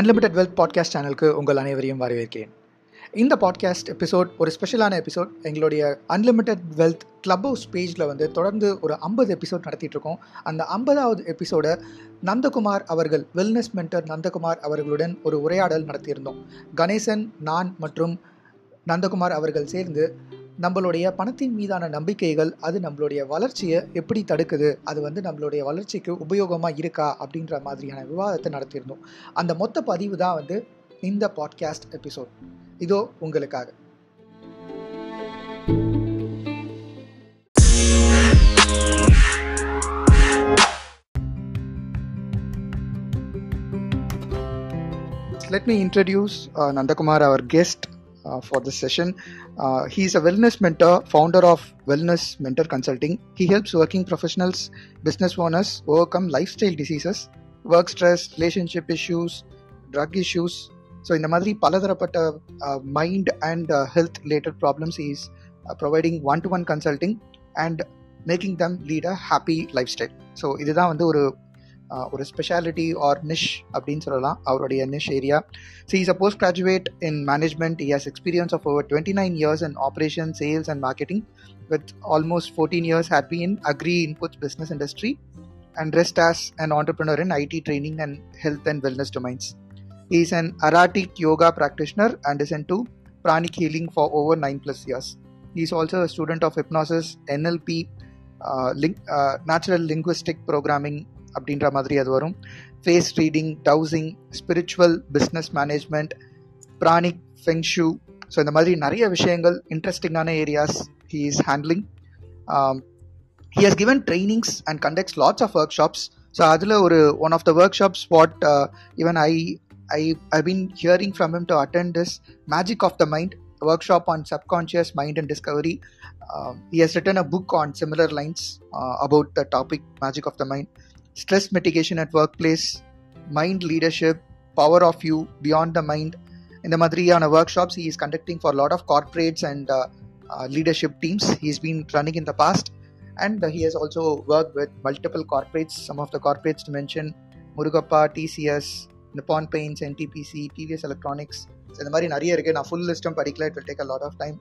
Unlimited wealth podcast சேனலுக்கு உங்கள் அனைவரையும் வரவேற்கிறேன். இந்த பாட்காஸ்ட் எபிசோட் ஒரு ஸ்பெஷலான எபிசோட் எங்களுடைய அன்லிமிட்டெட் வெல்த் கிளப் ஹவுஸ் பேஜில் வந்து தொடர்ந்து ஒரு ஐம்பது எபிசோட் நடத்திட்டுருக்கோம். அந்த ஐம்பதாவது எபிசோடை நந்தகுமார் அவர்கள் வெல்னஸ் மென்டர் நந்தகுமார் அவர்களுடன் ஒரு உரையாடல் நடத்தியிருந்தோம். கணேசன் நான் மற்றும் நந்தகுமார் அவர்கள் சேர்ந்து நம்மளுடைய பணத்தின் மீதான நம்பிக்கைகள் அது நம்மளுடைய வளர்ச்சியை எப்படி தடுக்குது? அது வந்து நம்மளுடைய வளர்ச்சிக்கு உபயோகமாக இருக்கா? அப்படின்ற மாதிரியான விவாதத்தை நடத்தியிருந்தோம். அந்த மொத்த பதிவு தான் வந்து இந்த பாட்காஸ்ட் எபிசோட் இதோ உங்களுக்காக. Let me introduce Nandakumar our guest uh, for this session. Uh, he is a wellness mentor, founder of Wellness Mentor Consulting. He helps working professionals, business owners overcome lifestyle diseases, work stress, relationship issues, drug issues. So இந்த மாதிரி பலதரப்பட்ட mind and health related problems is providing one to one consulting and making them lead a happy lifestyle so இதுதான் வந்து ஒரு uh, ஒரு speciality R நிஷ் அப்படின்னு சொல்லலாம் அவருடைய niche area so is a post graduate in management he has experience of over twenty nine years in operation sales and marketing with almost fourteen years had be in agri inputs business industry and rest as an entrepreneur in IT training and health and wellness domains. He is an Aratic yoga practitioner and is into pranic healing for over 9 plus years. He is also a student of hypnosis, NLP, uh, link, uh, natural linguistic programming அப்படின்ற மாதிரி அது வரும் face reading dowsing spiritual business management pranic feng shui so இந்த மாதிரி நிறைய விஷயங்கள் இன்ட்ரெஸ்டிங்கான areas he is handling he has given trainings and conducts lots of workshops so அதில் ஒரு one of the workshops what even I I I been hearing from him to attend this magic of the mind workshop on subconscious mind and discovery he has written a book on similar lines about the topic magic of the mind stress mitigation at workplace mind leadership power of you beyond the mind இந்த மாதிரியான workshops he is conducting for a lot of corporates and uh, uh, leadership teams he's been running in the past and he has also worked with multiple corporates. Some of the corporates to mention Murugappa, TCS, Nippon Paints, NTPC, TVS Electronics. So இந்த மாதிரி நிறைய இருக்குது நான் full லிஸ்ட்டும் படிக்கல it will take a lot of time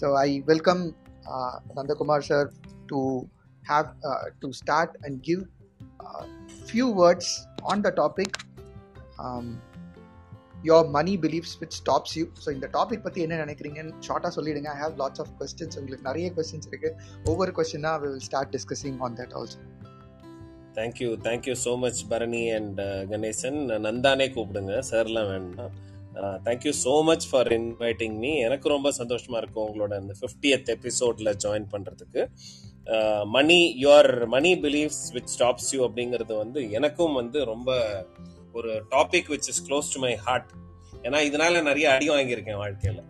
so I welcome Nandakumar sir to have to start and give few words on the topic your money beliefs which stops you so இந்த topic பற்றி என்ன நினைக்கிறீங்கன்னு ஷார்ட்டாக சொல்லிடுங்க. I have lots of questions உங்களுக்கு நிறைய questions இருக்குது ஒவ்வொரு கொஸ்டினாக will start discussing on that also thank you thank you so much Bharani and Ganesan நந்தானே கூப்பிடுங்க. சார்லாம் வேண்டாம். Thank you so much for inviting me எனக்கு ரொம்ப சந்தோஷமா இருக்கும் உங்களோட இந்த ஃபிஃப்டியத் எபிசோட்ல ஜாயின் பண்றதுக்கு. Money your money believes which stops you அப்படிங்கிறது வந்து எனக்கும் வந்து ரொம்ப ஒரு topic which is close to my heart ஏன்னா இதனால நிறைய அடி வாங்கியிருக்கேன் வாழ்க்கையில.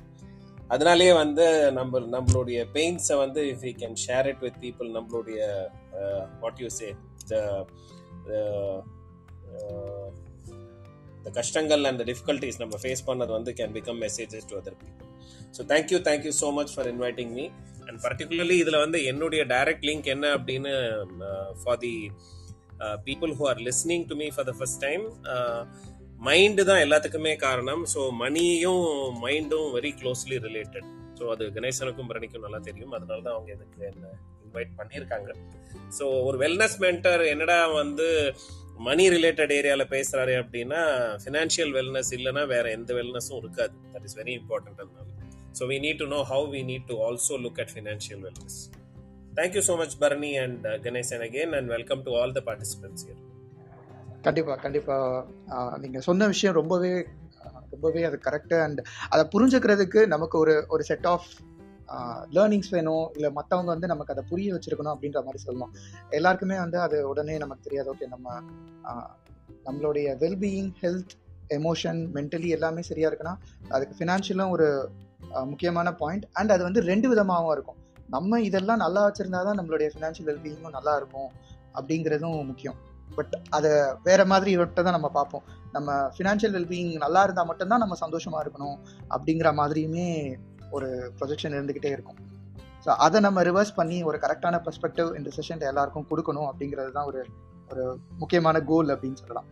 அதனாலேயே வந்து நம்ம நம்மளுடைய பெயின்ஸை வந்து if you can share it with people நம்மளுடைய what you say the the கஷ்டங்கள் அண்ட் டிஃபிகல்டிஸ் நம்ம ஃபேஸ் பண்ணது வந்து can become messages to other people so thank you thank you so much for inviting me and particularly இதில் வந்து என்னுடைய direct link என்ன அப்படின்னு for the people who are listening to me for the first time mind தான் எல்லாத்துக்குமே காரணம். So மணியும் மைண்டும் வெரி க்ளோஸ்லி ரிலேட்டட் ஸோ அது கணேசனுக்கும் பரணிக்கும் நல்லா தெரியும். அதனால தான் அவங்க எதுக்கு என்ன இன்வைட் பண்ணியிருக்காங்க. ஸோ ஒரு வெல்னஸ் மென்டர் என்னடா வந்து மணி ரிலேட்டட் ஏரியாவில் பேசுறாரு அப்படின்னா ஃபினான்ஷியல் வெல்னஸ் இல்லைன்னா வேற எந்த வெல்னஸும் இருக்காது. தட் இஸ் வெரி இம்பார்ட்டன்ட் அதனால so we need to know how we need to also look at financial wellness thank you so much Bharani and Ganesan again, and welcome to all the participants here. கண்டிப்பாக கண்டிப்பாக நீங்கள் சொன்ன விஷயம் ரொம்பவே ரொம்பவே அது correct and அதை புரிஞ்சுக்கிறதுக்கு நமக்கு ஒரு ஒரு செட் ஆஃப் லேர்னிங்ஸ் வேணும். இல்லை மற்றவங்க வந்து நமக்கு அதை புரிய வச்சிருக்கணும் அப்படின்ற மாதிரி சொல்லணும். எல்லாருக்குமே வந்து அது உடனே நமக்கு தெரியாது. ஓகே நம்ம நம்மளுடைய வெல்பீயிங் ஹெல்த் எமோஷன் மென்டலி எல்லாமே சரியாக இருக்குன்னா அதுக்கு ஃபினான்ஷியலும் ஒரு முக்கியமான பாயிண்ட் அண்ட் அது வந்து ரெண்டு விதமாகவும் இருக்கும். நம்ம இதெல்லாம் நல்லா வச்சுருந்தா தான் நம்மளுடைய ஃபினான்ஷியல் வெல்பீயிங்கும் நல்லா இருக்கும் அப்படிங்கிறதும் முக்கியம். பட் அதை வேற மாதிரி விட்டு தான் நம்ம பார்ப்போம். நம்ம ஃபினான்ஷியல் வெல்பீயிங் நல்லா இருந்தால் மட்டும்தான் நம்ம சந்தோஷமா இருக்கணும் அப்படிங்கிற மாதிரியுமே ஒரு ப்ரொஜெக்ஷன் இருந்துக்கிட்டே இருக்கும். ஸோ அதை நம்ம ரிவர்ஸ் பண்ணி ஒரு கரெக்டான பெர்ஸ்பெக்டிவ் இந்த செஷன் எல்லாருக்கும் கொடுக்கணும் அப்படிங்கிறது தான் ஒரு ஒரு முக்கியமான கோல் அப்படின்னு சொல்லலாம்.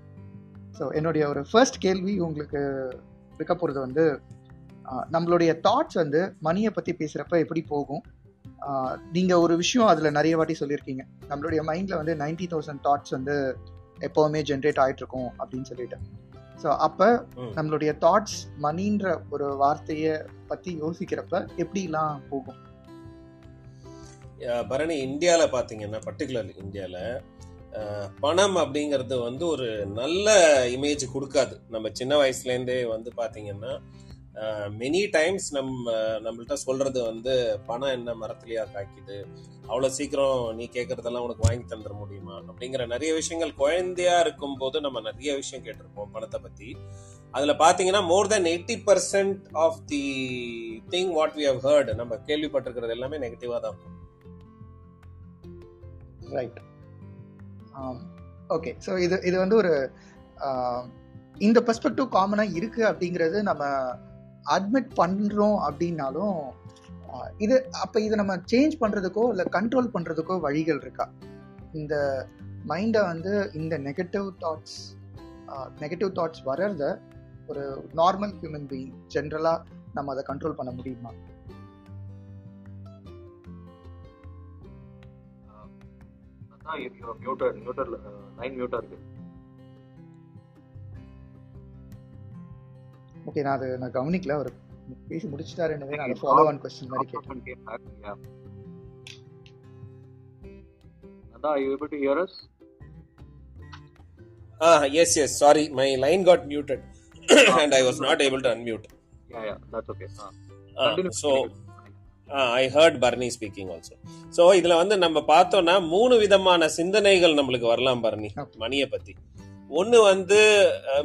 ஸோ என்னுடைய ஒரு ஃபர்ஸ்ட் கேள்வி உங்களுக்கு இருக்க போகிறது வந்து நம்மளுடைய தாட்ஸ் வந்து மணியை பற்றி பேசுகிறப்ப எப்படி போகும்? ஆஹ், நீங்க ஒரு விஷயம் அதுல நிறைய வாட்டி சொல்லியிருக்கீங்க. நம்மளுடைய மைண்ட்ல வந்து நைன்டி தௌசண்ட் தாட்ஸ் வந்து எப்பவுமே ஜென்ரேட் ஆயிட்டு இருக்கும் அப்படின்னு சொல்லிட்டு. ஸோ அப்ப. நம்மளுடைய தாட்ஸ் மணின்ற ஒரு வார்த்தைய பத்தி யோசிக்கிறப்ப எப்படிலாம் போகும்? பரணி இந்தியால பாத்தீங்கன்னா பர்டிகுலர்லி இந்தியால அஹ், பணம் அப்படிங்கிறது வந்து ஒரு நல்ல இமேஜ் கொடுக்காது. நம்ம சின்ன வயசுல இருந்தே வந்து பாத்தீங்கன்னா மெனி டைம்ஸ் நம்ம நம்மள்ட்ட சொல்றது வந்து பணம் என்ன மரத்துலயா காய்க்குது? அவ்வளோ சீக்கிரம் நீ கேட்கறதெல்லாம் உனக்கு வாங்கி தந்துட முடியுமா? அப்படிங்கிற நிறைய விஷயங்கள் குழந்தையா இருக்கும் போது நம்ம நிறைய விஷயம் கேட்டிருப்போம் பணத்தை பத்தி. அதுல பாத்தீங்கன்னா more than eighty percent of the thing what we have heard நம்ம கேள்விப்பட்டிருக்கிறது எல்லாமே நெகட்டிவா தான் இருக்கும். ரைட் ஓகே ஸோ இது இது வந்து ஒரு இந்த பெர்ஸ்பெக்டிவ் காமனாக இருக்கு அப்படிங்கிறது நம்ம அட்மிட் பண்ணுறோம் அப்படின்னாலும் இது அப்போ இதை நம்ம சேஞ்ச் பண்ணுறதுக்கோ இல்லை கண்ட்ரோல் பண்ணுறதுக்கோ வழிகள் இருக்கா? இந்த மைண்டை வந்து இந்த நெகட்டிவ் தாட்ஸ் நெகட்டிவ் தாட்ஸ் வர்றத ஒரு நார்மல் ஹியூமன் பீயிங் ஜென்ரலாக நம்ம அதை கண்ட்ரோல் பண்ண முடியுமா? அதான் மியூட்டர் மியூட்டர் லைன் மியூட்டா இருக்குது ஓகே நான் அது நான் கவனிக்கல. அவர் பேசி முடிச்சிட்டாருன்னு நான் அதை ஃபாலோ ஆன் கொஸ்டின் மாதிரி கேட்டேன். அதான் you able to hear us Ah, yes, yes. Sorry, my line got muted and I was not able to unmute. Yeah yeah that's okay so, ah, I heard Barney speaking also. So, இதுல வந்து நம்ம பார்த்தோம்னா மூணு விதமான சிந்தனைகள் நம்மளுக்கு வரலாம் Okay. மணியை பத்தி. ஒன்னு வந்து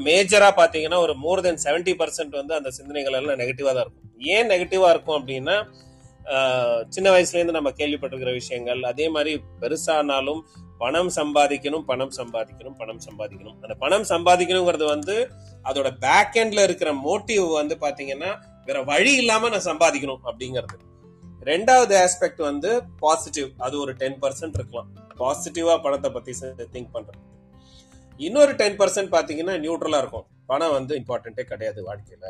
மேஜரா பாத்தீங்கன்னா ஒரு மோர் தென் 70% பர்சன்ட் வந்து அந்த சிந்தனைகள் எல்லாம் நெகட்டிவா தான் இருக்கும். ஏன் நெகட்டிவா இருக்கும் அப்படின்னா சின்ன வயசுல இருந்து நம்ம கேள்விப்பட்டிருக்கிற விஷயங்கள் அதே மாதிரி பெருசானாலும் பணம் சம்பாதிக்கணும் பணம் சம்பாதிக்கணும் பணம் சம்பாதிக்கணும். அந்த பணம் சம்பாதிக்கணுங்கிறது வந்து அதோட பேக் எண்ட்ல இருக்கிற மோட்டிவ் வந்து பாத்தீங்கன்னா வேற வழி இல்லாம நான் சம்பாதிக்கணும் அப்படிங்கிறது. ரெண்டாவது ஆஸ்பெக்ட் வந்து பாசிட்டிவ் அது ஒரு டென் பர்சன்ட் இருக்கலாம். பாசிட்டிவா பணத்தை பத்தி திங்க் பண்றது. இன்னொரு டென் பர்சன்ட் பார்த்தீங்கன்னா நியூட்ரலாக இருக்கும். பணம் வந்து இம்பார்ட்டண்ட்டே கிடையாது வாழ்க்கையில்.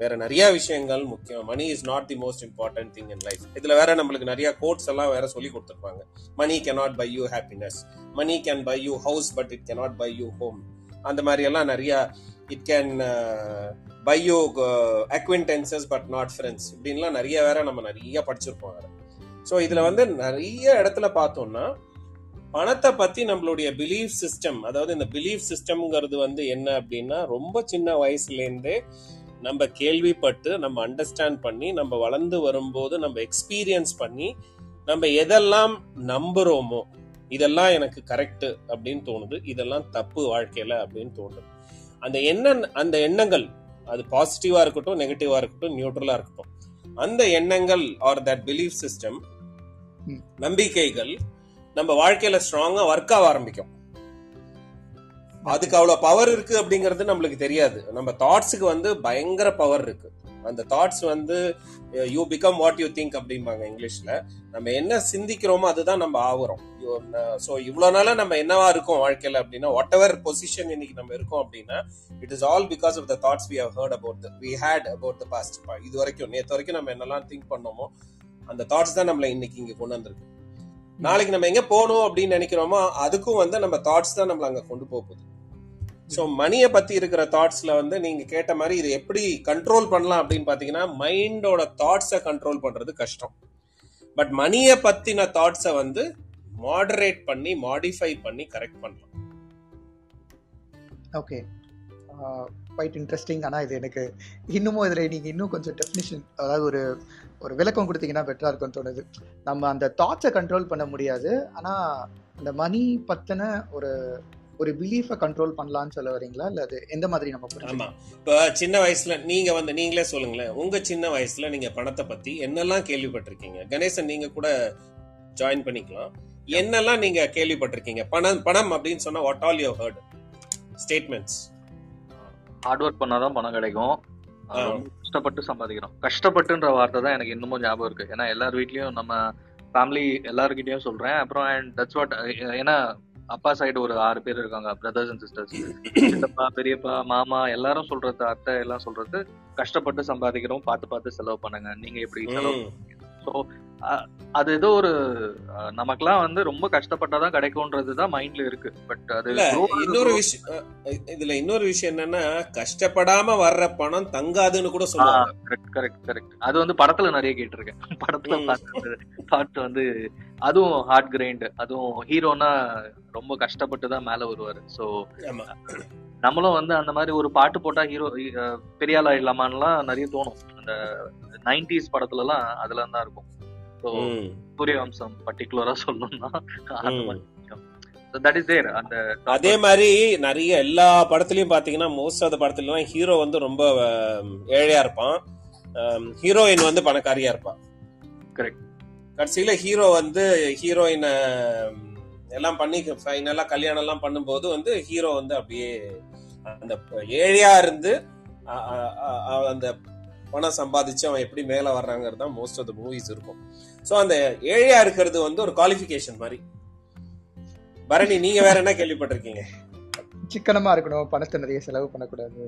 வேற நிறைய விஷயங்கள் முக்கியம். Money is not the most important thing in life இதுல வேற நம்மளுக்கு நிறைய கோட்ஸ் எல்லாம் வேற சொல்லி கொடுத்துருப்பாங்க. Money cannot buy you happiness money can buy you house but it cannot buy you home அந்த மாதிரி எல்லாம் நிறைய it can buy you acquaintances but not friends இப்படின்லாம் நிறைய வேற நம்ம நிறைய படிச்சிருப்போம் வேற. ஸோ இதுல வந்து நிறைய இடத்துல பார்த்தோம்னா பணத்தை பத்தி நம்மளுடைய பிலீஃப் சிஸ்டம் அதாவது இந்த பிலீஃப் சிஸ்டம்ங்கிறது வந்து என்ன அப்படின்னா ரொம்ப சின்ன வயசுல இருந்தே நம்ம கேள்விப்பட்டு நம்ம அண்டர்ஸ்டாண்ட் பண்ணி நம்ம வளர்ந்து வரும்போது நம்ம எக்ஸ்பீரியன்ஸ் பண்ணி நம்ம எதெல்லாம் நம்புறோமோ இதெல்லாம் எனக்கு கரெக்ட் அப்படின்னு தோணுது இதெல்லாம் தப்பு வாழ்க்கையில அப்படின்னு தோணுது அந்த எண்ண அந்த எண்ணங்கள் அது பாசிட்டிவா இருக்கட்டும் நெகட்டிவா இருக்கட்டும் நியூட்ரலா இருக்கட்டும் அந்த எண்ணங்கள் ஆர் தட் பிலீஃப் சிஸ்டம். நம்பிக்கைகள் நம்ம வாழ்க்கையில ஸ்ட்ராங்கா ஒர்க் ஆக ஆரம்பிக்கும். அதுக்கு அவ்வளவு பவர் இருக்கு அப்படிங்கிறது நம்மளுக்கு தெரியாது. நம்ம தாட்ஸுக்கு வந்து பயங்கர பவர் இருக்கு. அந்த தாட்ஸ் வந்து you become what you think அப்படிம்பாங்க இங்கிலீஷ்ல. நம்ம என்ன சிந்திக்கிறோமோ அதுதான் நம்ம ஆகுறோம். ஸோ இவ்வளோ நாளா நம்ம என்னவா இருக்கோம் வாழ்க்கையில அப்படின்னா வாட் எவர் பொசிஷன் இன்னைக்கு நம்ம இருக்கோம் அப்படின்னா it is all because of the thoughts we have heard about we had about the past இது வரைக்கும் நேற்று வரைக்கும் நம்ம என்னெல்லாம் திங்க் பண்ணோமோ அந்த தாட்ஸ் தான் நம்மளை இன்னைக்கு இங்கே கொண்டு வந்திருக்கு. நாளைக்கு நம்ம எங்க போகணும் அப்படின்னு நினைக்கிறோமோ அதுக்கும் வந்து நம்ம தாட்ஸ் தான் நம்மள அங்க கொண்டு போகுது. ஸோ மணியை பத்தி இருக்கிற தாட்ஸ்ல வந்து நீங்க கேட்ட மாதிரி இது எப்படி கண்ட்ரோல் பண்ணலாம் அப்படின்னு பாத்தீங்கன்னா மைண்டோட தாட்ஸை கண்ட்ரோல் பண்றது கஷ்டம். பட் மணியை பத்தின தாட்ஸை வந்து மாடரேட் பண்ணி மாடிஃபை பண்ணி கரெக்ட் பண்ணலாம். ஓகே குவைட் இன்ட்ரெஸ்டிங் ஆனால் இது எனக்கு இன்னமும் இதில் நீங்கள் இன்னும் கொஞ்சம் டெஃபினிஷன் அதாவது ஒரு ஒரு விளக்கம் கொடுத்தீங்கன்னா பெட்டராக இருக்கும்னு தோணுது. நம்ம அந்த தாட்ஸை கண்ட்ரோல் பண்ண முடியாது. ஆனால் அந்த மணி பற்றின ஒரு ஒரு பிலீஃபை கண்ட்ரோல் பண்ணலாம்னு சொல்ல வரீங்களா இல்லை அது எந்த மாதிரி நம்ம ஆமா. புரிஞ்சுக்கலாம் இப்ப சின்ன வயசுல நீங்க வந்து நீங்களே சொல்லுங்களேன். உங்க சின்ன வயசுல நீங்க பணத்தை பத்தி என்னெல்லாம் கேள்விப்பட்டிருக்கீங்க? கணேசன் நீங்க கூட ஜாயின் பண்ணிக்கலாம். என்னெல்லாம் நீங்க கேள்விப்பட்டிருக்கீங்க? பணம் பணம் அப்படின்னு சொன்னா what all you heard statements hard work பண்ணாதான் பணம் கிடைக்கும். கஷ்டப்பட்டு சம்பாதிக்கிறோம். கஷ்டப்பட்டுன்ற வார்த்தை தான் எனக்கு இன்னமும் ஞாபகம் இருக்கு. ஏன்னா எல்லார் வீட்லயும் நம்ம ஃபேமிலி எல்லார்கிட்டயும் சொல்றேன். அப்புறம் அண்ட் தட்ஸ் வாட் ஏன்னா அப்பா சைடு ஒரு ஆறு பேர் இருக்காங்க பிரதர்ஸ் அண்ட் சிஸ்டர்ஸ் சித்தப்பா பெரியப்பா மாமா எல்லாரும் சொல்றது அத்தை எல்லாம் சொல்றது கஷ்டப்பட்டு சம்பாதிக்கிறோம் பார்த்து பார்த்து செலவு பண்ணுங்க. நீங்க எப்படி செலவு. ஸோ அது ஏதோ ஒரு அஹ், நமக்கெல்லாம் வந்து ரொம்ப கஷ்டப்பட்டாதான் கிடைக்கும்ன்றதுதான் மைண்ட்ல இருக்கு. பட் அது இன்னொரு விஷயம் இதுல இன்னொரு விஷயம் என்னன்னா கஷ்டப்படாம வர்ற பணம் தங்காதுன்னு கூட சொல்லுவாங்க. கரெக்ட் கரெக்ட் கரெக்ட் அது வந்து படத்துல நிறைய கேட்டிருக்கேன். படத்துல பாட்டு வந்து அதுவும் ஹார்ட் கிரைண்ட் அதுவும் ஹீரோனா ரொம்ப கஷ்டப்பட்டு தான் மேல வருவாரு. சோ நம்மளும் வந்து அந்த மாதிரி ஒரு பாட்டு போட்டா ஹீரோ பெரிய ஆள் ஆயிடலாமான்லாம் நிறைய தோணும். அந்த நைன்டிஸ் படத்துல எல்லாம் அதுல தான் இருக்கும். ஸோ ம். சூரியவம்சம் பர்டிகுலரா சொல்லணும்னா அந்த ம். மாதிரி தட் இஸ் தேர் அந்த அதே மாதிரி நிறைய எல்லா படத்துலயும் பாத்தீங்கன்னா மோஸ்ட் ஆஃப் த படத்துலலாம் ஹீரோ வந்து ரொம்ப ஏழையா இருப்பான் ஹீரோயின் வந்து பணக்காரியா இருப்பான் Correct. கடைசியில ஹீரோ வந்து ஹீரோயினை எல்லாம் பண்ணி ஃபைனலா கல்யாணம் எல்லாம் பண்ணும்போது வந்து ஹீரோ வந்து அப்படியே அந்த ஏழையா இருந்து அந்த பணம் சம்பாதிச்சு அவன் எப்படி மேல வர்றாங்கிறது தான் மோஸ்ட் ஆஃப் த மூவிஸ் இருக்கும் சோ அந்த ஏழையா இருக்கிறது வந்து ஒரு குவாலிஃபிகேஷன் மாதிரி. பரணி நீங்க வேற என்ன கேள்விப்பட்டிருக்கீங்க? சிக்கனமா இருக்கணும் பணத்தை நிறைய செலவு பண்ணக்கூடாது.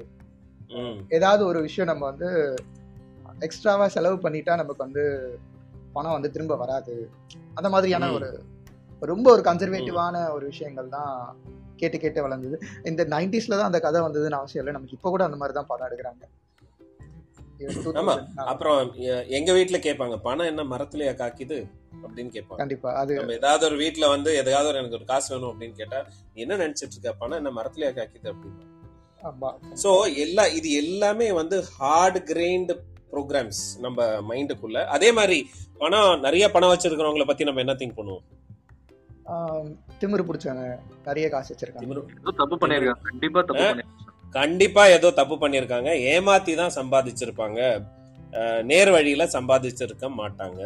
ஏதாவது ஒரு விஷயம் நம்ம வந்து எக்ஸ்ட்ராவா செலவு பண்ணிட்டா நமக்கு வந்து பணம் வந்து திரும்ப வராது. அந்த மாதிரியான. ஒரு ரொம்ப ஒரு கன்சர்வேட்டிவான ஒரு விஷயங்கள் தான் கேட்டு கேட்டு வளர்ந்தது. இந்த நைன்டிஸ்ல தான் அந்த கதை வந்ததுன்னு அவசியம் இல்லை. நமக்கு இப்போ கூட அந்த மாதிரி தான் படம் எடுக்கிறாங்க. ஆமா. 2000 அப்புறம் எங்க வீட்ல கேட்பாங்க பணம் என்ன மரத்துலயா காக்கிது? அப்படின்னு கேட்பாங்க. கண்டிப்பா அது நம்ம ஏதாவது ஒரு வீட்ல வந்து எதையாவது ஒரு எனக்கு ஒரு காசு வேணும் அப்படின்னு கேட்டா நீ என்ன நினைச்சிட்டு இருக்க? பணம் என்ன மரத்துலயா காக்கிது? அப்படின்னு. சோ எல்லா இது எல்லாமே வந்து ஹார்ட் கிரைண்ட் ப்ரோக்ராம்ஸ் நம்ம மைண்டுக்குள்ள அதே மாதிரி பணம் நிறைய பணம் வச்சிருக்கிறவங்கள பத்தி நம்ம என்ன திங்க் பண்ணுவோம்? திமிரு பிடிச்சவங்க நிறைய காசு வச்சிருக்காங்க. தப்பு பண்ணிருக்காங்க கண்டிப்பா தப்பு கண்டிப்பா ஏதோ தப்பு பண்ணிருக்காங்க ஏமாத்தி தான் சம்பாதிச்சிருப்பாங்க. நேர் வழியில சம்பாதிச்சிருக்க மாட்டாங்க.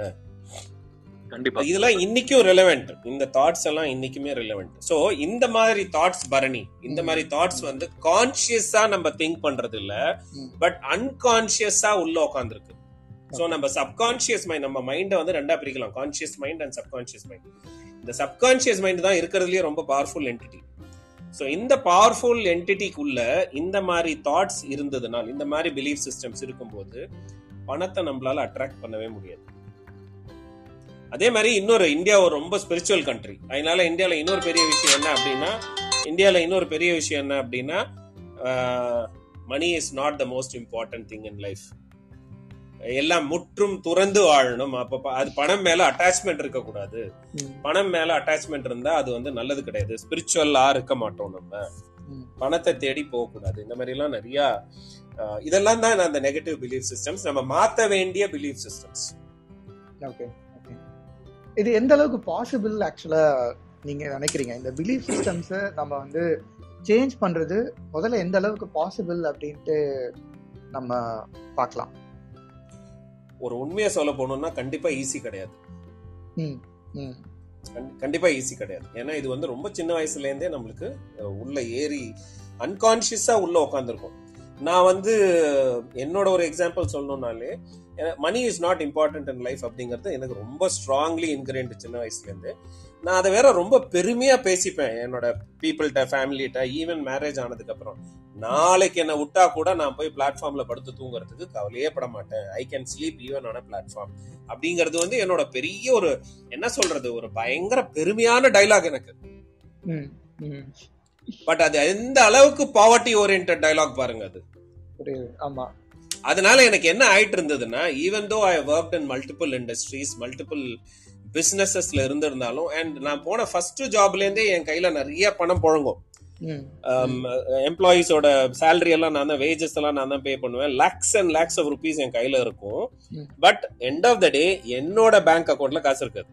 கண்டிப்பா. இதெல்லாம் இன்னைக்கும் ரெலவெண்ட் இந்த தாட்ஸ் எல்லாம் இன்னைக்குமே ரெலவெண்ட் சோ இந்த மாதிரி தாட்ஸ் பரணி இந்த மாதிரி தாட்ஸ் வந்து கான்சியஸா நம்ம திங்க் பண்றது இல்ல. பட் அன்கான்சியஸா உள்ள உட்காந்துருக்கு சோ நம்ம சப்கான்சியஸ் மைண்ட் நம்ம மைண்டை வந்து ரெண்டா பிரிக்கலாம். Conscious mind and subconscious mind இந்த சப்கான்சியஸ் மைண்ட் தான் இருக்கிறதுலயே ரொம்ப பவர்ஃபுல் என்டிட்டி ஸோ இந்த பவர்ஃபுல் என்டிட்டிக்குள்ள இந்த மாதிரி தாட்ஸ் இருந்ததுனால் இந்த மாதிரி பிலீஃப் சிஸ்டம்ஸ் இருக்கும்போது பணத்தை நம்மளால அட்ராக்ட் பண்ணவே முடியாது. அதே மாதிரி இன்னொரு இந்தியா ஒரு ரொம்ப ஸ்பிரிச்சுவல் கண்ட்ரி அதனால இந்தியாவில் இன்னொரு பெரிய விஷயம் என்ன அப்படின்னா இந்தியாவில் இன்னொரு பெரிய விஷயம் என்ன அப்படின்னா money is not the most important thing in life எல்லாம் முற்றும் துறந்து வாழணும். அப்ப அது பணம் மேல அட்டாச்மெண்ட் இருக்கக்கூடாது. பணம் மேல அட்டாச்மெண்ட் இருந்தா அது வந்து நல்லது கிடையாது. ஸ்பிரிச்சுவலா இருக்க மாட்டோம் நம்ம. பணத்தை தேடி போகக்கூடாது. இந்த மாதிரி எல்லாம் நிறைய இதெல்லாம் தான் அந்த நெகட்டிவ் பிலீஃப் சிஸ்டம்ஸ் நம்ம மாத்த வேண்டிய பிலீஃப் சிஸ்டம்ஸ் ஓகே ஓகே இது எந்த அளவுக்கு பாசிபிள் ஆக்சுவலா நீங்க நினைக்கிறீங்க? இந்த பிலீஃப் சிஸ்டம்ஸ் நம்ம வந்து சேஞ்ச் பண்றது முதல்ல எந்த அளவுக்கு பாசிபிள் அப்படின்ட்டு நம்ம பார்க்கலாம். ஒரு உண்மையை சொல்ல போனோம்னா கண்டிப்பா ஈஸி கிடையாது. கண்டிப்பா ஈஸி கிடையாது. ஏன்னா இது வந்து ரொம்ப சின்ன வயசுல இருந்தே நம்மளுக்கு உள்ள ஏறி அன்கான்சியஸா உள்ள உட்காந்துருக்கும் நான் வந்து என்னோட ஒரு example சொல்லணும்னாலே money is not important in life அப்படிங்கிறது எனக்கு ரொம்ப ஸ்ட்ராங்லி இன்கிரியன்ட் சின்ன வயசுல இருந்து நான் அதை வேற ரொம்ப பெருமையா பேசிப்பேன். என்னோட பீப்புள்கிட்ட ஃபேமிலிட்ட ஈவன் மேரேஜ் ஆனதுக்கு அப்புறம் நாளைக்கு என்ன விட்டா கூட நான் போய் பிளாட்ஃபார்ம்ல படுத்து தூங்குறதுக்கு கவலையே பட மாட்டேன். I can sleep even on platform அப்படிங்கிறது வந்து என்னோட பெரிய ஒரு என்ன சொல்றது ஒரு பயங்கர பெருமையான டைலாக் எனக்கு. பட் அது எந்த அளவுக்கு பாவர்ட்டி ஓரியன்ட் டைலாக் பாருங்க அது. ஆமா. அதனால எனக்கு என்ன ஆயிட்டு இருந்ததுன்னா even though I work in multiple industries multiple பிசினஸஸ்ல இருந்திருந்தாலும் அண்ட் நான் போன ஃபர்ஸ்ட் ஜாப்ல இருந்தே என் கையில நிறைய பணம் புழங்கும். எம்ப்ளாயீஸோட சேலரி எல்லாம் நான் தான் வேஜஸ் எல்லாம் நான் தான் பே பண்ணுவேன். Lakhs and lakhs of rupees என் கையில இருக்கும். But end of the day என்னோட பேங்க் அக்கௌண்ட்ல காசு இருக்காது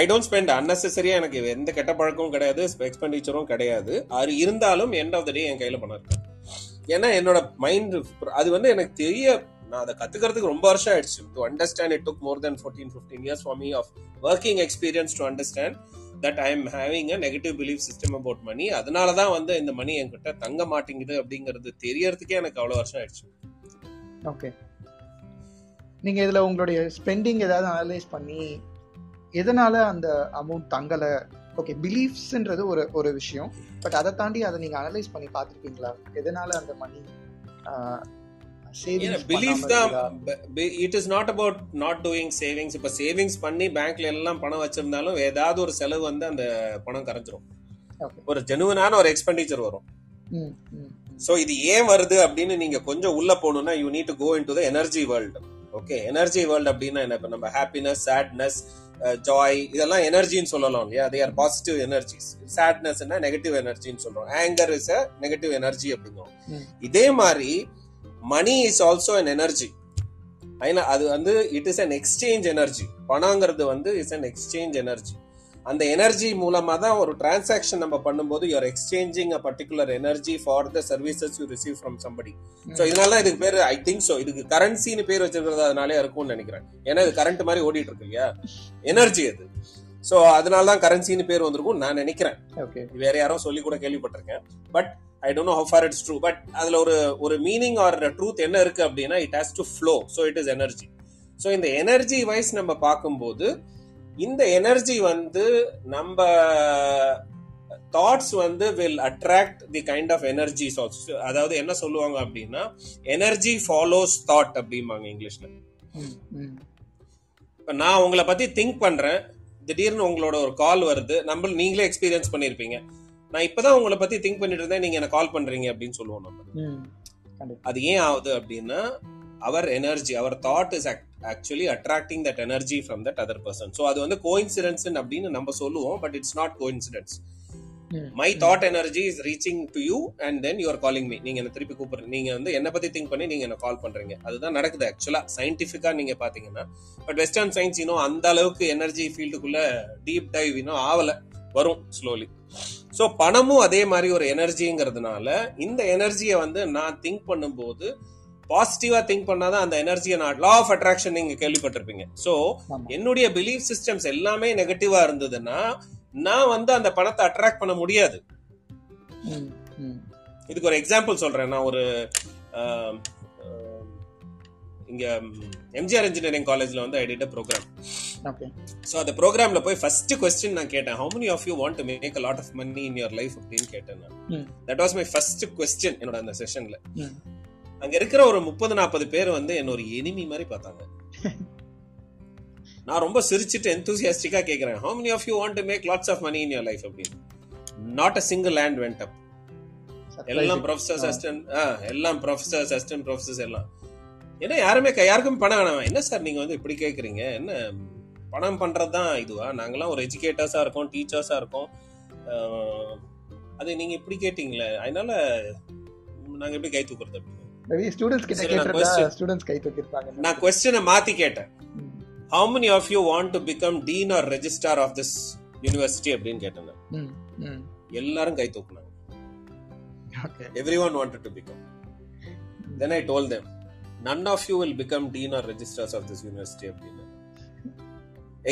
ஐ டோன்ட் ஸ்பெண்ட் அன்னெசரியா எனக்கு எந்த கெட்ட பழக்கமும் கிடையாது எக்ஸ்பெண்டிச்சரும் கிடையாது. அது இருந்தாலும் எண்ட் ஆஃப் த டே என் கையில பணம் இருக்கு. ஏன்னா என்னோட மைண்ட் அது வந்து எனக்கு தெரிய நான் அதை கத்துக்கிறதுக்கு ரொம்ப வருஷம் ஆயிடுச்சு. To understand it took more than fourteen fifteen years for me of working experience to understand that I am having a negative belief system about money அதனால தான் வந்து இந்த மணி என்கிட்ட தங்க மாட்டேங்குது அப்படிங்கிறது தெரியறதுக்கே எனக்கு அவ்வளோ வருஷம் ஆயிடுச்சு. ஓகே நீங்க இதுல உங்களுடைய ஸ்பெண்டிங் ஏதாவது அனலைஸ் பண்ணி எதனால அந்த அமௌண்ட் தங்கல? ஓகே பிலீஃப்ஸ்ன்றது ஒரு ஒரு விஷயம். பட் அதை தாண்டி அதை நீங்க அனலைஸ் பண்ணி பார்த்துருக்கீங்களா? எதனால அந்த மணி பிலீஃப் தான் it is not about not doing savings இப்ப சேவிங்ஸ் பண்ணி பேங்க்ல எல்லாம் பணம் வச்சிருந்தாலும் ஏதாவது ஒரு செலவு வந்து அந்த பணம் கரைஞ்சிரும். ஒரு ஜெனுவனான ஒரு எக்ஸ்பெண்டிச்சர் வரும். சோ இது ஏன் வருது அப்படின்னு நீங்க கொஞ்சம் உள்ள போகணும்னா you need to go into the energy world okay energy world அப்படின்னா என்ன? இப்ப நம்ம ஹாப்பினஸ் சேட்னஸ் ஜாய் இதெல்லாம் எனர்ஜின்னு சொல்லலாம் இல்லையா? தே ஆர் பாசிட்டிவ் எனர்ஜிஸ் சேட்னஸ்னா நெகட்டிவ் எனர்ஜின்னு சொல்றோம். Anger is a negative energy அப்படிங்கிறோம். ம். இதே மாதிரி money is also an energy ஏன்னா அது வந்து it is an exchange energy பணங்கிறது வந்து இஸ் அன் எக்ஸ்சேஞ்ச் எனர்ஜி அந்த எனர்ஜி மூலமா தான் ஒரு டிரான்சாக்ஷன் நம்ம பண்ணும்போது you're exchanging a particular energy for the services you receive from somebody so இதனால தான் இதுக்கு பேர் ஐ திங்க் ஸோ இதுக்கு கரன்சின்னு பேர் வச்சிருக்கிறது அதனாலே இருக்கும்னு நினைக்கிறேன். ஏன்னா இது கரண்ட் மாதிரி ஓடிட்டு இருக்கு இல்லையா? எனர்ஜி அது. ஸோ அதனால தான் கரன்சின்னு பேர் வந்திருக்கும் நான் நினைக்கிறேன். ஓகே வேற யாரோ சொல்லி கூட கேள்விப்பட்டிருக்கேன். But I don't know how far it's true but அதில் ஒரு ஒரு மீனிங் ஆர் ட்ரூத் என்ன இருக்கு அப்படின்னா it has to flow so it is energy so இந்த எனர்ஜி வைஸ் நம்ம பார்க்கும்போது இந்த எனர்ஜி வந்து நம்ம தாட்ஸ் வந்து will attract the kind of energies also அதாவது என்ன சொல்லுவாங்க அப்படின்னா எனர்ஜி ஃபாலோஸ் தாட் அப்படிம்பாங்க இங்கிலீஷ்ல. இப்போ நான் உங்களை பத்தி திங்க் பண்றேன். திடீர்னு உங்களோட ஒரு கால் வருது. நம்ம நீங்களே எக்ஸ்பீரியன்ஸ் பண்ணியிருப்பீங்க நான் இப்பதான் உங்களை பத்தி திங்க் பண்ணிட்டு இருந்தேன். நீங்க என்ன கால் பண்றீங்க அப்படின்னு சொல்லுவோம் நம்ம. அது ஏன் ஆகுது அப்படின்னா அவர் energy our thought is actually attracting that energy from that other person so அது வந்து கோயின்சிடன்ஸ் அப்படின்னு நம்ம சொல்லுவோம் but it's not coincidence my thought energy is reaching to you and then you're calling me நீங்க என்ன திருப்பி கூப்பிடுறீங்க நீங்க வந்து என்ன பத்தி திங்க் பண்ணி நீங்க என்ன கால் பண்றீங்க. அதுதான் நடக்குது ஆக்சுவலா சயின்டிபிக்கா நீங்க பாத்தீங்கன்னா பட் வெஸ்டர்ன் சயின்ஸ் இன்னும் அந்த அளவுக்கு எனர்ஜி ஃபீல்டுக்குள்ள டீப் டைவ் இன்னும் ஆவல. வரும் ஸ்லோலி ஸோ பணமும் அதே மாதிரி ஒரு எனர்ஜிங்கிறதுனால இந்த எனர்ஜியை வந்து நான் திங்க் பண்ணும்போது பாசிட்டிவா திங்க் பண்ணாதான் அந்த எனர்ஜியை நான் லா ஆஃப் அட்ராக்ஷன் நீங்க கேள்விப்பட்டிருப்பீங்க. ஸோ என்னுடைய பிலீஃப் சிஸ்டம்ஸ் எல்லாமே நெகட்டிவா இருந்ததுன்னா நான் வந்து அந்த பணத்தை அட்ராக்ட் பண்ண முடியாது. இதுக்கு ஒரு எக்ஸாம்பிள் சொல்றேன். நான் ஒரு இங்க எம்ஜிஆர் இன்ஜினியரிங் காலேஜ்ல வந்து ஐ டிட் ப்ரோக்ராம் ஸோ அந்த ப்ரோக்ராம்ல போய் ஃபர்ஸ்ட் கொஸ்டின் நான் கேட்டேன். How many of you want to make a lot of money in your life அப்படின்னு கேட்டேன் நான். That was my first question என்னோட அந்த செஷன்ல அங்க இருக்கிற ஒரு முப்பது நாற்பது பேர் வந்து என்ன ஒரு எனிமி மாதிரி பார்த்தாங்க. நான் ரொம்ப சிரிச்சிட்டு எந்தூசியாஸ்டிக்கா கேக்குறேன். How many of you want to make lots of money in your life அப்படின்னு. Not a single hand went up எல்லாம் ப்ரொஃபசர்ஸ் அசிஸ்டன்ட் எல்லாம் ப்ரொஃபசர்ஸ் அசிஸ்டன்ட் ப்ரொஃபசர்ஸ் எல்லாம். ஏன்னா யாருமே யாருக்கும் பணம் வேணாம். என்ன சார் நீங்க வந்து இப்படி கேக்குறீங்க? என்ன பணம் பண்றது தான் இதுவா? நாங்கெல்லாம் ஒரு எஜுகேட்டர்ஸா இருக்கோம் டீச்சர்ஸா இருக்கோம். அது நீங்க இப்படி கேட்டீங்களே. அதனால நாங்க எப்படி கை தூக்குறது அப்படின்னு ஸ்டூடெண்ட்ஸ் கிட்ட கேட்டிருந்தா ஸ்டூடெண்ட்ஸ் கை தூக்கிருப்பாங்க நான் கொஸ்டினை மாத்தி கேட்டேன். How many of you want to become dean or registrar of this university அப்படின்னு கேட்டேன் எல்லாரும் கை தூக்குனாங்க. Everyone wanted to become then I told them none of you will become dean or registrars of this university அப்படின்னு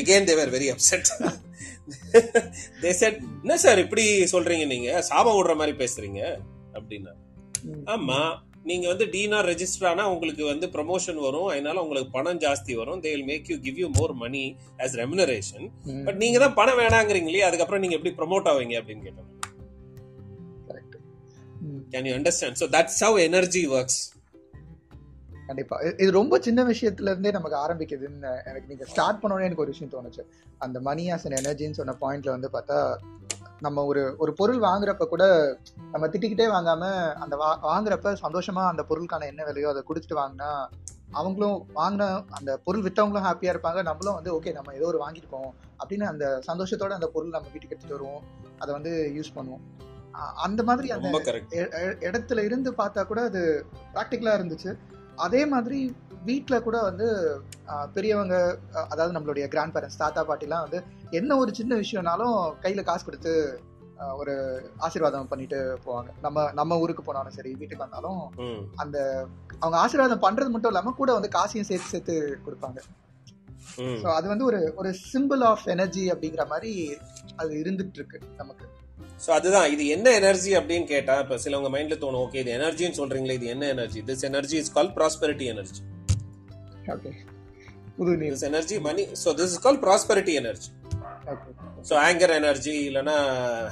again they were very upset they said என்ன sir இப்படி சொல்றீங்க நீங்க? சாபம் விடுற மாதிரி பேசுறீங்க? அப்படின்னா ஆமா நீங்க வந்து டீனார் ரெஜிஸ்டர் ஆனா உங்களுக்கு வந்து ப்ரமோஷன் வரும். அதனால உங்களுக்கு பணம் ஜாஸ்தி வரும். They will make you give you more money as remuneration but நீங்க தான் பணம் வேணாங்கிறீங்களே அதுக்கப்புறம் நீங்க எப்படி ப்ரமோட் ஆவீங்க? அப்படின்னு கேட்டோம் can you understand so that's how energy works கண்டிப்பா. இது ரொம்ப சின்ன விஷயத்துல இருந்தே நமக்கு ஆரம்பிக்குதுன்னு எனக்கு நீங்க ஸ்டார்ட் பண்ணோடனே எனக்கு ஒரு விஷயம் தோணுச்சு. அந்த மணி ஆஸ் அன் எனர்ஜின்னு சொன்ன பாயிண்ட்ல வந்து பார்த்தா நம்ம ஒரு ஒரு பொருள் வாங்குறப்ப கூட நம்ம திட்டிக்கிட்டே வாங்காம அந்த வா வாங்குறப்ப சந்தோஷமா அந்த பொருளுக்கான என்ன விலையோ அதை கொடுத்துட்டு வாங்கினா அவங்களும் வாங்கின அந்த பொருள் வித்தவங்களும் ஹாப்பியா இருப்பாங்க. நம்மளும் வந்து ஓகே நம்ம ஏதோ ஒரு வாங்கியிருக்கோம் அப்படின்னு அந்த சந்தோஷத்தோட அந்த பொருள் நம்ம வீட்டுக்கு எடுத்துட்டு வருவோம். அதை வந்து யூஸ் பண்ணுவோம். அந்த மாதிரி அந்த இடத்துல இருந்து பார்த்தா கூட அது ப்ராக்டிக்கலா இருந்துச்சு. அதே மாதிரி வீட்டில் கூட வந்து பெரியவங்க அதாவது நம்மளுடைய கிராண்ட் பேரண்ட்ஸ் தாத்தா பாட்டிலாம் வந்து என்ன ஒரு சின்ன விஷயம்னாலும் கையில் காசு கொடுத்து ஒரு ஆசீர்வாதம் பண்ணிட்டு போவாங்க. நம்ம நம்ம ஊருக்கு போனாலும் சரி வீட்டுக்கு வந்தாலும் அந்த அவங்க ஆசீர்வாதம் பண்றது மட்டும் இல்லாம கூட வந்து காசையும் சேர்த்து சேர்த்து கொடுப்பாங்க. ஸோ அது வந்து ஒரு ஒரு சிம்பிள் ஆஃப் எனர்ஜி அப்படிங்கிற மாதிரி அது இருந்துட்டு இருக்கு நமக்கு. ஸோ அதுதான். இது என்ன எனர்ஜி அப்படின்னு கேட்டா இப்ப சிலவங்க மைண்ட்ல தோணும் ஓகே இது எனர்ஜின்னு சொல்றீங்களே இது என்ன energy this energy is call prosperity energy okay புது energy money so this is call prosperity energy okay so anger energy இல்லைன்னா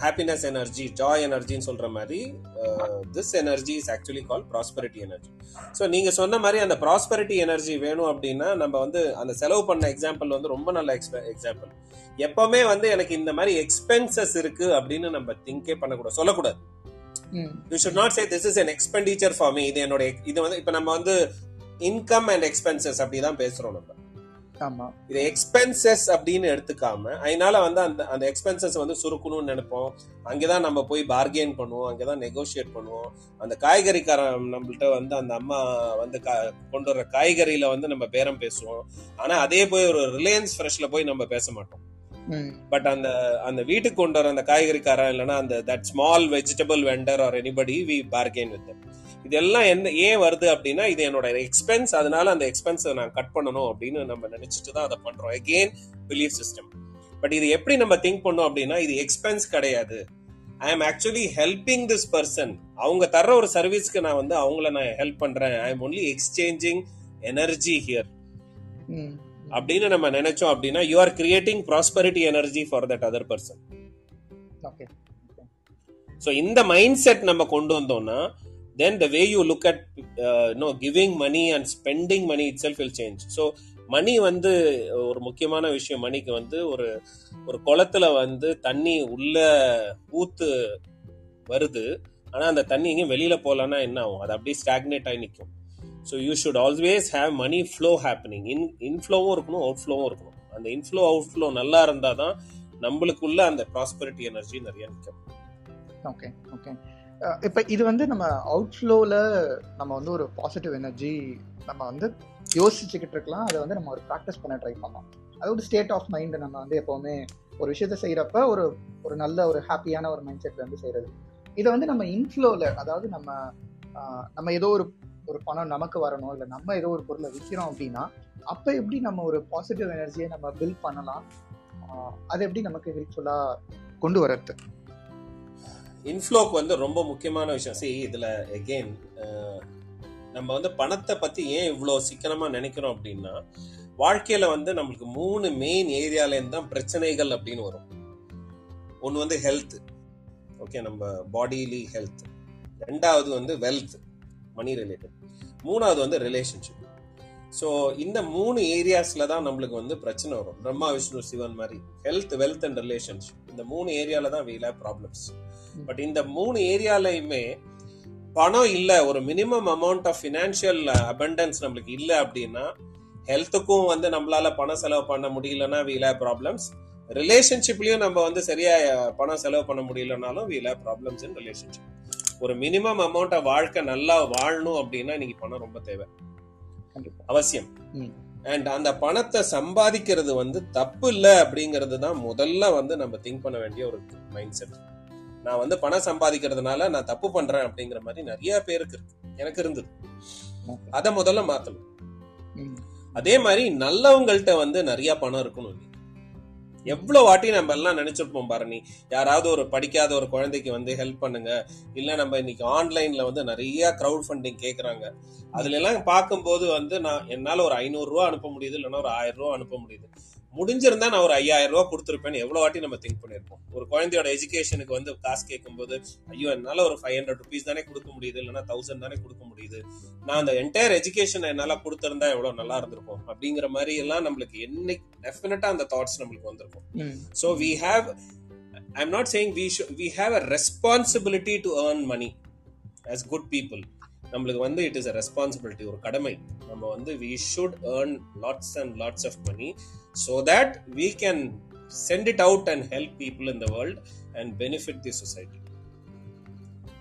ஹாப்பினஸ் எனர்ஜி ஜாய் எனர்ஜின்னு சொல்ற மாதிரி this energy is actually call prosperity energy so நீங்க சொன்ன மாதிரி அந்த prosperity energy வேணும் அப்படின்னா நம்ம வந்து அந்த செலவு பண்ண எக்ஸாம்பிள் வந்து ரொம்ப நல்ல எக்ஸாம்பிள் எப்பவுமே வந்து எனக்கு இந்த மாதிரி எக்ஸ்பென்சஸ் இருக்கு அப்படின்னு நம்ம திங்கே பண்ணக்கூடாது சொல்லக்கூடாது. You should not say this is an expenditure for me இது என்னோட இது வந்து இப்போ நம்ம வந்து இன்கம் அண்ட் எக்ஸ்பென்சஸ் அப்படிதான் பேசுறோம் நம்ம. ஆமா இது எக்ஸ்பென்சஸ் அப்படின்னு எடுத்துக்காம அதனால வந்து அந்த அந்த எக்ஸ்பென்சஸ் வந்து சுருக்கணும்னு நினைப்போம். அங்கதான் நம்ம போய் பார்கெயின் பண்ணுவோம் அங்கதான் நெகோஷியேட் பண்ணுவோம். அந்த காய்கறிக்காரன் நம்மள்ட்ட வந்து அந்த அம்மா வந்து கொண்டு வர காய்கறியில வந்து நம்ம பேரம் பேசுவோம். ஆனா அதே போய் ஒரு ரிலையன்ஸ் ஃப்ரெஷ்ல போய் நம்ம பேச மாட்டோம். பட் அந்த அந்த வீட்டுக்கு கொண்டு வர அந்த காய்கறிக்காரன் இல்லைன்னா அந்த that small vegetable vendor or anybody we bargain with இதெல்லாம் என்ன ஏன் வருது அப்படின்னா இது என்னோட எக்ஸ்பென்ஸ் அதனால அந்த எக்ஸ்பென்ஸை நான் கட் பண்ணணும் அப்படின்னு நம்ம நினைச்சிட்டு தான் அதை பண்றோம். அகெயின் பிலீஃப் சிஸ்டம் பட் இது எப்படி நம்ம திங்க் பண்ணோம் அப்படின்னா இது எக்ஸ்பென்ஸ் கிடையாது. I am actually helping this person அவங்க தர்ற ஒரு சர்வீஸ்க்கு நான் வந்து அவங்கள நான் ஹெல்ப் பண்றேன். I am only exchanging energy here அப்படின்னு நம்ம நினைச்சோம் அப்படின்னா you are creating prosperity energy for that other person so இந்த மைண்ட் செட் நம்ம கொண்டு வந்தோம்னா then the way you look at no giving money and spending money itself will change so money வந்து ஒரு முக்கியமான விஷயம். மணிக்கு வந்து ஒரு ஒரு குளத்துல வந்து தண்ணி உள்ள ஊத்து வருது. ஆனா அந்த தண்ணி எங்கேயும் வெளியில போகலன்னா என்ன ஆகும்? அது அப்படியே ஸ்டாக்னேட் ஆகி நிற்கும். So you should always have money flow happening in இன்ஃப்ளோவும் இருக்கணும் அவுட் ஃப்ளோவும் இருக்கணும். அந்த இன்ஃப்ளோ அவுட் ஃப்ளோ நல்லா இருந்தால் தான் நம்மளுக்குள்ள அந்த ப்ராஸ்பரிட்டி எனர்ஜி நிறைய நிற்கும். ஓகே ஓகே இப்போ இது வந்து நம்ம அவுட்ஃப்ளோவில் நம்ம வந்து ஒரு பாசிட்டிவ் எனர்ஜி நம்ம வந்து யோசிச்சுக்கிட்டு இருக்கலாம். அதை வந்து நம்ம ஒரு ப்ராக்டிஸ் பண்ண ட்ரை பண்ணலாம். அது ஒரு ஸ்டேட் ஆஃப் மைண்ட் நம்ம வந்து எப்போவுமே ஒரு விஷயத்த செய்கிறப்ப ஒரு ஒரு நல்ல ஒரு ஹாப்பியான ஒரு மைண்ட் செட்டில் வந்து செய்கிறது இதை வந்து நம்ம இன்ஃப்ளோவில் அதாவது நம்ம நம்ம ஏதோ ஒரு ஒரு பணம் நமக்கு வரணும் இல்லை நம்ம ஏதோ ஒரு பொருளை விற்கிறோம் அப்படின்னா அப்போ எப்படி நம்ம ஒரு பாசிட்டிவ் எனர்ஜியை நம்ம பில்ட் பண்ணலாம்? அதை எப்படி நமக்கு ஹெல்ப்ஃபுல்லாக கொண்டு வர்றது? இன்ஃப்ளோக்கு வந்து ரொம்ப முக்கியமான விஷயம். சி இதில் எகெயின் நம்ம வந்து பணத்தை பற்றி ஏன் இவ்வளோ சிக்கனமாக நினைக்கிறோம் அப்படின்னா வாழ்க்கையில் வந்து நம்மளுக்கு மூணு மெயின் ஏரியாலேருந்து தான் பிரச்சனைகள் அப்படின்னு வரும். ஒன்று வந்து ஹெல்த் ஓகே நம்ம பாடிலி ஹெல்த் ரெண்டாவது வந்து வெல்த் மணி ரிலேட்டட் மூணாவது வந்து ரிலேஷன்ஷிப் ஸோ இந்த மூணு ஏரியாஸில் தான் நம்மளுக்கு வந்து பிரச்சனை வரும். பிரம்மா விஷ்ணு சிவன் மாதிரி. ஹெல்த் வெல்த் அண்ட் ரிலேஷன்ஷிப் இந்த மூணு ஏரியாவில் தான் வீல ப்ராப்ளம்ஸ் பட் இந்த மூணு ஏரியாலையுமே பணம் இல்ல. ஒரு minimum amount of financial abundance நம்மளுக்கு இல்ல அப்படின்னா ஹெல்த்துக்கும் வந்து நம்மளால பணம் செலவு பண்ண முடியலன்னா வீல ப்ராப்ளம்ஸ் ரிலேஷன்ஷிப்லயும் நம்ம வந்து சரியா அஹ், பணம் செலவு பண்ண முடியலனாலும் வீல ப்ராப்ளம்ஸ் இன் ரிலேஷன்ஷிப் ஒரு மினிமம் அமௌண்ட் ஆஃப் வாழ்க்கை நல்லா வாழணும் அப்படின்னா இன்னைக்கு பணம் ரொம்ப தேவை. அவசியம். அண்ட் அந்த பணத்தை சம்பாதிக்கிறது வந்து தப்பு இல்லை அப்படிங்கிறது தான் முதல்ல வந்து நம்ம திங்க் பண்ண வேண்டிய ஒரு மைண்ட் செட் நான் வந்து பணம் சம்பாதிக்கிறதுனால நான் தப்பு பண்றேன் அப்படிங்கிற மாதிரி நிறைய பேருக்கு இருக்கு. எனக்கு இருந்தது. அதை முதல்ல மாத்தணும். அதே மாதிரி நல்லவங்கள்ட்ட வந்து நிறைய பணம் இருக்கணும் நீ எவ்வளவு வாட்டி நம்ம எல்லாம் நினைச்சிருப்போம் பாரு நீ யாராவது ஒரு படிக்காத ஒரு குழந்தைக்கு வந்து ஹெல்ப் பண்ணுங்க. இல்ல நம்ம இன்னைக்கு ஆன்லைன்ல வந்து நிறைய கிரவுட் ஃபண்டிங் கேக்குறாங்க. அதுல எல்லாம் பார்க்கும்போது வந்து நான் என்னால ஒரு ஐநூறு ரூபா அனுப்ப முடியுது இல்லைன்னா ஒரு ஆயிரம் ரூபா அனுப்ப முடியுது. முடிஞ்சிருந்தா நான் ஒரு ஐயாயிரம் ரூபா கொடுத்துருப்பேன்னு எவ்வளவு வாட்டி நம்ம திங்க் பண்ணிருப்போம் ஒரு குழந்தையோட எஜுகேஷனுக்கு வந்து காசு கேட்கும்போது ஐயோ என்னால ஒரு ஃபைவ் ஹண்ட்ரட் ருபீஸ் தானே கொடுக்க முடியுது இல்லைன்னா தௌசண்ட் தானே கொடுக்க முடியுது. நான் அந்த என்டையர் எஜுகேஷன் என்னால கொடுத்திருந்தா எவ்வளவு நல்லா இருந்திருக்கும்? அப்படிங்கிற மாதிரி எல்லாம் நம்மளுக்கு என்னைக்கு டெஃபினட்டா அந்த தாட்ஸ் நம்மளுக்கு வந்திருக்கும். ம். So we have i'm not saying we should we have a responsibility to earn money as good people. நம்மளுக்கு வந்து இட் இஸ் அ ரெஸ்பான்சிபிலிட்டி ஒரு கடமை. நம்ம வந்து we should earn lots and lots of money so that we can send it out and help people in the world and benefit the society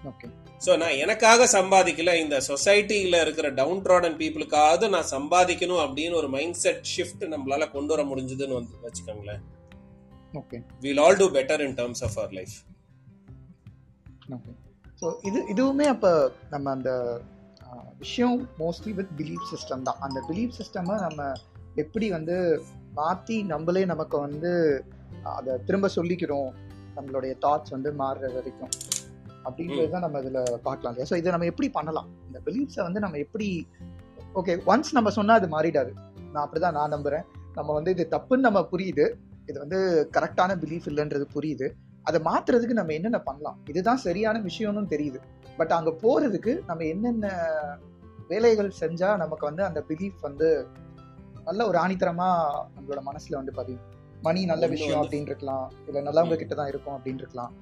okay so நான் எனக்காக சம்பாதிக்கல இந்த சொசைட்டியில் இருக்கிற down trodden பீப்புளுக்காவது நான் சம்பாதிக்கணும் அப்படின்னு ஒரு மைண்ட் செட் ஷிஃப்ட் நம்மளால கொண்டு வர முடிஞ்சதுன்னு வந்து வச்சுக்கோங்களேன். Okay we'll all do better in terms of our life. Okay so இது இதுவுமே அப்போ நம்ம அந்த விஷயம் மோஸ்ட்லி வித் பிலீஃப் சிஸ்டம் தான். அந்த பிலீஃப் சிஸ்டமை நம்ம எப்படி வந்து மாற்றி நம்மளே நமக்கு வந்து அதை திரும்ப சொல்லிக்கிறோம். நம்மளுடைய தாட்ஸ் வந்து மாறுற வரைக்கும். அப்படின்றது தான் நம்ம இதில் பார்க்கலாம் இல்லையா? ஸோ இதை நம்ம எப்படி பண்ணலாம்? இந்த பிலீஃப்ஸை வந்து நம்ம எப்படி ஓகே ஒன்ஸ் நம்ம சொன்னால் அது மாறிடாது. நான் அப்படிதான் நான் நம்புறேன். நம்ம வந்து இது தப்புன்னு நம்ம புரியுது. இது வந்து கரெக்டான பிலீஃப் இல்லைன்றது புரியுது. அதை மாத்துறதுக்கு நம்ம என்னென்ன பண்ணலாம்? இதுதான் சரியான விஷயம்னு தெரியுது. பட் அங்க போறதுக்கு நம்ம என்னென்ன வேலைகள் செஞ்சா நமக்கு வந்து அந்த பிலீஃப் வந்து நல்ல ஒரு ஆணித்தரமா நம்மளோட மனசுல வந்து பதியும். மணி நல்ல விஷயம் அப்படின்னு இருக்கலாம் இல்ல நல்லவங்க. கிட்ட தான் இருக்கும் அப்படின்னு இருக்கலாம்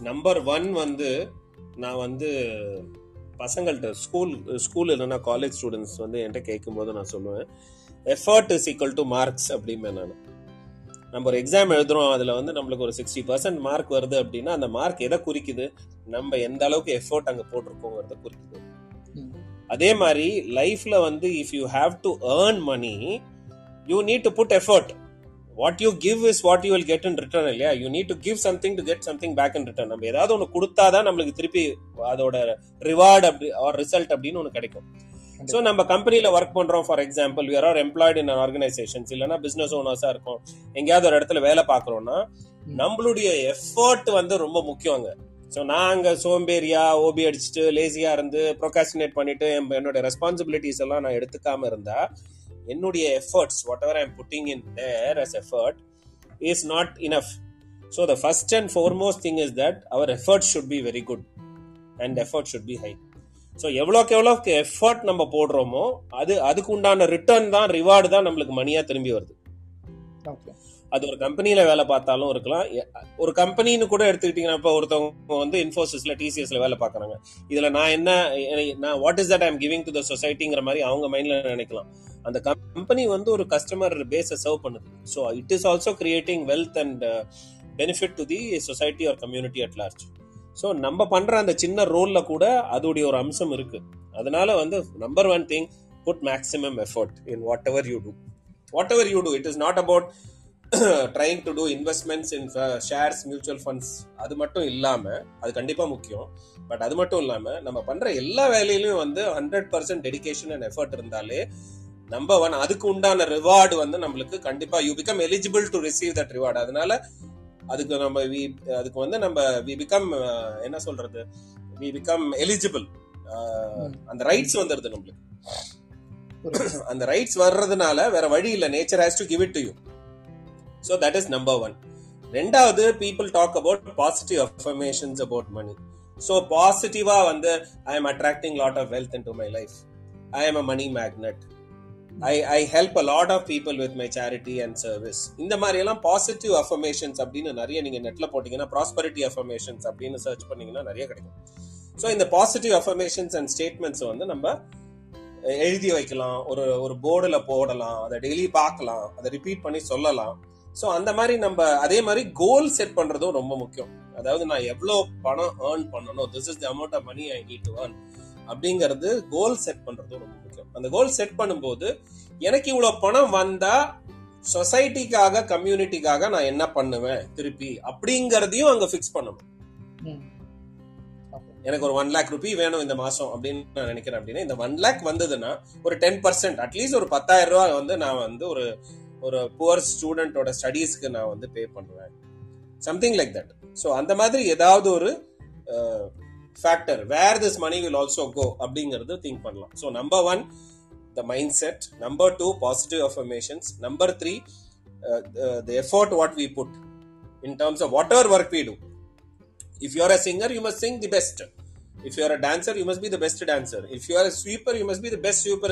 நம்பர் ஒன் வந்து நான் வந்து பசங்கள்கிட்ட ஸ்கூல் ஸ்கூல் இல்லைன்னா காலேஜ் ஸ்டூடெண்ட்ஸ் வந்து என்கிட்ட கேட்கும்போது நான் சொல்லுவேன். Effort is equal to marks அப்படிம்பேன் நான். நம்ம ஒரு எக்ஸாம் எழுதுறோம் அதில் வந்து நம்மளுக்கு ஒரு சிக்ஸ்டி பர்சன்ட் மார்க் வருது அப்படின்னா அந்த மார்க் எதை குறிக்குது? நம்ம எந்த அளவுக்கு எஃபோர்ட் அங்கே போட்டிருக்கோங்கிறத குறிக்குது. அதே மாதிரி லைஃப்ல வந்து if you have to earn money you need to put effort what you give is what you will get in return இல்லையா? You need to give something to get something back in return நம்ம ஏதாவது ஒன்று கொடுத்தாதான் நம்மளுக்கு திருப்பி அதோட reward அப்படி R result அப்படின்னு ஒன்று கிடைக்கும். ஸோ நம்ம கம்பெனில ஒர்க் பண்றோம் for example you are employed in organizations இல்லைன்னா பிசினஸ் ஓனர்ஸா இருக்கும். எங்கேயாவது ஒரு இடத்துல வேலை பார்க்குறோம்னா நம்மளுடைய எஃபர்ட் வந்து ரொம்ப முக்கியங்க ஸோ நான் அங்கே சோம்பேறியா ஓபி அடிச்சுட்டு லேசியாக இருந்து ப்ரொகாஸ்டினேட் பண்ணிட்டு என் என்னோட ரெஸ்பான்சிபிலிட்டிஸ் எல்லாம் நான் எடுத்துக்காமல் இருந்தா என்னுடைய efforts whatever I'm putting in there as effort is not enough so the first and foremost thing is that our effort should be very good and effort should be high so எவ்வளோக்கு எவ்வளோக்கு effort நம்ம போடுறோமோ அது அதுக்கு உண்டான return தான் reward தான் நம்மளுக்கு மணியாக திரும்பி வருது. ஓகே அது ஒரு கம்பெனியில வேலை பார்த்தாலும் இருக்கலாம். ஒரு கம்பெனின்னு கூட எடுத்துக்கிட்டீங்கன்னா இப்போ ஒருத்தவங்க வந்து இன்ஃபோசிஸ்ல டிசிஎஸ்ல வேலை பார்க்கறாங்க. இதுல நான் என்ன நான் what is that I'm giving to the சொசைட்டிங்கிற மாதிரி அவங்க மைண்ட்ல நினைக்கலாம். அந்த கம்பெனி வந்து ஒரு கஸ்டமர் பேஸை சர்வ் பண்ணுது. So it is also creating wealth and benefit to the society or community at large so நம்ம பண்ற அந்த சின்ன ரோல்ல கூட அதோடைய ஒரு அம்சம் இருக்கு. அதனால வந்து number one thing put maximum effort in whatever you do whatever you do it is not about trying to do investments in shares mutual funds அது மட்டும் இல்லாம அது கண்டிப்பா முக்கியம். பட் அது மட்டும் இல்லாம நம்ம பண்ற எல்லா வேலையிலயும் வந்து hundred percent dedication and effort இருந்தாலே நம்பர் ஒன் அதுக்கு உண்டான ரிவார்டு வந்து நம்மளுக்கு கண்டிப்பா you become eligible to receive that reward அதனால அதுக்கு நம்ம we- அதுக்கு வந்து நம்ம வி பிகம் என்ன சொல்றது? வி பிகம் எலிஜிபிள் அந்த ரைட்ஸ் வந்துருது நம்மளுக்கு. அந்த ரைட்ஸ் வர்றதுனால வேற வழி இல்ல. Nature has to give it to you so that is number one ரெண்டாவது people talk about positive affirmations about money so பாசிட்டிவாக வந்து I am attracting lot of wealth in to my life I am a money magnet I I help a lot of people with my charity and service இந்த மாதிரி எல்லாம் positive affirmations அப்படின்னு நிறைய நீங்க நெட்ல போட்டீங்கன்னா ப்ராஸ்பரிட்டி அஃபர்மேஷன்ஸ் அப்படின்னு search பண்ணீங்கன்னா நிறைய கிடைக்கும். ஸோ இந்த பாசிட்டிவ் அஃபர்மேஷன்ஸ் அண்ட் ஸ்டேட்மெண்ட்ஸ் வந்து நம்ம எழுதி வைக்கலாம். ஒரு ஒரு போர்டில் போடலாம். அதை டெய்லி பார்க்கலாம். அதை ரிப்பீட் பண்ணி சொல்லலாம். ஸோ அந்த மாதிரி நம்ம அதே மாதிரி கோல் செட் பண்றதும் ரொம்ப முக்கியம். அதாவது நான் எவ்வளோ பணம் ஏர்ன் பண்ணணும் this is the amount of money I need to earn அப்படிங்கிறது கோல் செட் பண்றதும் ரொம்ப முக்கியம். அந்த கோல் செட் பண்ணும்போது எனக்கு இவ்வளோ பணம் வந்தா சொசைட்டிக்காக கம்யூனிட்டிக்காக நான் என்ன பண்ணுவேன் திருப்பி அப்படிங்கறதையும் அங்க ஃபிக்ஸ் பண்ணணும். எனக்கு ஒரு ஒன் லேக் ருபி வேணும் இந்த மாசம் அப்படின்னு நான் நினைக்கிறேன் அப்படின்னா இந்த ஒன் லேக் வந்ததுன்னா ஒரு டென் பர்சன்ட் அட்லீஸ்ட் ஒரு பத்தாயிரம் ரூபாய் வந்து நான் வந்து ஒரு ஒரு புவர் ஸ்டூடெண்டோட ஸ்டடீஸ்க்கு நான் வந்து பே பண்ணுவேன். சம்திங் லைக் தட் ஸோ அந்த மாதிரி ஏதாவது ஒரு factor where this money will also go அப்படிங்கிறது திங்க் பண்ணலாம். So number one the mind set number two positive affirmations number three the effort what we put in terms of whatever work we do if you are a singer you must sing best best. If you are a dancer you must be the best dancer. If you are a sweeper you must be the best sweeper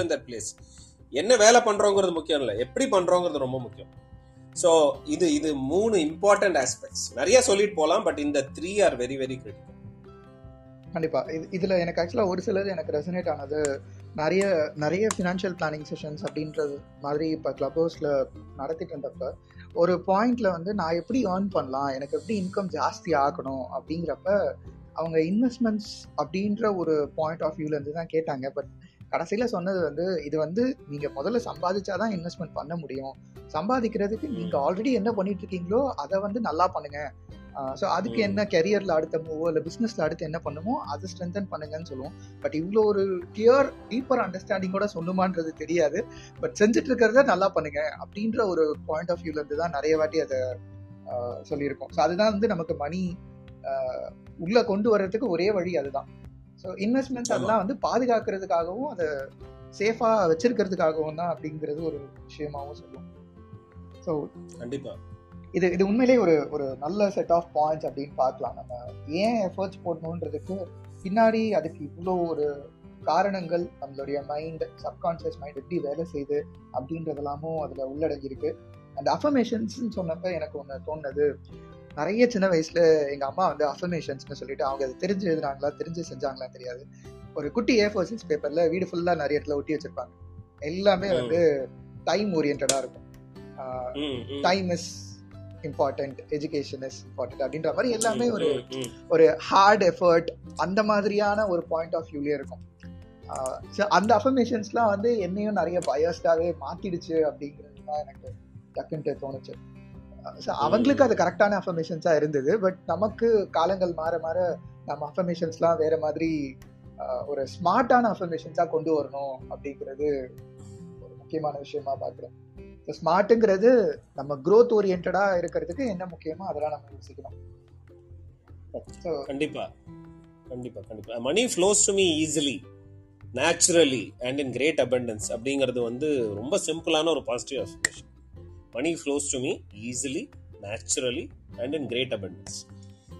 என்ன வேலை பண்றோங்கிறது முக்கியம் இல்லை. எப்படி பண்றோங்கிறது ரொம்ப முக்கியம். So இது இது மூணு இம்பார்ட்டன்ட் ஆஸ்பெக்ட்ஸ் நிறைய சொல்லிட்டு போகலாம் பட் இந்த three are very very critical கண்டிப்பா. இது இதுல எனக்கு ஆக்சுவலா ஒரு சிலது எனக்கு ரெசனேட் ஆனது நிறைய நிறைய ஃபினான்ஷியல் பிளானிங் செஷன்ஸ் அப்படின்றது மாதிரி இப்போ கிளப் ஹவுஸில் நடத்திட்டு இருந்தப்ப ஒரு பாயிண்ட்ல வந்து நான் எப்படி ஏர்ன் பண்ணலாம் எனக்கு எப்படி இன்கம் ஜாஸ்தி ஆகணும் அப்படிங்கிறப்ப அவங்க இன்வெஸ்ட்மெண்ட்ஸ் அப்படின்ற ஒரு பாயிண்ட் ஆஃப் வியூலேருந்து தான் கேட்டாங்க. பட் கடைசியில சொன்னது வந்து இது வந்து நீங்க முதல்ல சம்பாதிச்சாதான் இன்வெஸ்ட்மெண்ட் பண்ண முடியும். சம்பாதிக்கிறதுக்கு நீங்க ஆல்ரெடி என்ன பண்ணிட்டு இருக்கீங்களோ அதை வந்து நல்லா பண்ணுங்க. ஸோ அதுக்கு. என்ன கெரியர்ல அடுத்த மூவோ இல்லை பிசினஸ்ல அடுத்து என்ன பண்ணுமோ அதை ஸ்ட்ரென்தன் பண்ணுங்கன்னு சொல்லுவோம். பட் இவ்வளோ ஒரு கிளியர் டீப்பர் அண்டர்ஸ்டாண்டிங்கோட சொல்லுமான்றது தெரியாது. பட் செஞ்சுட்டு இருக்கிறத நல்லா பண்ணுங்க அப்படின்ற ஒரு பாயிண்ட் ஆஃப் வியூல இருந்து தான் நிறைய வாட்டி அதை சொல்லியிருக்கோம். ஸோ அதுதான் வந்து நமக்கு மணி உள்ள கொண்டு வர்றதுக்கு ஒரே வழி அதுதான். ஸோ இன்வெஸ்ட்மெண்ட்ஸ் ஆமா. அதெல்லாம் வந்து பாதுகாக்கிறதுக்காகவும் அதை சேஃபா வச்சிருக்கிறதுக்காகவும் தான் அப்படிங்கிறது ஒரு விஷயமாவும் சொல்லுவோம் ஸோ கண்டிப்பா. இது இது உண்மையிலேயே ஒரு ஒரு நல்ல செட் ஆஃப் பாயிண்ட்ஸ் அப்படின்னு பார்க்கலாம். நம்ம ஏன் எஃபர்ட்ஸ் போடணுன்றதுக்கு பின்னாடி அதுக்கு இவ்வளோ ஒரு காரணங்கள் நம்மளுடைய மைண்ட் சப்கான்ஷியஸ் மைண்ட் எப்படி வேலை செய்யுது அப்படின்றதெல்லாமும் அதில் உள்ளடங்கியிருக்கு. அந்த அஃபர்மேஷன்ஸ்னு சொன்னப்ப எனக்கு ஒன்று தோணுது. நிறைய சின்ன வயசுல எங்க அம்மா வந்து அஃபர்மேஷன்ஸ்னு சொல்லிட்டு அவங்க அதை தெரிஞ்சு எழுதுனாங்களா தெரிஞ்சு செஞ்சாங்களா தெரியாது. ஒரு குட்டி ஏ ஃபோர் சைஸ் பேப்பர்ல வீடு ஃபுல்லா நிறைய இடத்துல ஒட்டி வச்சிருப்பாங்க. எல்லாமே வந்து டைம் ஓரியன்டா இருக்கும். Time is important education is important அப்படின்ற மாதிரி எல்லாமே ஒரு. ஒரு ஹார்ட் எஃபர்ட் அந்த மாதிரியான ஒரு பாயிண்ட் ஆஃப் வியூலயே இருக்கும். அந்த அஃபர்மேஷன்ஸ்லாம் வந்து என்னையும் நிறைய பயஸ்டாவே மாத்திடுச்சு அப்படிங்கிறது தான் எனக்கு டக்குன்ட்டு தோணுச்சு. ஸோ அவங்களுக்கு அது கரெக்டான அஃபர்மேஷன்ஸாக இருந்தது. பட் நமக்கு காலங்கள் மாற மாற நம்ம அஃபர்மேஷன்ஸ்லாம் வேற மாதிரி ஒரு ஸ்மார்ட்டான அஃபர்மேஷன்ஸாக கொண்டு வரணும் அப்படிங்கிறது ஒரு முக்கியமான விஷயமா பார்க்குறேன். ஸோ ஸ்மார்ட்டுங்கிறது நம்ம க்ரோத் ஓரியன்டாக இருக்கிறதுக்கு என்ன முக்கியமோ அதெல்லாம் நம்ம யோசிக்கணும். ஸோ கண்டிப்பா. கண்டிப்பா கண்டிப்பா. Money flows to me easily naturally and in great abundance அப்படிங்கிறது வந்து ரொம்ப சிம்பிளான ஒரு positive affirmation money flows to me easily naturally and in great abundance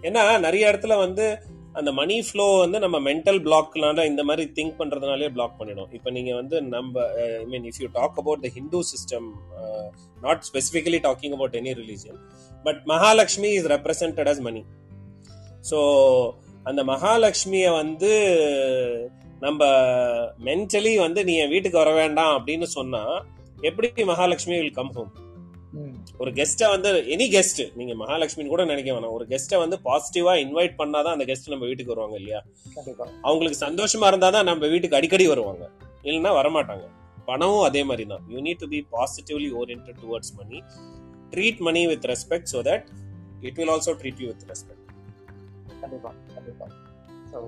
ஏன்னா நிறைய இடத்துல வந்து அந்த மணி ஃப்ளோ வந்து நம்ம மென்டல் பிளாக்னால இந்த மாதிரி திங்க் பண்றதுனாலே பிளாக் பண்ணிடும். இப்போ நீங்க வந்து நம்ம I mean if you talk about the Hindu system not specifically talking about any religion but Mahalakshmi is represented as money so அந்த மகாலட்சுமியை வந்து நம்ம மென்டலி வந்து நீ என் வீட்டுக்கு வர வேண்டாம் அப்படின்னு சொன்னா எப்படி மகாலட்சுமி வில் கம் ஹோம் ஒரு கெஸ்ட்டை வந்து எனி கெஸ்ட் நீங்க மகாலட்சுமின்னு கூட நினைக்க வேணாம். ஒரு கெஸ்ட்டை வந்து பாசிட்டிவா இன்வைட் பண்ணாதான் அந்த கெஸ்ட் நம்ம வீட்டுக்கு வருவாங்க இல்லையா? அவங்களுக்கு சந்தோஷமா இருந்தாதான் நம்ம வீட்டுக்கு அடிக்கடி வருவாங்க. இல்லைன்னா வரமாட்டாங்க. பணமும் அதே மாதிரி தான் you need to be positively oriented towards money treat money with respect so that it will also treat you with respect கண்டிப்பா கண்டிப்பா. ஸோ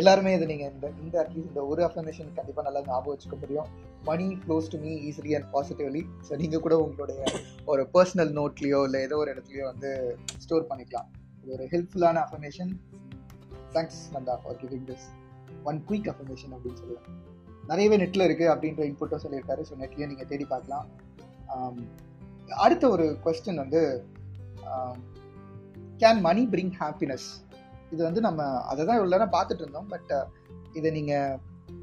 எல்லாருமே இது நீங்கள் இந்த இந்த அட்லீஸ்ட் இந்த ஒரு அஃபர்மேஷன் கண்டிப்பாக நல்லா ஞாபகம் வச்சுக்க முடியும். Money close to me easily and positively so நீங்கள் கூட உங்களுடைய ஒரு பர்சனல் நோட்லேயோ இல்லை ஏதோ ஒரு இடத்துலையோ வந்து ஸ்டோர் பண்ணிக்கலாம். இது ஒரு ஹெல்ப்ஃபுல்லான affirmation thanks Nanda for giving this one quick affirmation அப்படின்னு சொல்லுவேன் நிறையவே நெட்டில் இருக்குது அப்படின்ற இன்புட்டும் சொல்லியிருக்காரு. ஸோ நெட்லேயே நீங்கள் தேடி பார்க்கலாம். அடுத்த ஒரு கொஸ்டின் வந்து கேன் மணி பிரிங் ஹாப்பினஸ் இது வந்து நம்ம அதை தான் இவ்வளோ நேரம் பார்த்துட்டு இருந்தோம். பட் இதை நீங்க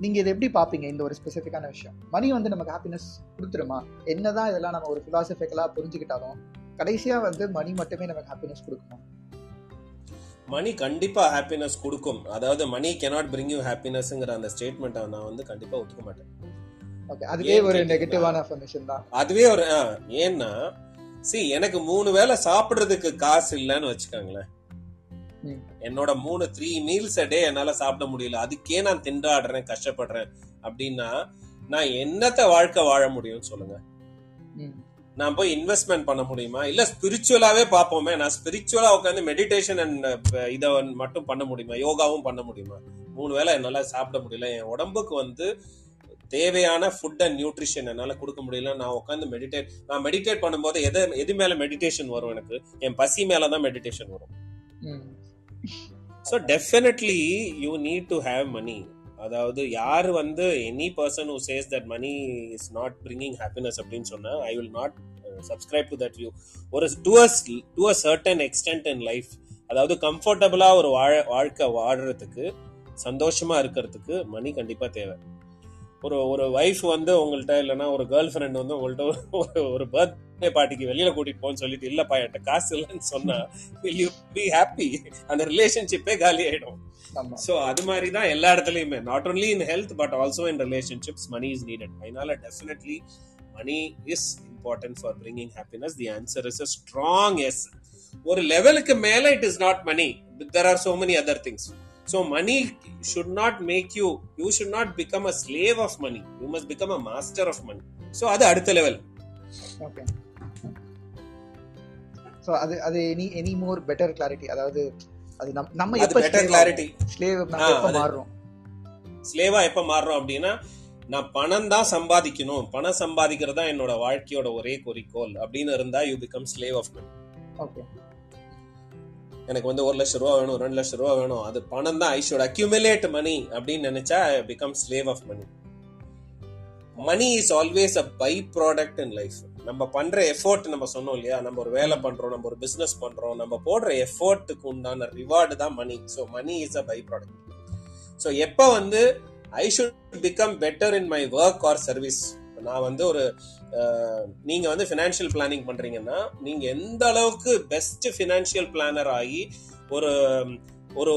நீங்க இதை எப்படி பார்ப்பீங்க? இந்த ஒரு ஸ்பெசிஃபிக்கான விஷயம். மணி வந்து நமக்கு ஹாப்பினஸ் கொடுத்துருமா? என்னதான் இதெல்லாம் நம்ம ஒரு பிலாசபிக்கலா புரிஞ்சுக்கிட்டாலும் கடைசியா வந்து மணி மட்டுமே நமக்கு ஹாப்பினஸ் கொடுக்குமா? மணி கண்டிப்பா ஹாப்பினஸ் கொடுக்கும். அதாவது மணி cannot bring you ஹாப்பினஸ்ங்கிற அந்த ஸ்டேட்மெண்ட்டை நான் வந்து கண்டிப்பா ஒத்துக்க மாட்டேன். ஓகே அதுவே ஒரு? நெகட்டிவான அஃபர்மேஷன் தான். அதுவே ஒரு ஏன்னா சி எனக்கு மூணு வேளை சாப்பிடுறதுக்கு காசு இல்லைன்னு வச்சுக்கோங்களேன். என்னோட மூணு த்ரீ மீல்ஸ் டே என்னால சாப்பிட முடியல. அதுக்கே நான் திண்டாடுறேன் கஷ்டப்படுறேன். அப்படின்னா நான் என்னத்த வாழ்க்கை வாழ முடியும்னு சொல்லுங்க. நான் போய் இன்வெஸ்ட்மெண்ட் பண்ண முடியுமா? இல்ல ஸ்பிரிச்சுவலாவே பார்ப்போமே. நான் ஸ்பிரிச்சுவலா உட்காந்து மெடிடேஷன் அண்ட் இதை மட்டும் பண்ண முடியுமா? யோகாவும் பண்ண முடியுமா? மூணு வேளை என்னால சாப்பிட முடியல. என் உடம்புக்கு வந்து தேவையான ஃபுட் அண்ட் நியூட்ரிஷன் என்னால கொடுக்க முடியல. நான் உட்காந்து மெடிடேட் நான் மெடிடேட் பண்ணும்போது எது எது மேல மெடிடேஷன் வரும் எனக்கு? என் பசி மேல தான் மெடிடேஷன் வரும். So definitely you need to have money அதாவது யார் வந்து any person who says that money is not bringing happiness அப்படின்னு சொன்னால் I will not subscribe to that view ஒரு to a to a certain extent in life அதாவது கம்ஃபர்டபுளாக ஒரு வாழ வாழ்க்கை வாழறதுக்கு சந்தோஷமா இருக்கிறதுக்கு மணி கண்டிப்பாக தேவை. ஒரு ஒரு ஒய்ஃப் வந்து உங்கள்கிட்ட இல்லைன்னா ஒரு கேர்ள் ஃப்ரெண்ட் வந்து உங்கள்கிட்ட ஒரு ஒரு பர்த்டே பார்ட்டிக்கு வெளியில கூட்டிட்டு போன்னு சொல்லிட்டு இல்லப்பா என்கிட்ட காசு இல்லைன்னு சொன்னா will you be happy? அந்த ரிலேஷன்ஷிப்பே காலி ஆயிடும். ஸோ அது மாதிரி தான் எல்லா இடத்துலயுமே. Not only in health but also in relationships money is needed அதனால definitely money is important for bringing happiness the answer is a strong yes ஒரு லெவலுக்கு மேல it is not money there are so many other things so money should not make you you should not become a slave of money you must become a master of money so அது அடுத்த level okay so அது அது any any more better clarity அதாவது அது நம் நம்ம எப்போ better clarity slave நம்ம எப்போ மாறுறோம்? ஸ்லேவா எப்ப மாறுறோம் அப்படின்னா நான் பணம் தான் சம்பாதிக்கணும். பணம் சம்பாதிக்கிறது தான் என்னோட வாழ்க்கையோட ஒரே குறிக்கோள் அப்படின்னு இருந்தா you become slave of money okay எனக்கு வந்து ஒரு லட்சம் ரூபா வேணும் ரெண்டு லட்சம் ரூபா வேணும். அது பணம் தான். ஐ ஷுட் அக்யூமுலேட் மணி அப்படின்னு நினைச்சா become slave of money money is always a by product in life நம்ம பண்ற எஃபோர்ட் நம்ம சொன்னோம் இல்லையா? நம்ம ஒரு வேலை பண்றோம் நம்ம ஒரு பிசினஸ் பண்றோம் நம்ம போடுற எஃபோர்ட்டுக்கு உண்டான ரிவார்டு தான் money so money is a by product so எப்போ வந்து I should become better in my work or service நான் வந்து ஒரு நீங்க வந்து ஃபினான்ஷியல் பிளானிங் பண்றீங்கன்னா நீங்க எந்த அளவுக்கு பெஸ்ட் ஃபினான்ஷியல் பிளானர் ஆகி ஒரு ஒரு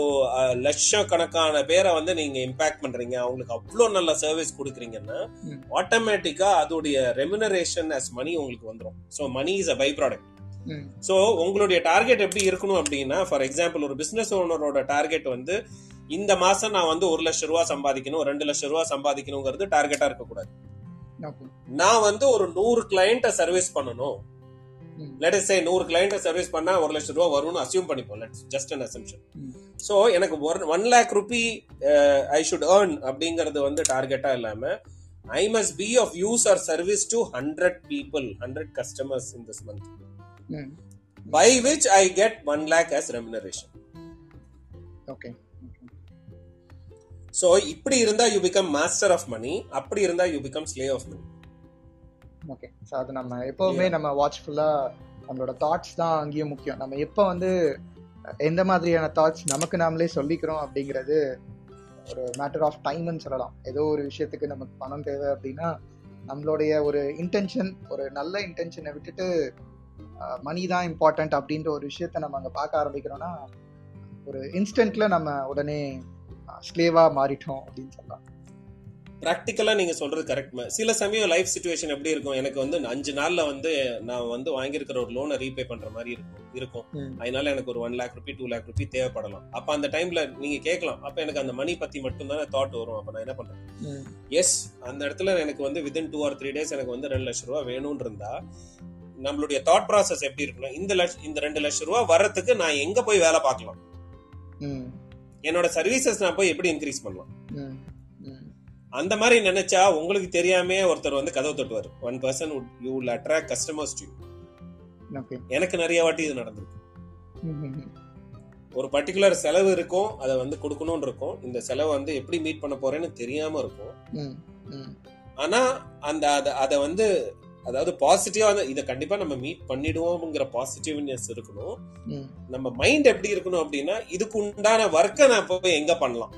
லட்சக்கணக்கான பேரை வந்து நீங்க இம்பாக்ட் பண்றீங்க. அவங்களுக்கு அவ்வளோ நல்ல சர்வீஸ் கொடுக்குறீங்கன்னா. ஆட்டோமேட்டிக்கா அதோடைய ரெமுனரேஷன் as மணி உங்களுக்கு வந்துடும் so money is a by product so உங்களுடைய டார்கெட் எப்படி இருக்கணும் அப்படின்னா ஃபார் எக்ஸாம்பிள் ஒரு பிசினஸ் ஓனரோட டார்கெட் வந்து இந்த மாசம் நான் வந்து ஒரு லட்சம் ரூபா சம்பாதிக்கணும் ரெண்டு லட்சம் ரூபா சம்பாதிக்கணுங்கிறது டார்கெட்டா இருக்கக்கூடாது. நான் வந்து ஒரு நூறு கிளைண்ட்டை சர்வீஸ் பண்ணணும். லெட் சே நூறு கிளைண்ட்டை சர்வீஸ் பண்ணா ஒரு லட்சம் ரூபா வரும்னு அசியூம் பண்ணிப்போம். Let's just an assumption. So எனக்கு one lakh rupee I should earn அப்படிங்கிறது வந்து டார்கெட்டா இல்லாம I must be of use or service to hundred people hundred customers in this month by which I get 1 lakh as remuneration. Okay. So இப்படி இருந்தா you become master of money அப்படி இருந்தா you become slave of money okay so அது நம்ம எப்போவுமே நம்ம வாட்ச்ஃபுல்லா நம்மளோட thoughts தான் அங்கேயும் முக்கியம். நம்ம எப்போ வந்து எந்த மாதிரியான தாட்ஸ் நமக்கு நாமளே சொல்லிக்கிறோம் அப்படிங்கிறது ஒரு மேட்டர் ஆஃப் டைம்னு சொல்லலாம். ஏதோ ஒரு விஷயத்துக்கு நமக்கு பணம் தேவை அப்படின்னா நம்மளுடைய ஒரு இன்டென்ஷன் ஒரு நல்ல இன்டென்ஷனை விட்டுட்டு மணி தான் இம்பார்ட்டன்ட் அப்படின்ற ஒரு விஷயத்த நம்ம அங்கே பார்க்க ஆரம்பிக்கிறோம்னா ஒரு இன்ஸ்டன்ட்ல நம்ம உடனே ஸ்லேவாக மாறிட்டோம் அப்படின்னு சொல்லலாம். ப்ராக்டிக்கலா நீங்க சொல்றது கரெக்ட் சில சமயம் லைஃப் சுச்சுவேஷன் எப்படி இருக்கும்? எனக்கு வந்து அஞ்சு நாள்ல வந்து நான் வந்து வாங்கியிருக்கிற ஒரு லோனை ரீபே பண்ற மாதிரி இருக்கும் இருக்கும். அதனால எனக்கு ஒரு one lakh rupee two lakh rupee தேவைப்படலாம். அப்ப அந்த டைம்ல நீங்க கேட்கலாம். அப்ப எனக்கு அந்த மணி பத்தி மட்டும் தானே தாட் வரும். அப்ப நான் என்ன பண்றேன் ம், எஸ் அந்த இடத்துல எனக்கு வந்து within two or three days எனக்கு வந்து ரெண்டு லட்சம் ரூபா வேணும்னு இருந்தா நம்மளுடைய தாட் ப்ராசஸ் எப்படி இருக்கணும் இந்த லட்ச இந்த ரெண்டு லட்சம் ரூபா வர்றதுக்கு நான் எங்க போய் வேலை பார்க்கலாம்? என்னோட சர்வீசஸ் நான் போய் எப்படி இன்க்ரீஸ் பண்ணலாம். அந்த மாதிரி நினைச்சா உங்களுக்கு தெரியாமே ஒருத்தர் வந்து கதவு தட்டுவார். One person you will attract customers to எனக்கு நிறைய வாட்டி இது நடந்திருக்கு. ஒரு பர்டிகுலர் செலவு இருக்கும் அதை வந்து கொடுக்கணும்னு இருக்கும். இந்த செலவை வந்து எப்படி மீட் பண்ண போறேன்னு தெரியாம இருக்கும். ஆனா அந்த அத- அதை வந்து அதாவது பாசிட்டிவா இதை கண்டிப்பா நம்ம மீட் பண்ணிடுவோம்ங்கிற பாசிட்டிவ்னஸ் இருக்கணும். நம்ம மைண்ட் எப்படி இருக்கணும் அப்படின்னா இதுக்கு உண்டான ஒர்க்கை நான் போய் எங்க பண்ணலாம்?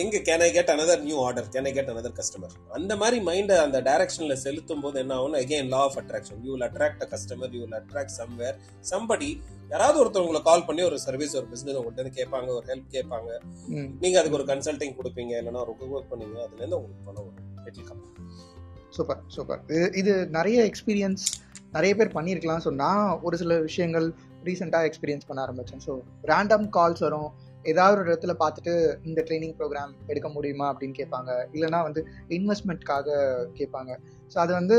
எங்க can I get another new order can I get another customer அந்த மாதிரி மைண்டை அந்த டைரக்ஷன்ல செலுத்தும் போது என்ன ஆகும் again law of attraction you will attract a customer you will attract somewhere somebody யாராவது ஒருத்தர் உங்களை கால் பண்ணி ஒரு சர்வீஸ் ஒரு பிசினஸ் உங்கள்கிட்ட கேட்பாங்க ஒரு ஹெல்ப் கேட்பாங்க. நீங்க அதுக்கு ஒரு கன்சல்டிங் கொடுப்பீங்க இல்லைன்னா ஒரு ஒர்க் பண்ணீங்க அதுல இருந்து உங்களுக்கு பணம் வரும். சூப்பர் சூப்பர் இது இது நிறைய எக்ஸ்பீரியன்ஸ் நிறைய பேர் பண்ணியிருக்கலாம். ஸோ நான் ஒரு சில விஷயங்கள் ரீசெண்டாக எக்ஸ்பீரியன்ஸ் பண்ண ஆரம்பித்தேன் ஸோ ரேண்டம் கால்ஸ் வரும். ஏதாவது ஒரு இடத்துல பார்த்துட்டு இந்த ட்ரைனிங் ப்ரோக்ராம் எடுக்க முடியுமா அப்படின்னு கேட்பாங்க. இல்லைனா வந்து இன்வெஸ்ட்மெண்ட்காக கேட்பாங்க. ஸோ அது வந்து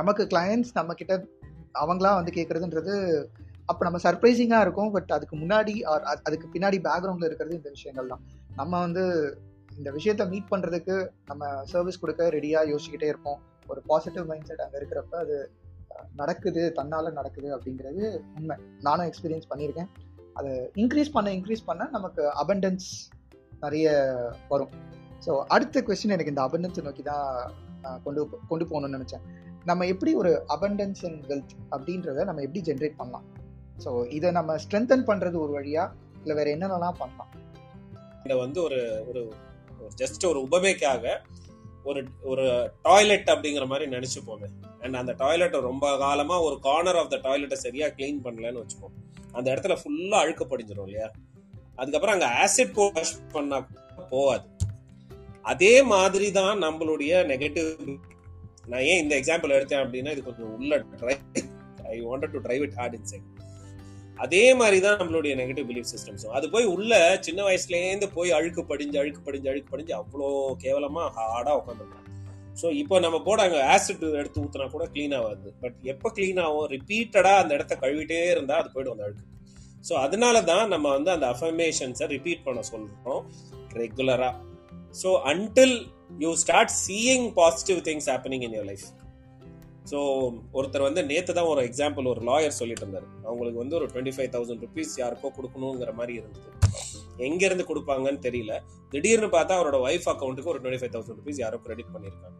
நமக்கு கிளையன்ஸ் நம்மக்கிட்ட அவங்களா வந்து கேட்குறதுன்றது அப்போ நம்ம சர்ப்ரைசிங்காக இருக்கும். பட் அதுக்கு முன்னாடி ஆர் அதுக்கு பின்னாடி பேக்ரவுண்டில் இருக்கிறது இந்த விஷயங்கள் தான். நம்ம வந்து இந்த விஷயத்த மீட் பண்ணுறதுக்கு நம்ம சர்வீஸ் கொடுக்க ரெடியாக யோசிச்சுக்கிட்டே இருப்போம். ஒரு பாசிட்டிவ் மைண்ட் செட் அங்கே இருக்கிறப்ப அது நடக்குது தன்னால் நடக்குது அப்படிங்கிறது உண்மை. நானும் எக்ஸ்பீரியன்ஸ் பண்ணியிருக்கேன். அதை இன்க்ரீஸ் பண்ண இன்க்ரீஸ் பண்ண நமக்கு அபண்டன்ஸ் நிறைய வரும். ஸோ அடுத்த கொஸ்டின் எனக்கு இந்த அபண்டன்ஸை நோக்கி தான் கொண்டு கொண்டு போகணும்னு நினச்சேன். நம்ம எப்படி ஒரு அபண்டன்ஸ் அண்ட் வெல்த் அப்படின்றத நம்ம எப்படி ஜென்ரேட் பண்ணலாம்? ஸோ இதை நம்ம ஸ்ட்ரென்தன் பண்ணுறது ஒரு வழியாக இல்லை வேறு என்னென்னலாம் பண்ணலாம்? இதை வந்து ஒரு ஒரு ஜஸ்ட் ஒரு உபமைக்காக ஒரு ஒரு டாய்லெட் அப்படிங்கிற மாதிரி நினைச்சுப்போமே. அண்ட் அந்த டாய்லெட்டை ரொம்ப காலமாக ஒரு கார்னர் ஆஃப் த டாய்லெட்டை சரியாக க்ளீன் பண்ணலன்னு வச்சுப்போம். அந்த இடத்துல ஃபுல்லா அழுக்கு படிஞ்சிடும் இல்லையா? அதுக்கப்புறம் அங்க ஆசிட் வாஷ் பண்ணா போகாது. அதே மாதிரி தான் நம்மளுடைய நெகட்டிவ் நான் ஏன் இந்த எக்ஸாம்பிள் எடுத்தேன் அப்படின்னா இது கொஞ்சம் உள்ள try I wanted to drive it hard inside அதே மாதிரி தான் நம்மளுடைய நெகட்டிவ் பிலீஃப் சிஸ்டம்ஸும் அது போய் உள்ள சின்ன வயசுலேருந்து போய் அழுக்கு படிஞ்சு அழுக்கு படிஞ்சு அழுக்கு படிஞ்சு அவ்வளோ கேவலமாக ஹார்டாக உட்காந்துருக்கோம் ஸோ இப்போ நம்ம போட அங்கே ஆசிட் எடுத்து ஊற்றினா கூட க்ளீன் ஆகாது. பட் எப்போ க்ளீன் ஆகும்? ரிப்பீட்டடாக அந்த இடத்த கழுவிட்டே இருந்தால் அது போய்டும் அந்த அழுக்கு. ஸோ அதனால தான் நம்ம வந்து அந்த அஃபர்மேஷன்ஸை ரிப்பீட் பண்ண சொல்கிறோம் ரெகுலராக so until you start seeing positive things happening in your life so ஒருத்தர் வந்து நேற்று தான் ஒரு எக்ஸாம்பிள் ஒரு லாயர் சொல்லிட்டு இருந்தார். அவங்களுக்கு வந்து ஒரு டுவெண்ட்டி ஃபைவ் தௌசண்ட் ருபீஸ் யாருக்கோ கொடுக்கணுங்கிற மாதிரி இருந்தது. எங்கேருந்து கொடுப்பாங்கன்னு தெரியல. திடீர்னு பார்த்தா அவரோட ஒய்ஃப் அக்கௌண்ட்டுக்கு ஒரு டுவெண்ட்டி ஃபைவ் தௌசண்ட் ருபீஸ் யாரோ கிரெடிட் பண்ணியிருக்காங்க.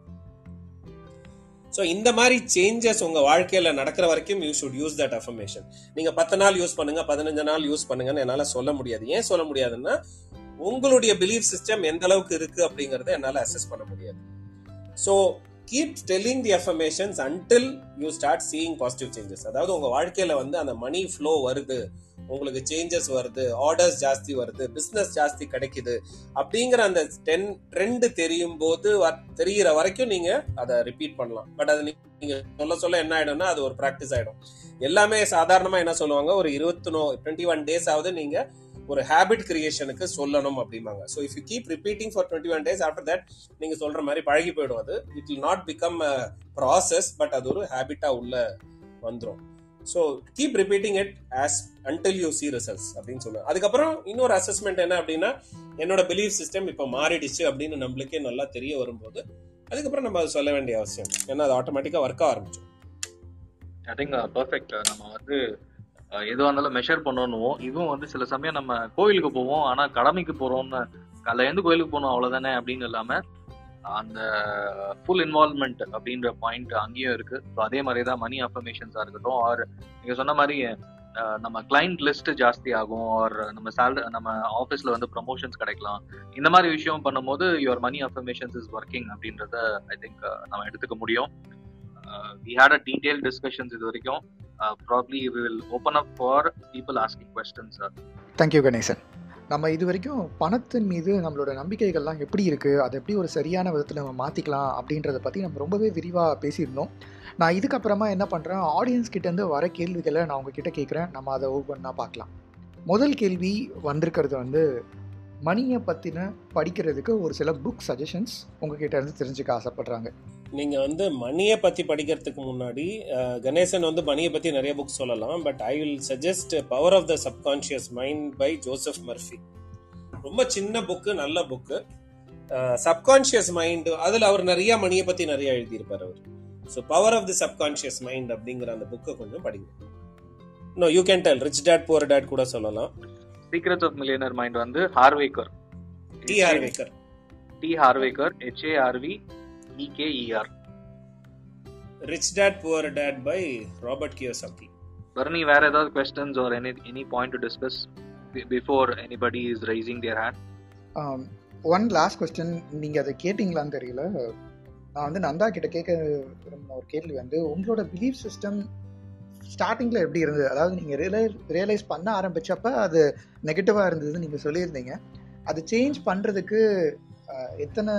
ஸோ இந்த மாதிரி சேஞ்சஸ் உங்கள் வாழ்க்கையில் நடக்கிற வரைக்கும் you should use that affirmation நீங்கள் பத்து நாள் யூஸ் பண்ணுங்க பதினஞ்சு நாள் யூஸ் பண்ணுங்கன்னு என்னால் சொல்ல முடியாது. ஏன் சொல்ல முடியாதுன்னா உங்களுடைய பிலீஃப் சிஸ்டம் எந்த அளவுக்கு இருக்கு அப்படிங்கறத என்னால் அசஸ் பண்ண முடியாது. So keep telling the affirmations until you start seeing positive changes அதாவது உங்கள் வாழ்க்கையில் வந்து அந்த மணி ஃப்ளோ வருது உங்களுக்கு சேஞ்சஸ் வருது ஆர்டர்ஸ் ஜாஸ்தி வருது பிஸ்னஸ் ஜாஸ்தி கிடைக்குது அப்படிங்கிற அந்த டென் ட்ரெண்டு தெரியும் போது தெரிகிற தெரியிற வரைக்கும் நீங்கள் அதை ரிப்பீட் பண்ணலாம். பட் அது நீங்கள் சொல்ல சொல்ல என்ன ஆகிடும்னா அது ஒரு ப்ராக்டிஸ் ஆகிடும் எல்லாமே சாதாரணமாக என்ன சொல்லுவாங்க? ஒரு இருபத்தி நோ டுவெண்ட்டி ஒன் டேஸ் ஆகுது நீங்கள் ஒரு ஹேபிட் கிரியேஷனுக்கு சொல்லணும் அப்படிம்பாங்க. So if you keep repeating for twenty one days after that நீங்க சொல்ற மாதிரி பழகி போயிடும் அது. It will not become process but அது ஒரு ஹேபிட்டா உள்ள வந்துடும் so keep repeating it as until you see results அப்படின்னு சொல்லுவேன் அதுக்கப்புறம் இன்னொரு அசஸ்மெண்ட் என்ன அப்படின்னா என்னோட பிலீஃப் சிஸ்டம் இப்போ மாறிடுச்சு அப்படின்னு நம்மளுக்கே நல்லா தெரிய வரும்போது அதுக்கப்புறம் நம்ம அதை சொல்ல வேண்டிய அவசியம். ஏன்னா அது ஆட்டோமேட்டிக்காக ஒர்க் ஆரம்பிச்சோம் ஐ திங்க் பர்ஃபெக்ட் நம்ம வந்து எதுவாக இருந்தாலும் மெஷர் பண்ணணும் இதுவும் வந்து சில சமயம் நம்ம கோயிலுக்கு போவோம். ஆனால் கடமைக்கு போகிறோம்னு காலைல இருந்து கோயிலுக்கு போகணும் அவ்வளோதானே அப்படின்னு இல்லாமல் அந்த ஃபுல் இன்வால்மெண்ட் அப்படின்ற பாயிண்ட் அங்கேயும் இருக்கு. ஸோ அதே மாதிரி தான் மணி அஃபர்மேஷன்ஸாக இருக்கட்டும். ஆர் நீங்கள் சொன்ன மாதிரி நம்ம கிளைண்ட் லிஸ்ட் ஜாஸ்தி ஆகும். ஆர் நம்ம சேலரி நம்ம ஆஃபீஸ்ல வந்து ப்ரமோஷன்ஸ் கிடைக்கலாம். இந்த மாதிரி விஷயம் பண்ணும்போது your money affirmations is working அப்படின்றத ஐ திங்க் நம்ம எடுத்துக்க முடியும். We had a detail discussions இது வரைக்கும். Probably we will open up for people asking questions thank you Ganesan. நம்ம இது வரைக்கும் பணத்தின் மீது நம்மளோட நம்பிக்கைகள்லாம் எப்படி இருக்குது அதை எப்படி ஒரு சரியான விதத்தில் நம்ம மாற்றிக்கலாம் அப்படின்றத பற்றி நம்ம ரொம்பவே விரிவாக பேசியிருந்தோம். நான் இதுக்கப்புறமா என்ன பண்ணுறேன் ஆடியன்ஸ் கிட்டேருந்து வர கேள்விகளை நான் உங்ககிட்ட கேட்குறேன் நம்ம அதை ஒவ்வொன்றா பார்க்கலாம். முதல் கேள்வி வந்திருக்கிறது வந்து மணியை பற்றின படிக்கிறதுக்கு ஒரு சில புக் சஜஷன்ஸ் உங்ககிட்ட இருந்து தெரிஞ்சுக்க ஆசைப்பட்றாங்க. நீங்க வந்து மணியை பத்தி படிக்கிறதுக்கு முன்னாடி கணேசன் வந்து மணியை பத்தி நிறைய புக் சொல்லலாம். But I will suggest power of the subconscious mind by Joseph Murphy ரொம்ப சின்ன புக்கு நல்ல புக்கு சப்கான்ஷியஸ் மைண்ட் அதுல அவர் நிறைய மணியை பத்தி நிறைய எழுதியிருப்பார் அவர். So power of the subconscious mind அப்படிங்கிற அந்த புக்கை கொஞ்சம் படிங்க. No you can tell rich dad poor dad கூட சொல்லலாம். சீக்ரெட்ஸ் ஆஃப் மில்லியனர் மைண்ட் வந்து Harv Eker T Harv Eker T Harv Eker H A R V E K E R rich dad poor dad by Robert Kiyosaki Barney வேற ஏதாவது questions or any any point to discuss before anybody is raising their hand one last question நீங்கள் அதை கேட்டிங்களான்னு தெரியல. நான் வந்து நந்தா கிட்ட கேட்க விரும்பின ஒரு கேள்வி வந்து உங்களோட பிலீஃப் சிஸ்டம் ஸ்டார்டிங்கில் எப்படி இருந்தது? அதாவது நீங்கள் ரியலைஸ் ரியலைஸ் பண்ண ஆரம்பிச்சப்ப அது நெகட்டிவாக இருந்ததுன்னு நீங்கள் சொல்லியிருந்தீங்க. அது சேஞ்ச் பண்ணுறதுக்கு எத்தனை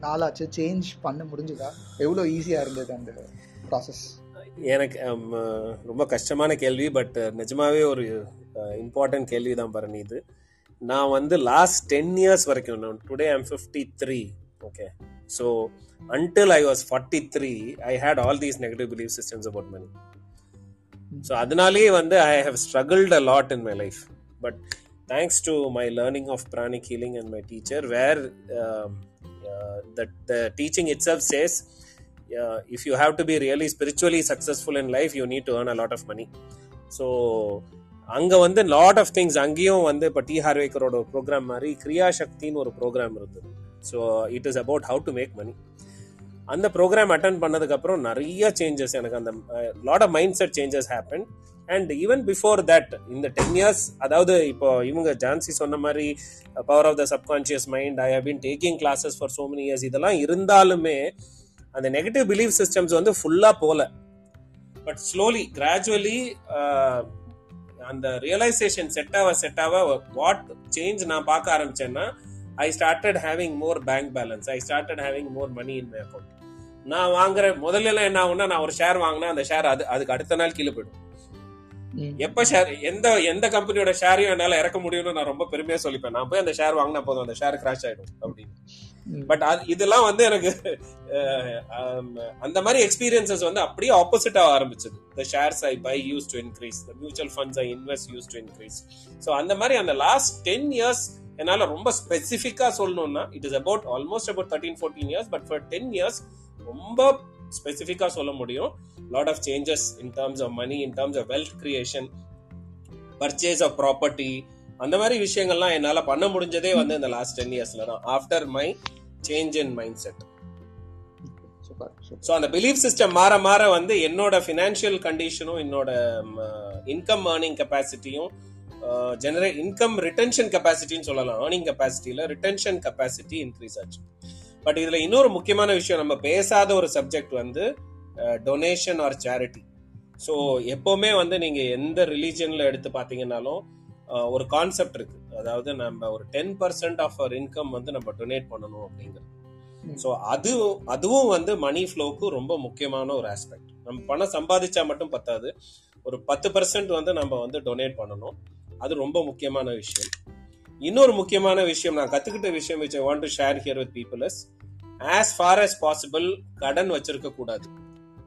நாளாச்சு? சேஞ்ச் பண்ண முடிஞ்சுதா? எவ்வளோ ஈஸியாக இருந்தது அந்த ப்ராசஸ் எனக்கு ரொம்ப கஷ்டமான கேள்வி பட் நிஜமாவே ஒரு இம்பார்ட்டன்ட் கேள்வி தான் பாருங்க இது. நான் வந்து லாஸ்ட் டென் இயர்ஸ் வரைக்கும் today I'm fifty three okay so until I was forty three I had all these negative believe systems about money so அதனாலேயே வந்து I have struggled a lot in my life but thanks to my learning of pranic healing and my teacher where that the teaching itself says uh, if you have to be really spiritually successful in life you need to earn a lot of money. So அங்கே வந்து lot of things அங்கேயும் வந்து இப்போ D ஹார்வேக்கரோட ஒரு program மாதிரி கிரியா சக்தின்னு ஒரு program இருந்தது. So it is about how to make money அந்த ப்ரோக்ராம் அட்டன் பண்ணதுக்கப்புறம் நிறைய சேஞ்சஸ் எனக்கு அந்த lot of mind set changes happen and even before that இந்த டென் இயர்ஸ் அதாவது இப்போ இவங்க ஜான்சி சொன்ன மாதிரி power of the subconscious mind I have been taking classes for so many years இதெல்லாம் இருந்தாலுமே அந்த நெகட்டிவ் பிலீஃப் சிஸ்டம்ஸ் வந்து ஃபுல்லாக போகல. பட் ஸ்லோலி கிராஜுவலி அந்த ரியலைசேஷன் செட் ஆக செட் ஆக வாட் சேஞ்ச் நான் பார்க்க ஆரம்பிச்சேன்னா I started having more bank balance I started having more money in my account நான் வாங்குற முதல்ல என்ன ஆகும்னா நான் ஒரு ஷேர் வாங்கினா அந்த ஷேர் அது அதுக்கு அடுத்த நாள் கீழே போயிடும். எப்ப ஷேர் எந்த எந்த கம்பெனியோட ஷேரையும் என்னால இறக்க முடியும்னு நான் ரொம்ப பெருமையா சொல்லிப்பேன். நான் போய் அந்த ஷேர் வாங்கினா போதும் அந்த ஷேர் கிராஷ் ஆயிடும் அப்படின்னு. பட் இதெல்லாம் வந்து எனக்கு அந்த மாதிரி எக்ஸ்பீரியன்சஸ் வந்து அப்படியே ஆப்போசிட் ஆக ஆரம்பிச்சது. The shares I buy used to increase the mutual funds I invest used to increase so அந்த மாதிரி அந்த லாஸ்ட் டென் இயர்ஸ் என்னால ரொம்ப ஸ்பெசிஃபிக்கா சொல்லணும்னா it is about almost about thirteen fourteen years but for ten years ரொம்ப ஸ்பெசிஃபிக்கா சொல்ல முடியும். Lot of changes in terms of money in terms of wealth creation purchase of property அந்த மாதிரி விஷயங்கள்லாம் என்னால பண்ண முடிஞ்சதே வந்து இந்த லாஸ்ட் டென் இயர்ஸ்ல தான். After my change in mind set so அந்த பிலீஃப் சிஸ்டம் மாற மாற வந்து என்னோட ஃபினான்ஷியல் கண்டிஷனும் என்னோட இன்கம் ஏர்னிங் கெப்பாசிட்டியும் ஜெனரேட் இன்கம் ரிட்டன்ஷன் கெப்பாசிட்டின்னு சொல்லலாம். ஏர்னிங் கெப்பாசிட்டியில ரிட்டன்ஷன் கெப்பாசிட்டி இன்க்ரீஸ் ஆச்சு. பட் இதுல இன்னொரு முக்கியமான விஷயம் நம்ம பேசாத ஒரு சப்ஜெக்ட் வந்து டொனேஷன் ஆர் சேரிட்டி ஸோ எப்பவுமே வந்து நீங்க எந்த ரிலீஜன்ல எடுத்து பார்த்தீங்கன்னாலும் ஒரு கான்செப்ட் இருக்கு. அதாவது நம்ம ஒரு ten percent of our income வந்து நம்ம டொனேட் பண்ணணும் அப்படிங்கிறது. ஸோ அது அதுவும் வந்து மணி ஃப்ளோக்கு ரொம்ப முக்கியமான ஒரு ஆஸ்பெக்ட் நம்ம பணம் சம்பாதிச்சா மட்டும் பத்தாது. ஒரு பத்து பர்சன்ட் வந்து நம்ம வந்து டொனேட் பண்ணணும். அது ரொம்ப முக்கியமான விஷயம். இன்னொரு முக்கியமான விஷயம் நான் கத்துக்கிட்ட விஷயம் which I want to share here with people is as far as possible கடன் வச்சிருக்க கூடாது.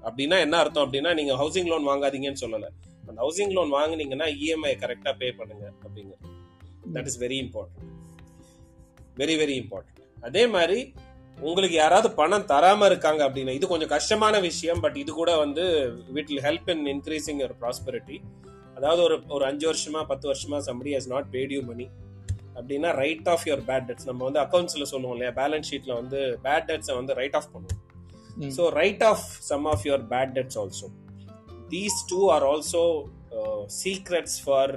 அப்படின்னா என்ன அர்த்தம்? அப்படின்னா நீங்க ஹவுசிங் லோன் வாங்காதீங்கன்னு சொல்லல. அந்த ஹவுசிங் லோன் வாங்குனீங்கன்னா இஎம்ஐ கரெக்டா பே பண்ணுங்க அப்படிங்க that is very important very very important அதே மாதிரி உங்களுக்கு யாராவது பணம் தராம இருக்காங்க அப்படின்னா இது கொஞ்சம் கஷ்டமான விஷயம் பட் இது கூட வந்து will help in increasing your prosperity அதாவது ஒரு ஒரு அஞ்சு வருஷமா பத்து வருஷமா somebody has not paid you money அப்படின்னா write off your bad debts நம்ம வந்து அக்கௌண்ட்ஸ்ல சொல்லுவோம் இல்லையா? பேலன்ஸ் ஷீட்ல வந்து பேட் டெட்ஸை வந்து ரைட் ஆஃப் பண்ணுவோம். So write off some of your bad debts also these two are also secrets for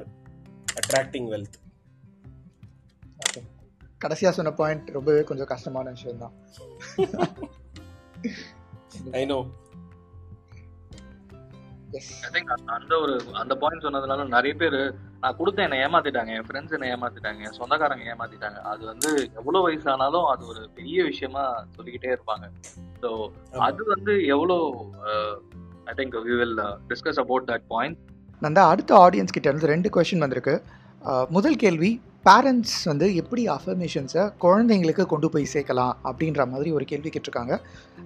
attracting wealth கடைசியா சொன்ன பாயிண்ட் ரொம்பவே கொஞ்சம் கஷ்டமான விஷயம் தான் ஐ நோ ஐ திங்க் அந்த ஒரு அந்த பாயிண்ட் சொன்னதுனால நிறைய பேர் நான் கொடுத்தேன் என்னை ஏமாத்திட்டாங்க என் ஃப்ரெண்ட்ஸ் என்னை ஏமாத்திட்டாங்க என் சொந்தக்காரங்க ஏமாத்திட்டாங்க. அது வந்து எவ்வளவு வயசானாலும் அது ஒரு பெரிய விஷயமா சொல்லிக்கிட்டே இருப்பாங்க. ஸோ அது வந்து எவ்வளோ I think we will discuss about that point Nanda அடுத்த ஆடியன்ஸ் கிட்ட இருந்து ரெண்டு கொஷின் வந்திருக்கு. முதல் கேள்வி பேரண்ட்ஸ் வந்து எப்படி அஃபர்மேஷன்ஸை குழந்தைங்களுக்கு கொண்டு போய் சேர்க்கலாம் அப்படின்ற மாதிரி ஒரு கேள்வி கேட்டிருக்காங்க.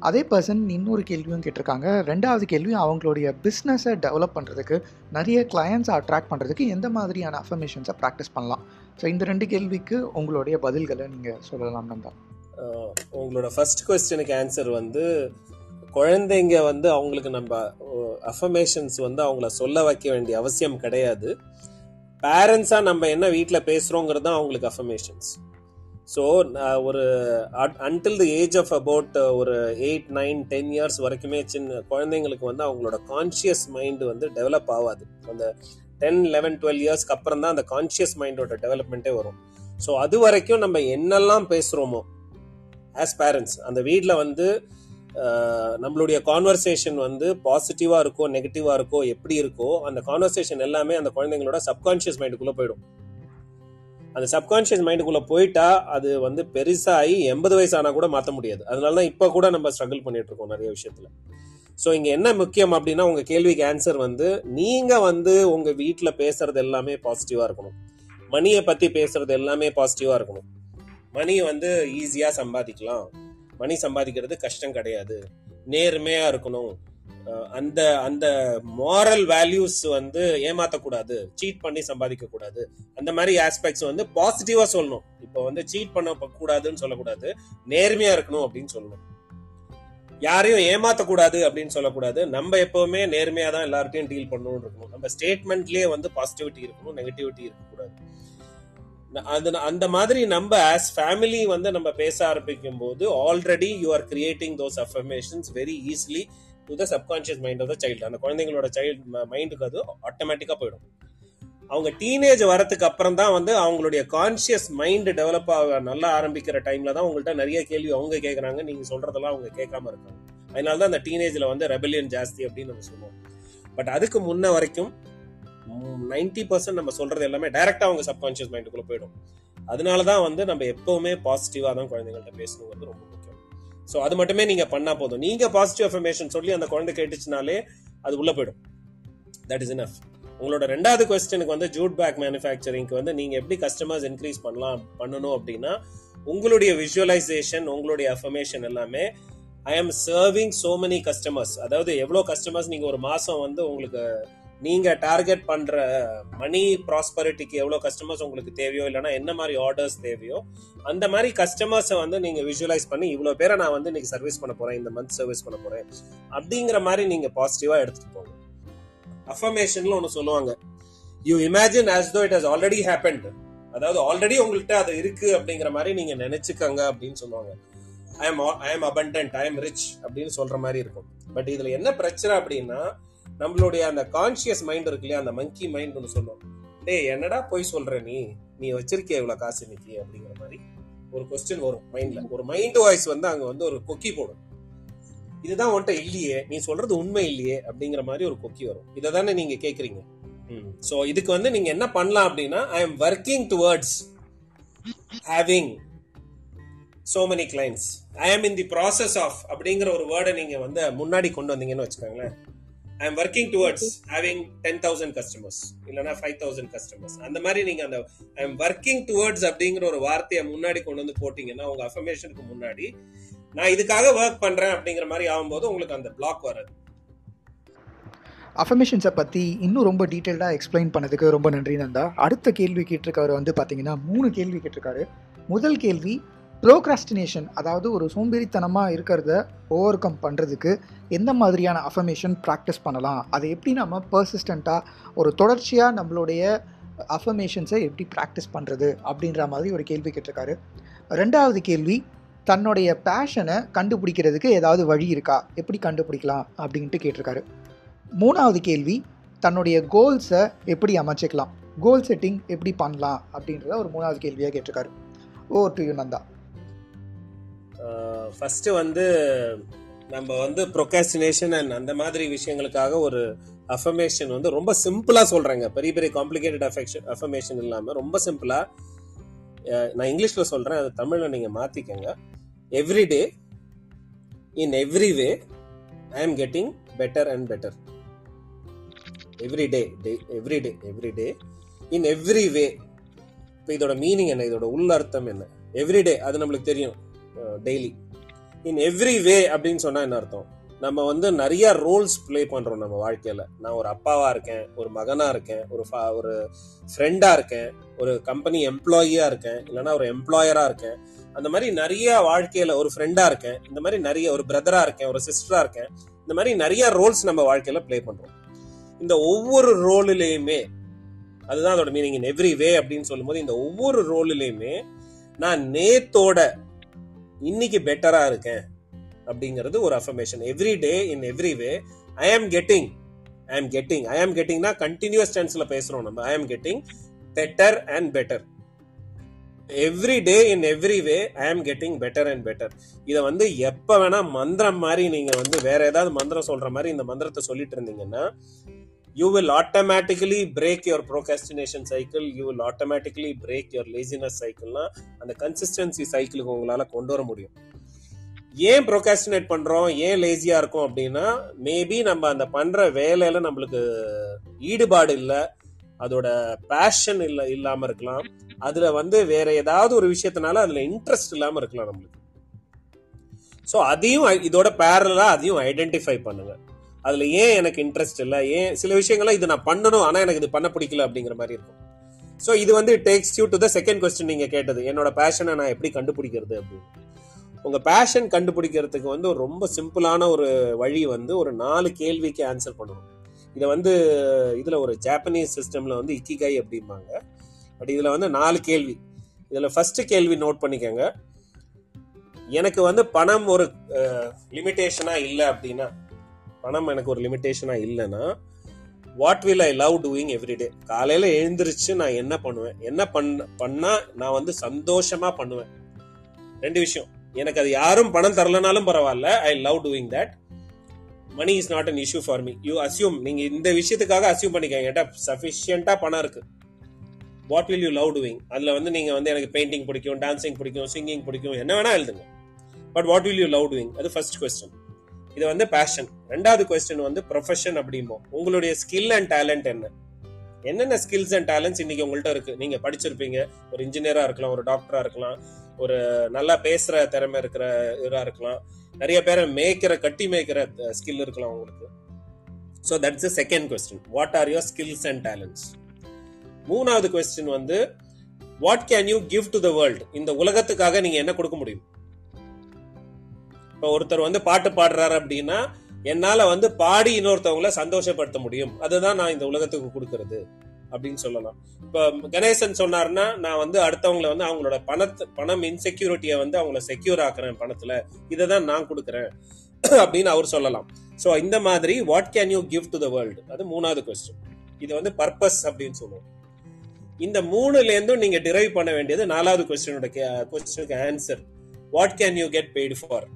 அதே பர்சன் இன்னொரு கேள்வியும் கேட்டிருக்காங்க. ரெண்டாவது கேள்வி அவங்களுடைய பிஸ்னஸை டெவலப் பண்ணுறதுக்கு நிறைய கிளையண்ட்ஸை அட்ராக்ட் பண்ணுறதுக்கு எந்த மாதிரியான அஃபர்மேஷன்ஸை ப்ராக்டிஸ் பண்ணலாம்? ஸோ இந்த ரெண்டு கேள்விக்கு உங்களுடைய பதில்களை நீங்கள் சொல்லலாம் தான் உங்களோட ஃபர்ஸ்ட் கொஸ்டினுக்கு ஆன்சர் வந்து குழந்தைங்க வந்து அவங்களுக்கு நம்ம அஃபர்மேஷன்ஸ் வந்து அவங்கள சொல்ல வைக்க வேண்டிய அவசியம் கிடையாது. பேரண்ட்ஸாக நம்ம என்ன வீட்டில் பேசுகிறோங்கிறது தான் அவங்களுக்கு அஃபர்மேஷன்ஸ் ஸோ ஒரு until the age of about ஒரு எயிட் நைன் டென் இயர்ஸ் வரைக்குமே சின்ன குழந்தைங்களுக்கு வந்து அவங்களோட கான்ஷியஸ் மைண்டு வந்து டெவலப் ஆகாது. அந்த டென் லெவன் டுவெல் இயர்ஸ்க்கு அப்புறம் தான் அந்த கான்ஷியஸ் மைண்டோட டெவலப்மெண்ட்டே வரும். ஸோ அது வரைக்கும் நம்ம என்னெல்லாம் பேசுகிறோமோ ஆஸ் பேரண்ட்ஸ் அந்த வீட்டில் வந்து நம்மளுடைய கான்வர்சேஷன் வந்து பாசிட்டிவா இருக்கோ நெகட்டிவா இருக்கோ எப்படி இருக்கோ அந்த கான்வர்சேஷன் எல்லாமே அந்த குழந்தைங்களோட சப்கான்ஷியஸ் மைண்டுக்குள்ள போயிடும். அந்த சப்கான்ஷியஸ் மைண்டுக்குள்ள போயிட்டா அது வந்து பெருசாகி எண்பது வயசு ஆனா கூட மாற்ற முடியாது. அதனால தான் இப்போ கூட நம்ம ஸ்ட்ரகிள் பண்ணிட்டு இருக்கோம் நிறைய விஷயத்துல. ஸோ இங்க என்ன முக்கியம் அப்படின்னா உங்க கேள்விக்கு ஆன்சர் வந்து நீங்க வந்து உங்க வீட்டில் பேசுறது எல்லாமே பாசிட்டிவா இருக்கணும். மணியை பத்தி பேசுறது எல்லாமே பாசிட்டிவா இருக்கணும். மணி வந்து ஈஸியா சம்பாதிக்கலாம். மணி சம்பாதிக்கிறது கஷ்டம் கிடையாது. நேர்மையா இருக்கணும். அந்த அந்த மாரல் வேல்யூஸ் வந்து ஏமாத்தக்கூடாது. சீட் பண்ணி சம்பாதிக்க கூடாது அந்த மாதிரி ஆஸ்பெக்ட்ஸ் வந்து பாசிட்டிவா சொல்லணும். இப்போ வந்து சீட் பண்ண கூடாதுன்னு சொல்லக்கூடாது. நேர்மையா இருக்கணும் அப்படின்னு சொல்லணும். யாரையும் ஏமாத்தக்கூடாது அப்படின்னு சொல்லக்கூடாது. நம்ம எப்பவுமே நேர்மையா தான் எல்லார்ட்டையும் டீல் பண்ணணும்னு இருக்கணும். நம்ம ஸ்டேட்மெண்ட்லயே வந்து பாசிட்டிவிட்டி இருக்கணும் நெகட்டிவிட்டி இருக்கக்கூடாது. அது அந்த மாதிரி நம்ம ஆஸ் ஃபேமிலி வந்து நம்ம பேச ஆரம்பிக்கும் போது already you are creating those affirmations very easily to the subconscious mind of the child அந்த குழந்தைங்களோட சைல்டு மைண்டுக்கு அது ஆட்டோமேட்டிக்காக போயிடும். அவங்க டீனேஜ் வரதுக்கு அப்புறம் தான் வந்து அவங்களுடைய கான்ஷியஸ் மைண்டு டெவலப் ஆக நல்லா ஆரம்பிக்கிற டைம்ல தான் உங்கள்கிட்ட நிறைய கேள்வி அவங்க கேட்குறாங்க நீங்கள் சொல்றதெல்லாம் அவங்க கேட்காம இருக்காங்க. அதனால தான் அந்த டீனேஜில் வந்து ரெபலியன் ஜாஸ்தி அப்படின்னு நம்ம சொல்லுவோம். பட் அதுக்கு முன்ன வரைக்கும் நைன்டி பர்சன்ட் நம்ம சொல்றது எல்லாமே டைரக்டா அவங்க சப்கான்சியஸ் மைண்டுக்குள்ள போயிடும். அதனால தான் வந்து நம்ம எப்பவுமே பாசிட்டிவா தான் குழந்தைங்கள்ட்ட பேசணுங்கிறது ரொம்ப முக்கியம். ஸோ அது மட்டுமே நீங்க பண்ணா போதும். நீங்க பாசிட்டிவ் அஃபர்மேஷன் சொல்லி அந்த குழந்தை கேட்டுச்சுனாலே அது உள்ள போயிடும். தட் இஸ் இனஃப் உங்களோட ரெண்டாவது கொஸ்டினுக்கு வந்து ஜூட் பேக் மேனுஃபேக்சரிங்க்கு வந்து நீங்க எப்படி கஸ்டமர்ஸ் இன்க்ரீஸ் பண்ணலாம் பண்ணணும் அப்படின்னா உங்களுடைய விஷுவலைசேஷன் உங்களுடைய அஃபர்மேஷன் எல்லாமே ஐ ஆம் சர்விங் சோ மெனி கஸ்டமர்ஸ் அதாவது எவ்வளோ கஸ்டமர்ஸ் நீங்க ஒரு மாசம் வந்து உங்களுக்கு நீங்க டார்கெட் பண்ற மணி ப்ராஸ்பரிட்டிக்கு எவ்வளவு கஸ்டமர்ஸ் உங்களுக்கு தேவையோ இல்லைன்னா என்ன மாதிரி ஆர்டர்ஸ் தேவையோ அந்த மாதிரி கஸ்டமர்ஸை வந்து நீங்க விஷுவலைஸ் பண்ணி இவ்வளவு பேரை நான் வந்து இன்னைக்கு சர்வீஸ் பண்ண போறேன் இந்த மந்த் சர்வீஸ் பண்ண போறேன் அப்படிங்கிற மாதிரி நீங்க பாசிட்டிவா எடுத்துட்டு போங்க. அஃபர்மேஷன்ல ஒன்று சொல்லுவாங்க. You imagine as though it has already happened அதாவது ஆல்ரெடி உங்கள்கிட்ட அது இருக்கு அப்படிங்கிற மாதிரி நீங்க நினைச்சுக்கங்க அப்படின்னு சொல்லுவாங்க. I am I am abundant I am rich அப்படின்னு சொல்ற மாதிரி இருக்கும். பட் இதுல என்ன பிரச்சனை அப்படின்னா நம்மளுடைய அந்த கான்சியஸ் மைண்ட் இருக்கு இல்லையா? அந்த மங்கி மைண்ட் ஒன்று சொல்லும் டேய் என்னடா போய் சொல்ற நீ? நீ வச்சிருக்கிய இவ்வளவு காசு இன்னைக்கு? அப்படிங்கிற மாதிரி ஒரு கொஸ்டின் வரும் மைண்ட்ல ஒரு மைண்ட் வாய்ஸ் வந்து அங்க வந்து ஒரு கொக்கி போடும். இதுதான் உன்ட்ட இல்லையே. நீ சொல்றது உண்மை இல்லையே அப்படிங்கிற மாதிரி ஒரு கொக்கி வரும். இதை தானே நீங்க கேக்குறீங்க. ஸோ இதுக்கு வந்து நீங்க என்ன பண்ணலாம் அப்படின்னா I am working towards having so many clients I am in the process of அப்படிங்கிற ஒரு வேர்டை நீங்க வந்து முன்னாடி கொண்டு வந்தீங்கன்னு வச்சுக்கோங்களேன். I am working towards having ten thousand customers இல்லைன்னா ஃபைவ் தௌசண்ட் கஸ்டமர்ஸ் அந்த மாதிரி நீங்க அந்த ஐ எம் ஒர்க்கிங் டுவர்ட்ஸ் அப்படிங்கிற ஒரு வார்த்தையை முன்னாடி கொண்டு வந்து போட்டீங்கன்னா உங்க அஃபர்மேஷனுக்கு முன்னாடி நான் இதுக்காக ஒர்க் பண்றேன் அப்படிங்கிற மாதிரி ஆகும்போது உங்களுக்கு அந்த பிளாக் வராது. அஃபர்மேஷன்ஸை பற்றி இன்னும் ரொம்ப டீட்டெயில்டாக எக்ஸ்பிளைன் பண்ணதுக்கு ரொம்ப நன்றி நந்தா. அடுத்த கேள்வி கேட்டிருக்கவர் வந்து பார்த்தீங்கன்னா மூணு கேள்வி கேட்டிருக்காரு. முதல் கேள்வி ப்ரோக்ராஸ்டினேஷன் அதாவது ஒரு சோம்பேறித்தனமாக இருக்கிறத ஓவர் கம் பண்ணுறதுக்கு எந்த மாதிரியான அஃபர்மேஷன் ப்ராக்டிஸ் பண்ணலாம்? அதை எப்படி நம்ம பர்சிஸ்டண்ட்டாக ஒரு தொடர்ச்சியாக நம்மளுடைய அஃபர்மேஷன்ஸை எப்படி ப்ராக்டிஸ் பண்ணுறது அப்படின்ற மாதிரி ஒரு கேள்வி கேட்டிருக்காரு. ரெண்டாவது கேள்வி தன்னுடைய பேஷனை கண்டுபிடிக்கிறதுக்கு ஏதாவது வழி இருக்கா? எப்படி கண்டுபிடிக்கலாம்? அப்படின்ட்டு கேட்டிருக்காரு. மூணாவது கேள்வி தன்னுடைய கோல்ஸை எப்படி அமைச்சிக்கலாம்? கோல் செட்டிங் எப்படி பண்ணலாம்? அப்படின்றத ஒரு மூணாவது கேள்வியாக கேட்டிருக்காரு. Over to you Nanda. First வந்து நம்ம வந்து ப்ரொகாஸ்டினேஷன் அண்ட் அந்த மாதிரி விஷயங்களுக்காக ஒரு அஃபர்மேஷன் வந்து ரொம்ப சிம்பிளாக சொல்கிறேங்க பெரிய பெரிய காம்ப்ளிகேட்டட் அஃபெக்ஷன் அஃபர்மேஷன் இல்லாமல் ரொம்ப சிம்பிளாக நான் இங்கிலீஷில் சொல்கிறேன் அது தமிழில் நீங்கள் மாற்றிக்கங்க every day in every way I am getting better and better every day day every day every day in every way இப்போ இதோட மீனிங் என்ன? இதோட உள்ளர்த்தம் என்ன? எவ்ரி டே அது நம்மளுக்கு தெரியும். டெய்லி இன் எவ்ரி வே அப்படின்னு சொன்னா என்ன அர்த்தம்? நம்ம வந்து நிறைய ரோல்ஸ் ப்ளே பண்றோம் நம்ம வாழ்க்கையில. நான் ஒரு அப்பாவா இருக்கேன் ஒரு மகனா இருக்கேன் ஒரு ஃபா ஒரு ஃப்ரெண்டா இருக்கேன் ஒரு கம்பெனி எம்ப்ளாயியா இருக்கேன் இல்லைன்னா ஒரு எம்ப்ளாயரா இருக்கேன். அந்த மாதிரி நிறைய வாழ்க்கையில ஒரு ஃப்ரெண்டா இருக்கேன் இந்த மாதிரி நிறைய ஒரு பிரதரா இருக்கேன் ஒரு சிஸ்டரா இருக்கேன். இந்த மாதிரி நிறைய ரோல்ஸ் நம்ம வாழ்க்கையில ப்ளே பண்றோம். இந்த ஒவ்வொரு ரோலுலேயுமே அதுதான் அதோட மீனிங் இன் எவ்ரி வே அப்படின்னு சொல்லும்போது இந்த ஒவ்வொரு ரோலிலேயுமே நான் நேத்தோட இன்னைக்கு பெட்டரா இருக்கேன் அப்படிங்கிறது ஒரு affirmation every day in every way I am getting I ஆம் கெட்டிங் ஐ ஆம் கெட்டிங்னா கண்டினியூஸ் டென்ஸ்ல பேசுறோம் நம்ம. I am getting better and better every day in every way I am getting better and better இதை வந்து எப்போ வேணா மந்திரம் மாதிரி நீங்க வந்து வேற ஏதாவது மந்திரம் சொல்ற மாதிரி இந்த மந்திரத்தை சொல்லிட்டு இருந்தீங்கன்னா you will automatically break your procrastination cycle you will automatically break your laziness சைக்கிள்னா அந்த கன்சிஸ்டன்சி சைக்கிளுக்கு உங்களால கொண்டு வர முடியும். ஏன் ப்ரோகாஸ்டினேட் பண்றோம்? ஏன் லேசியா இருக்கும் அப்படின்னா மேபி நம்ம அந்த பண்ற வேலையில நம்மளுக்கு ஈடுபாடு இல்லை அதோட பேஷன் இல்லை இல்லாம இருக்கலாம். அதுல வந்து வேற ஏதாவது ஒரு விஷயத்தினால அதுல இன்ட்ரெஸ்ட் இல்லாம இருக்கலாம் நம்மளுக்கு. ஸோ அதையும் இதோட பேரலா அதையும் ஐடென்டிஃபை பண்ணுங்க. அதுல ஏன் எனக்கு இன்ட்ரெஸ்ட் இல்லை? ஏன் சில விஷயங்கள்லாம் இது நான் பண்ணணும் ஆனா எனக்கு இது பண்ண பிடிக்கல அப்படிங்கிற மாதிரி இருக்கும். ஸோ இது வந்து takes you to the second question நீங்க கேட்டது. என்னோட பேஷனை நான் எப்படி கண்டுபிடிக்கிறது அப்படின்னு. உங்க பேஷன் கண்டுபிடிக்கிறதுக்கு வந்து ஒரு ரொம்ப சிம்பிளான ஒரு வழி வந்து ஒரு நாலு கேள்விக்கு ஆன்சர் பண்ணணும். இதை வந்து இதுல ஒரு ஜாப்பனீஸ் சிஸ்டம்ல வந்து இக்கிகாய் அப்படிம்பாங்க. பட் இதுல வந்து நாலு கேள்வி. இதுல ஃபர்ஸ்ட் கேள்வி நோட் பண்ணிக்கோங்க. எனக்கு வந்து பணம் ஒரு லிமிட்டேஷனா இல்லை அப்படின்னா பணம் எனக்கு ஒரு லிமிட்டேஷனாக இல்லைன்னா what will I love doing every day காலையில் எழுந்திரிச்சு நான் என்ன பண்ணுவேன்? என்ன பண்ண பண்ணால் நான் வந்து சந்தோஷமாக பண்ணுவேன்? ரெண்டு விஷயம். எனக்கு அது யாரும் பணம் தரலனாலும் பரவாயில்ல. I love doing that money is not an issue for me you assume நீங்கள் இந்த விஷயத்துக்காக அசியூம் பண்ணிக்க என்கிட்ட சஃபிஷியண்ட்டாக பணம் இருக்குது what will you love doing அதில் வந்து நீங்கள் வந்து எனக்கு பெயிண்டிங் பிடிக்கும் டான்சிங் பிடிக்கும் சிங்கிங் பிடிக்கும். என்ன வேணால் எழுதுங்க. But what will you love doing அது ஃபர்ஸ்ட் கொஸ்டின் இது வந்து பேஷன் ரெண்டாவது கொஸ்டின் வந்து ப்ரொஃபஷன் அப்படிம்போம் உங்களுடைய ஸ்கில் அண்ட் டேலண்ட் என்ன? என்னென்ன ஸ்கில்ஸ் அண்ட் டேலண்ட்ஸ் இன்னைக்கு உங்கள்கிட்ட இருக்கு? நீங்க படிச்சிருப்பீங்க. ஒரு இன்ஜினியரா இருக்கலாம் ஒரு டாக்டரா இருக்கலாம் ஒரு நல்லா பேசுற திறமை இருக்கிற இதா இருக்கலாம். நிறைய பேரை மேய்க்கிற கட்டி மேய்க்கிற ஸ்கில் இருக்கலாம் உங்களுக்கு. So that's the second question what are your skills and talents மூணாவது கொஸ்டின் வந்து what can you give to the world இந்த உலகத்துக்காக நீங்க என்ன கொடுக்க முடியும்? இப்போ ஒருத்தர் வந்து பாட்டு பாடுறாரு அப்படின்னா என்னால வந்து பாடி இன்னொருத்தவங்கள சந்தோஷப்படுத்த முடியும். அதுதான் நான் இந்த உலகத்துக்கு கொடுக்கறது அப்படின்னு சொல்லலாம். இப்போ கணேசன் சொன்னாருன்னா நான் வந்து அடுத்தவங்களை வந்து அவங்களோட பணத்தை பணம் இன்செக்யூரிட்டியை வந்து அவங்கள செக்யூர் ஆக்குறேன் பணத்துல. இதை தான் நான் கொடுக்குறேன் அப்படின்னு அவர் சொல்லலாம். ஸோ இந்த மாதிரி what can you give to the world அது மூணாவது கொஸ்டின் இது வந்து பர்பஸ் அப்படின்னு சொல்லுவோம். இந்த மூணுல இருந்தும் நீங்க டிரைவ் பண்ண வேண்டியது நாலாவது கொஸ்டினோட கொஸ்டினுக்கு answer what can you get paid for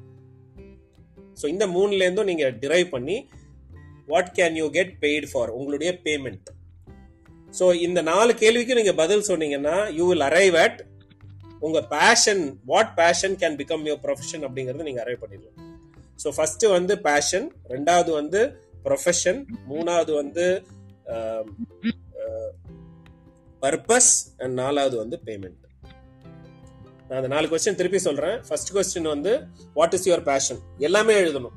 so இந்த மூணுலேருந்தும் நீங்கள் டிரைவ் பண்ணி what can you get paid for உங்களுடைய பேமெண்ட் ஸோ இந்த நாலு கேள்விக்கும் நீங்கள் பதில் சொன்னீங்கன்னா யூ வில் அரைவ் அட் உங்கள் passion what passion can become your profession அப்படிங்கிறது நீங்கள் அரைவ் பண்ணிடலாம். ஸோ ஃபஸ்ட்டு வந்து பேஷன் ரெண்டாவது வந்து ப்ரொஃபஷன் மூணாவது வந்து பர்பஸ் அண்ட் நாலாவது வந்து பேமெண்ட் நான் அந்த நாலு கொஸ்டின் திருப்பி சொல்றேன். ஃபர்ஸ்ட் கொஸ்டின் வந்து வாட் இஸ் யுவர் பேஷன் எல்லாமே எழுதணும்.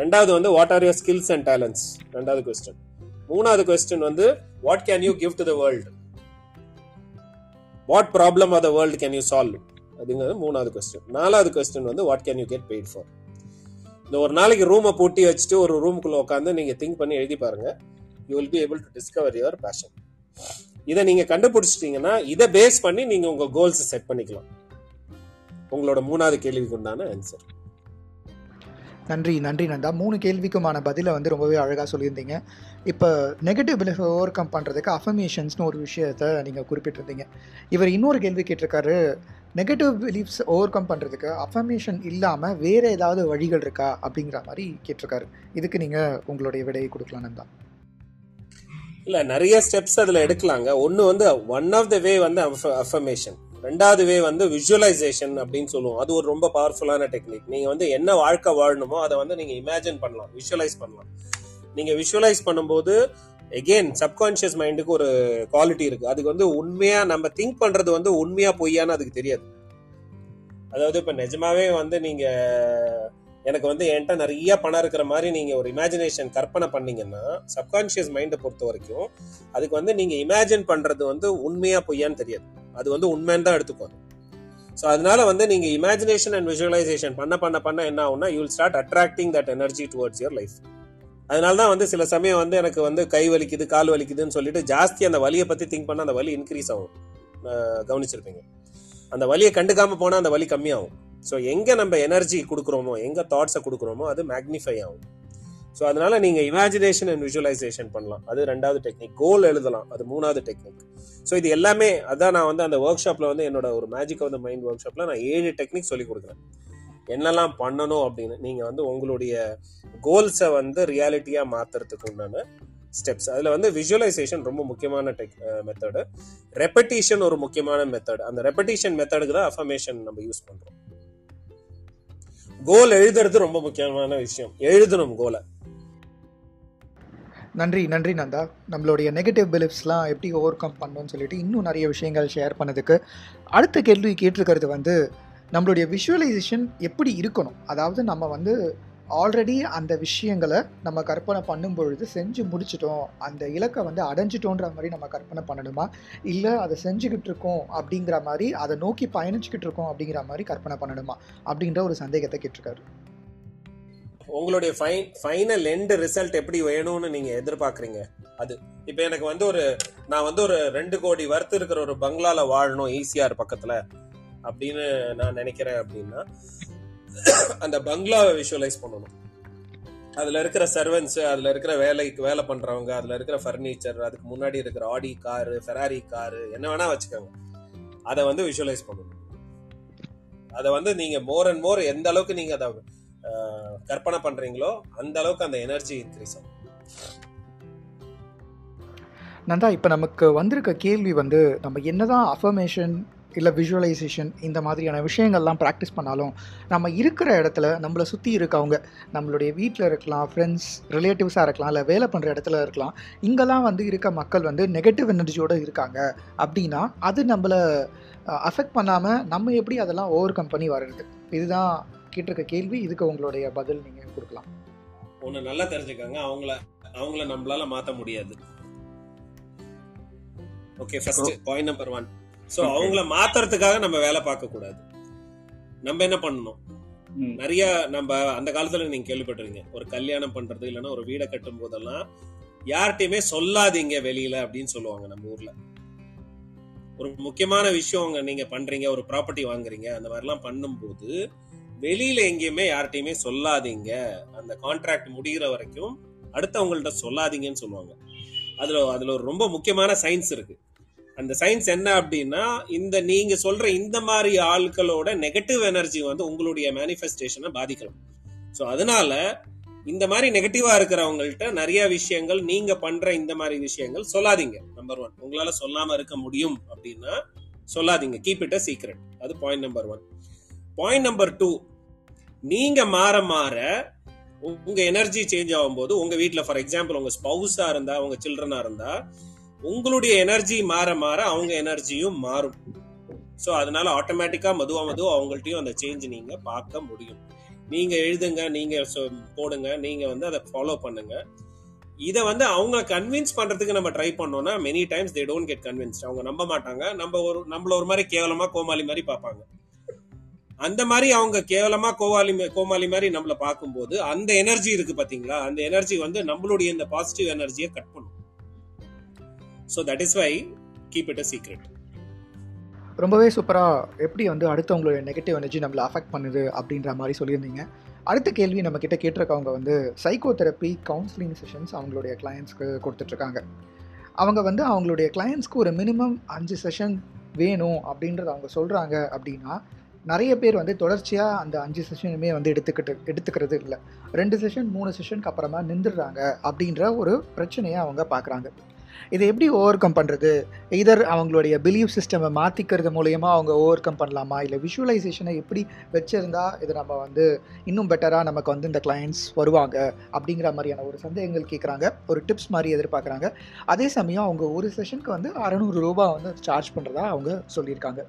ரெண்டாவது வந்து what are your skills and talents ரெண்டாவது கொஸ்டின் மூணாவது கொஸ்டின் வந்து what can you give to the world what problem of the world can you solve அப்படிங்கிறது மூணாவது கொஸ்டின் நாலாவது கொஸ்டின் வந்து what can you get paid for இந்த ஒரு நாளைக்கு ரூமை பூட்டி வச்சுட்டு ஒரு ரூமுக்குள்ள உட்காந்து நீங்க திங்க் பண்ணி எழுதி பாருங்க. You will be able to discover your passion இதை நீங்க கண்டுபிடிச்சிட்டீங்கன்னா இதை பேஸ் பண்ணி நீங்க உங்க கோல்ஸ் செட் பண்ணிக்கலாம். உங்களோட மூணாவது கேள்விக்கு உண்டான ஆன்சர் நன்றி நன்றி நந்தா. மூணு கேள்விக்குமான பதிலை வந்து ரொம்பவே அழகாக சொல்லியிருந்தீங்க. இப்போ நெகட்டிவ் பிலீஃப் ஓவர் கம் பண்ணுறதுக்கு அஃபர்மேஷன்ஸ்னு ஒரு விஷயத்த நீங்கள் குறிப்பிட்டிருந்தீங்க. இவர் இன்னொரு கேள்வி கேட்டிருக்காரு. நெகட்டிவ் பிலீஃப்ஸ் ஓவர் கம் பண்ணுறதுக்கு அஃபர்மேஷன் இல்லாமல் வேறு ஏதாவது வழிகள் இருக்கா அப்படிங்கிற மாதிரி கேட்டிருக்காரு. இதுக்கு நீங்கள் உங்களுடைய விடையை கொடுக்கலாம் நந்தா. இல்ல நிறைய ஸ்டெப்ஸ் அதுல எடுக்கலாங்க. ஒன்னு வந்து ஒன் ஆஃப் த வே வந்து அஃபர்மேஷன் ரெண்டாவது வே வந்து விஷுவலைசேஷன் அப்படின்னு சொல்லுவோம். அது ஒரு ரொம்ப பவர்ஃபுல்லான டெக்னிக் நீங்க வந்து என்ன வாழ்க்கை வாழணுமோ அதை வந்து நீங்க இமேஜின் பண்ணலாம் விஷுவலைஸ் பண்ணலாம். நீங்க விஷுவலைஸ் பண்ணும்போது எகெயின் சப்கான்ஷியஸ் மைண்டுக்கு ஒரு குவாலிட்டி இருக்கு. அதுக்கு வந்து உண்மையா நம்ம திங்க் பண்றது வந்து உண்மையா பொய்யான்னு அதுக்கு தெரியாது. அதாவது இப்ப நிஜமாவே வந்து நீங்க எனக்கு வந்து என்கிட்ட நிறைய பணம் இருக்கிற மாதிரி நீங்க ஒரு இமேஜினேஷன் கற்பனை பண்ணீங்கன்னா சப்கான்ஷியஸ் மைண்டை பொறுத்த வரைக்கும் அதுக்கு வந்து நீங்க இமேஜின் பண்றது வந்து உண்மையா பொய்யான்னு தெரியாது. அது வந்து உண்மைன்னு தான் எடுத்துக்கும் ஸோ அதனால வந்து நீங்க இமேஜினேஷன் அண்ட் விஷுவலைசேஷன் பண்ண பண்ண பண்ண என்ன ஆகும்னா you will start attracting that energy towards your life அதனால தான் வந்து சில சமயம் வந்து எனக்கு வந்து கை வலிக்குது கால் வலிக்குதுன்னு சொல்லிட்டு ஜாஸ்தி அந்த வலியை பத்தி திங்க் பண்ண அந்த வலி இன்க்ரீஸ் ஆகும். கவனிச்சிருப்பீங்க. அந்த வலியை கண்டுக்காம போனா அந்த வலி கம்மியாகும். ஸோ எங்க நம்ம எனர்ஜி கொடுக்குறோமோ எங்க தாட்ஸை கொடுக்குறோமோ அது மேக்னிஃபை ஆகும். ஸோ அதனால நீங்க இமேஜினேஷன் அண்ட் விஜுவலைசேஷன் பண்ணலாம். அது ரெண்டாவது டெக்னிக் கோல் எழுதலாம். அது மூணாவது டெக்னிக் ஸோ இது எல்லாமே அதான் நான் வந்து அந்த ஒர்க் ஷாப்ல வந்து என்னோட ஒரு மேஜிக் ஆஃப் த மைண்ட் ஒர்க் ஷாப்ல நான் ஏழு டெக்னிக் சொல்லி கொடுக்குறேன். என்னெல்லாம் பண்ணணும் அப்படின்னு நீங்க வந்து உங்களுடைய கோல்ஸை வந்து ரியாலிட்டியா மாத்துறதுக்கு உண்டான ஸ்டெப்ஸ் அதில் வந்து விஜுவலைசேஷன் ரொம்ப முக்கியமான டெக் மெத்தடு ரெப்படிஷன் ஒரு முக்கியமான மெத்தட் அந்த ரெப்படிஷன் மெத்தடுக்கு தான் அஃபர்மேஷன் நம்ம யூஸ் பண்ணுறோம் கோல் எழுதுறது ரொம்ப முக்கியமான விஷயம். எழுதணும் கோலை நன்றி நன்றி நந்தா. நம்மளுடைய நெகட்டிவ் பிலிப்ஸ்லாம் எப்படி ஓவர் கம் பண்ணணும்னு சொல்லிட்டு இன்னும் நிறைய விஷயங்கள் ஷேர் பண்ணதுக்கு அடுத்த கேள்வி கேட்டிருக்கிறது வந்து நம்மளுடைய விஷுவலைசேஷன் எப்படி இருக்கணும்? அதாவது நம்ம வந்து ஆல்ரெடி அந்த விஷயங்களை நம்ம கற்பனை பண்ணும் பொழுது செஞ்சு முடிச்சிட்டோம் அந்த இலக்கை வந்து அடைஞ்சிட்டோன்ற மாதிரி நம்ம கற்பனை பண்ணணுமா? இல்லை அதை செஞ்சுக்கிட்டு இருக்கோம் அப்படிங்கிற மாதிரி அதை நோக்கி பயணிச்சுக்கிட்டு இருக்கோம் அப்படிங்கிற மாதிரி கற்பனை பண்ணணுமா? அப்படின்ற ஒரு சந்தேகத்தை கேட்டிருக்காரு. உங்களுடைய ஃபைன் ஃபைனல் எண்டு ரிசல்ட் எப்படி வேணும்னு நீங்க எதிர்பார்க்குறீங்க? அது இப்போ எனக்கு வந்து ஒரு நான் வந்து ஒரு ரெண்டு கோடி வர்த்து இருக்கிற ஒரு பங்களால வாழணும் ஈசிஆர் பக்கத்துல அப்படின்னு நான் நினைக்கிறேன் அப்படின்னா அந்த பங்களாவை விஷுவலைஸ் பண்ணணும். அதுல இருக்கிற சர்வன்ஸ் அதுல இருக்கிற வேலைக்கு வேலை பண்றவங்க அதுல இருக்கிற ஃபர்னிச்சர் அதுக்கு முன்னாடி இருக்கிற ஆடி காரு ஃபெராரி காரு என்ன வேணா வச்சுக்கோங்க. அதை வந்து விஷுவலைஸ் பண்ணணும். அதை வந்து நீங்க மோர் அண்ட் மோர் எந்த அளவுக்கு நீங்க அதை கற்பனை பண்றீங்களோ அந்த அளவுக்கு அந்த எனர்ஜி இன்க்ரீஸ் ஆகும். நந்தா இப்போ நமக்கு வந்திருக்க கேள்வி வந்து நம்ம என்னதான் அஃபர்மேஷன் இல்லை விஷுவலைசேஷன் இந்த மாதிரியான விஷயங்கள்லாம் ப்ராக்டிஸ் பண்ணாலும் நம்ம இருக்கிற இடத்துல நம்மளை சுற்றி இருக்கவங்க நம்மளுடைய வீட்டில் இருக்கலாம் ஃப்ரெண்ட்ஸ் ரிலேட்டிவ்ஸாக இருக்கலாம் இல்லை வேலை பண்ணுற இடத்துல இருக்கலாம் இங்கெல்லாம் வந்து இருக்க மக்கள் வந்து நெகட்டிவ் எனர்ஜியோடு இருக்காங்க. அப்படின்னா அது நம்மளை அஃபெக்ட் பண்ணாமல் நம்ம எப்படி அதெல்லாம் ஓவர் கம் பண்ணி வர்றது? இதுதான் கேட்டிருக்க கேள்வி இதுக்கு உங்களுடைய பதில் நீங்கள் கொடுக்கலாம். ஒன்று நல்லா தெரிஞ்சுக்கோங்க. அவங்கள அவங்கள நம்மளால மாற்ற முடியாது. Okay first point number one so அவங்கள மாத்துறதுக்காக நம்ம வேலை பார்க்க கூடாது நம்ம என்ன பண்ணணும்? நிறைய நம்ம அந்த காலத்துல நீங்க கேள்விப்பட்டிருக்கீங்க. ஒரு கல்யாணம் பண்றது இல்லைன்னா ஒரு வீடை கட்டும் போதெல்லாம் யார்கிட்டயுமே சொல்லாதீங்க வெளியில அப்படின்னு சொல்லுவாங்க நம்ம ஊர்ல. ஒரு முக்கியமான விஷயம் நீங்க பண்றீங்க ஒரு ப்ராப்பர்ட்டி வாங்குறீங்க அந்த மாதிரிலாம் பண்ணும்போது வெளியில எங்கேயுமே யார்கிட்டயுமே சொல்லாதீங்க. அந்த கான்ட்ராக்ட் முடிகிற வரைக்கும் அடுத்தவங்கள்ட்ட சொல்லாதீங்கன்னு சொல்லுவாங்க. அதுல அதுல ஒரு ரொம்ப முக்கியமான சயின்ஸ் இருக்கு. அந்த சயின்ஸ் என்ன அப்படின்னா இந்த நீங்க சொல்ற இந்த மாதிரி ஆட்களோட நெகட்டிவ் எனர்ஜி வந்து உங்களுடைய மேனிஃபெஸ்டேஷனை பாதிக்கலாம். ஸோ அதனால இந்த மாதிரி நெகட்டிவா இருக்கிறவங்கள்ட்ட நிறைய விஷயங்கள் நீங்க பண்ற இந்த மாதிரி விஷயங்கள் சொல்லாதீங்க. நம்பர் ஒன் உங்களால சொல்லாம இருக்க முடியும் அப்படின்னா சொல்லாதீங்க. கீப் இட் அ சீக்ரெட் அது point number one point number two நீங்க மாற மாற உங்க எனர்ஜி சேஞ்ச் ஆகும்போது உங்க வீட்டுல ஃபார் எக்ஸாம்பிள் உங்க ஸ்பௌஸா இருந்தா உங்க சில்ட்ரனா இருந்தா உங்களுடைய எனர்ஜி மாற மாற அவங்க எனர்ஜியும் மாறும். ஸோ அதனால ஆட்டோமேட்டிக்கா மதுவா மதுவா அவங்கள்ட்டயும் அந்த சேஞ்ச் நீங்க பார்க்க முடியும். நீங்க எழுதுங்க நீங்க சொ- போடுங்க நீங்க வந்து அதை ஃபாலோ பண்ணுங்க. இதை வந்து அவங்க கன்வின்ஸ் பண்றதுக்கு நம்ம ட்ரை பண்ணோம்னா many times they don't get convinced அவங்க நம்ப மாட்டாங்க. நம்ம ஒரு நம்மள ஒரு மாதிரி கேவலமா கோமாளி மாதிரி பார்ப்பாங்க. அந்த மாதிரி அவங்க கேவலமா கோவாலி கோமாளி மாதிரி நம்மளை பார்க்கும்போது அந்த எனர்ஜி இருக்கு பாத்தீங்களா? அந்த எனர்ஜி வந்து நம்மளுடைய இந்த பாசிட்டிவ் எனர்ஜியை கட் பண்ணும். So that is why keep it a secret ரொம்பவே சூப்பராக எப்படி வந்து அடுத்தவங்களுடைய நெகட்டிவ் எனர்ஜி நம்மளை அஃபெக்ட் பண்ணுது அப்படின்ற மாதிரி சொல்லியிருந்தீங்க. அடுத்த கேள்வி நம்ம கிட்ட கேட்டிருக்கவங்க வந்து சைக்கோ தெரப்பி கவுன்சிலிங் செஷன்ஸ் அவங்களுடைய கிளையண்ட்ஸ்க்கு கொடுத்துட்ருக்காங்க. அவங்க வந்து அவங்களுடைய கிளையண்ட்ஸ்க்கு ஒரு மினிமம் அஞ்சு செஷன் வேணும் அப்படின்றத அவங்க சொல்கிறாங்க அப்படின்னா நிறைய பேர் வந்து தொடர்ச்சியாக அந்த அஞ்சு செஷனுமே வந்து எடுத்துக்கிட்டு எடுத்துக்கிறது இல்லை. ரெண்டு செஷன் மூணு செஷனுக்கு அப்புறமா நின்றுடுறாங்க அப்படின்ற ஒரு பிரச்சனையை அவங்க பார்க்குறாங்க இதை எப்படி ஓவர் கம் பண்ணுறது இதர் அவங்களுடைய பிலீவ் சிஸ்டமை மாற்றிக்கிறது மூலயமா அவங்க ஓவர் கம் பண்ணலாமா? இல்லை விஷுவலைசேஷனை எப்படி வச்சுருந்தா இது நம்ம வந்து இன்னும் பெட்டராக நமக்கு வந்து இந்த கிளைண்ட்ஸ் வருவாங்க? அப்படிங்கிற மாதிரியான ஒரு சந்தேகங்கள் கேட்குறாங்க ஒரு டிப்ஸ் மாதிரி எதிர்பார்க்குறாங்க அதே சமயம் அவங்க ஒரு செஷனுக்கு வந்து அறநூறு ரூபா வந்து சார்ஜ் பண்ணுறதா அவங்க சொல்லியிருக்காங்க.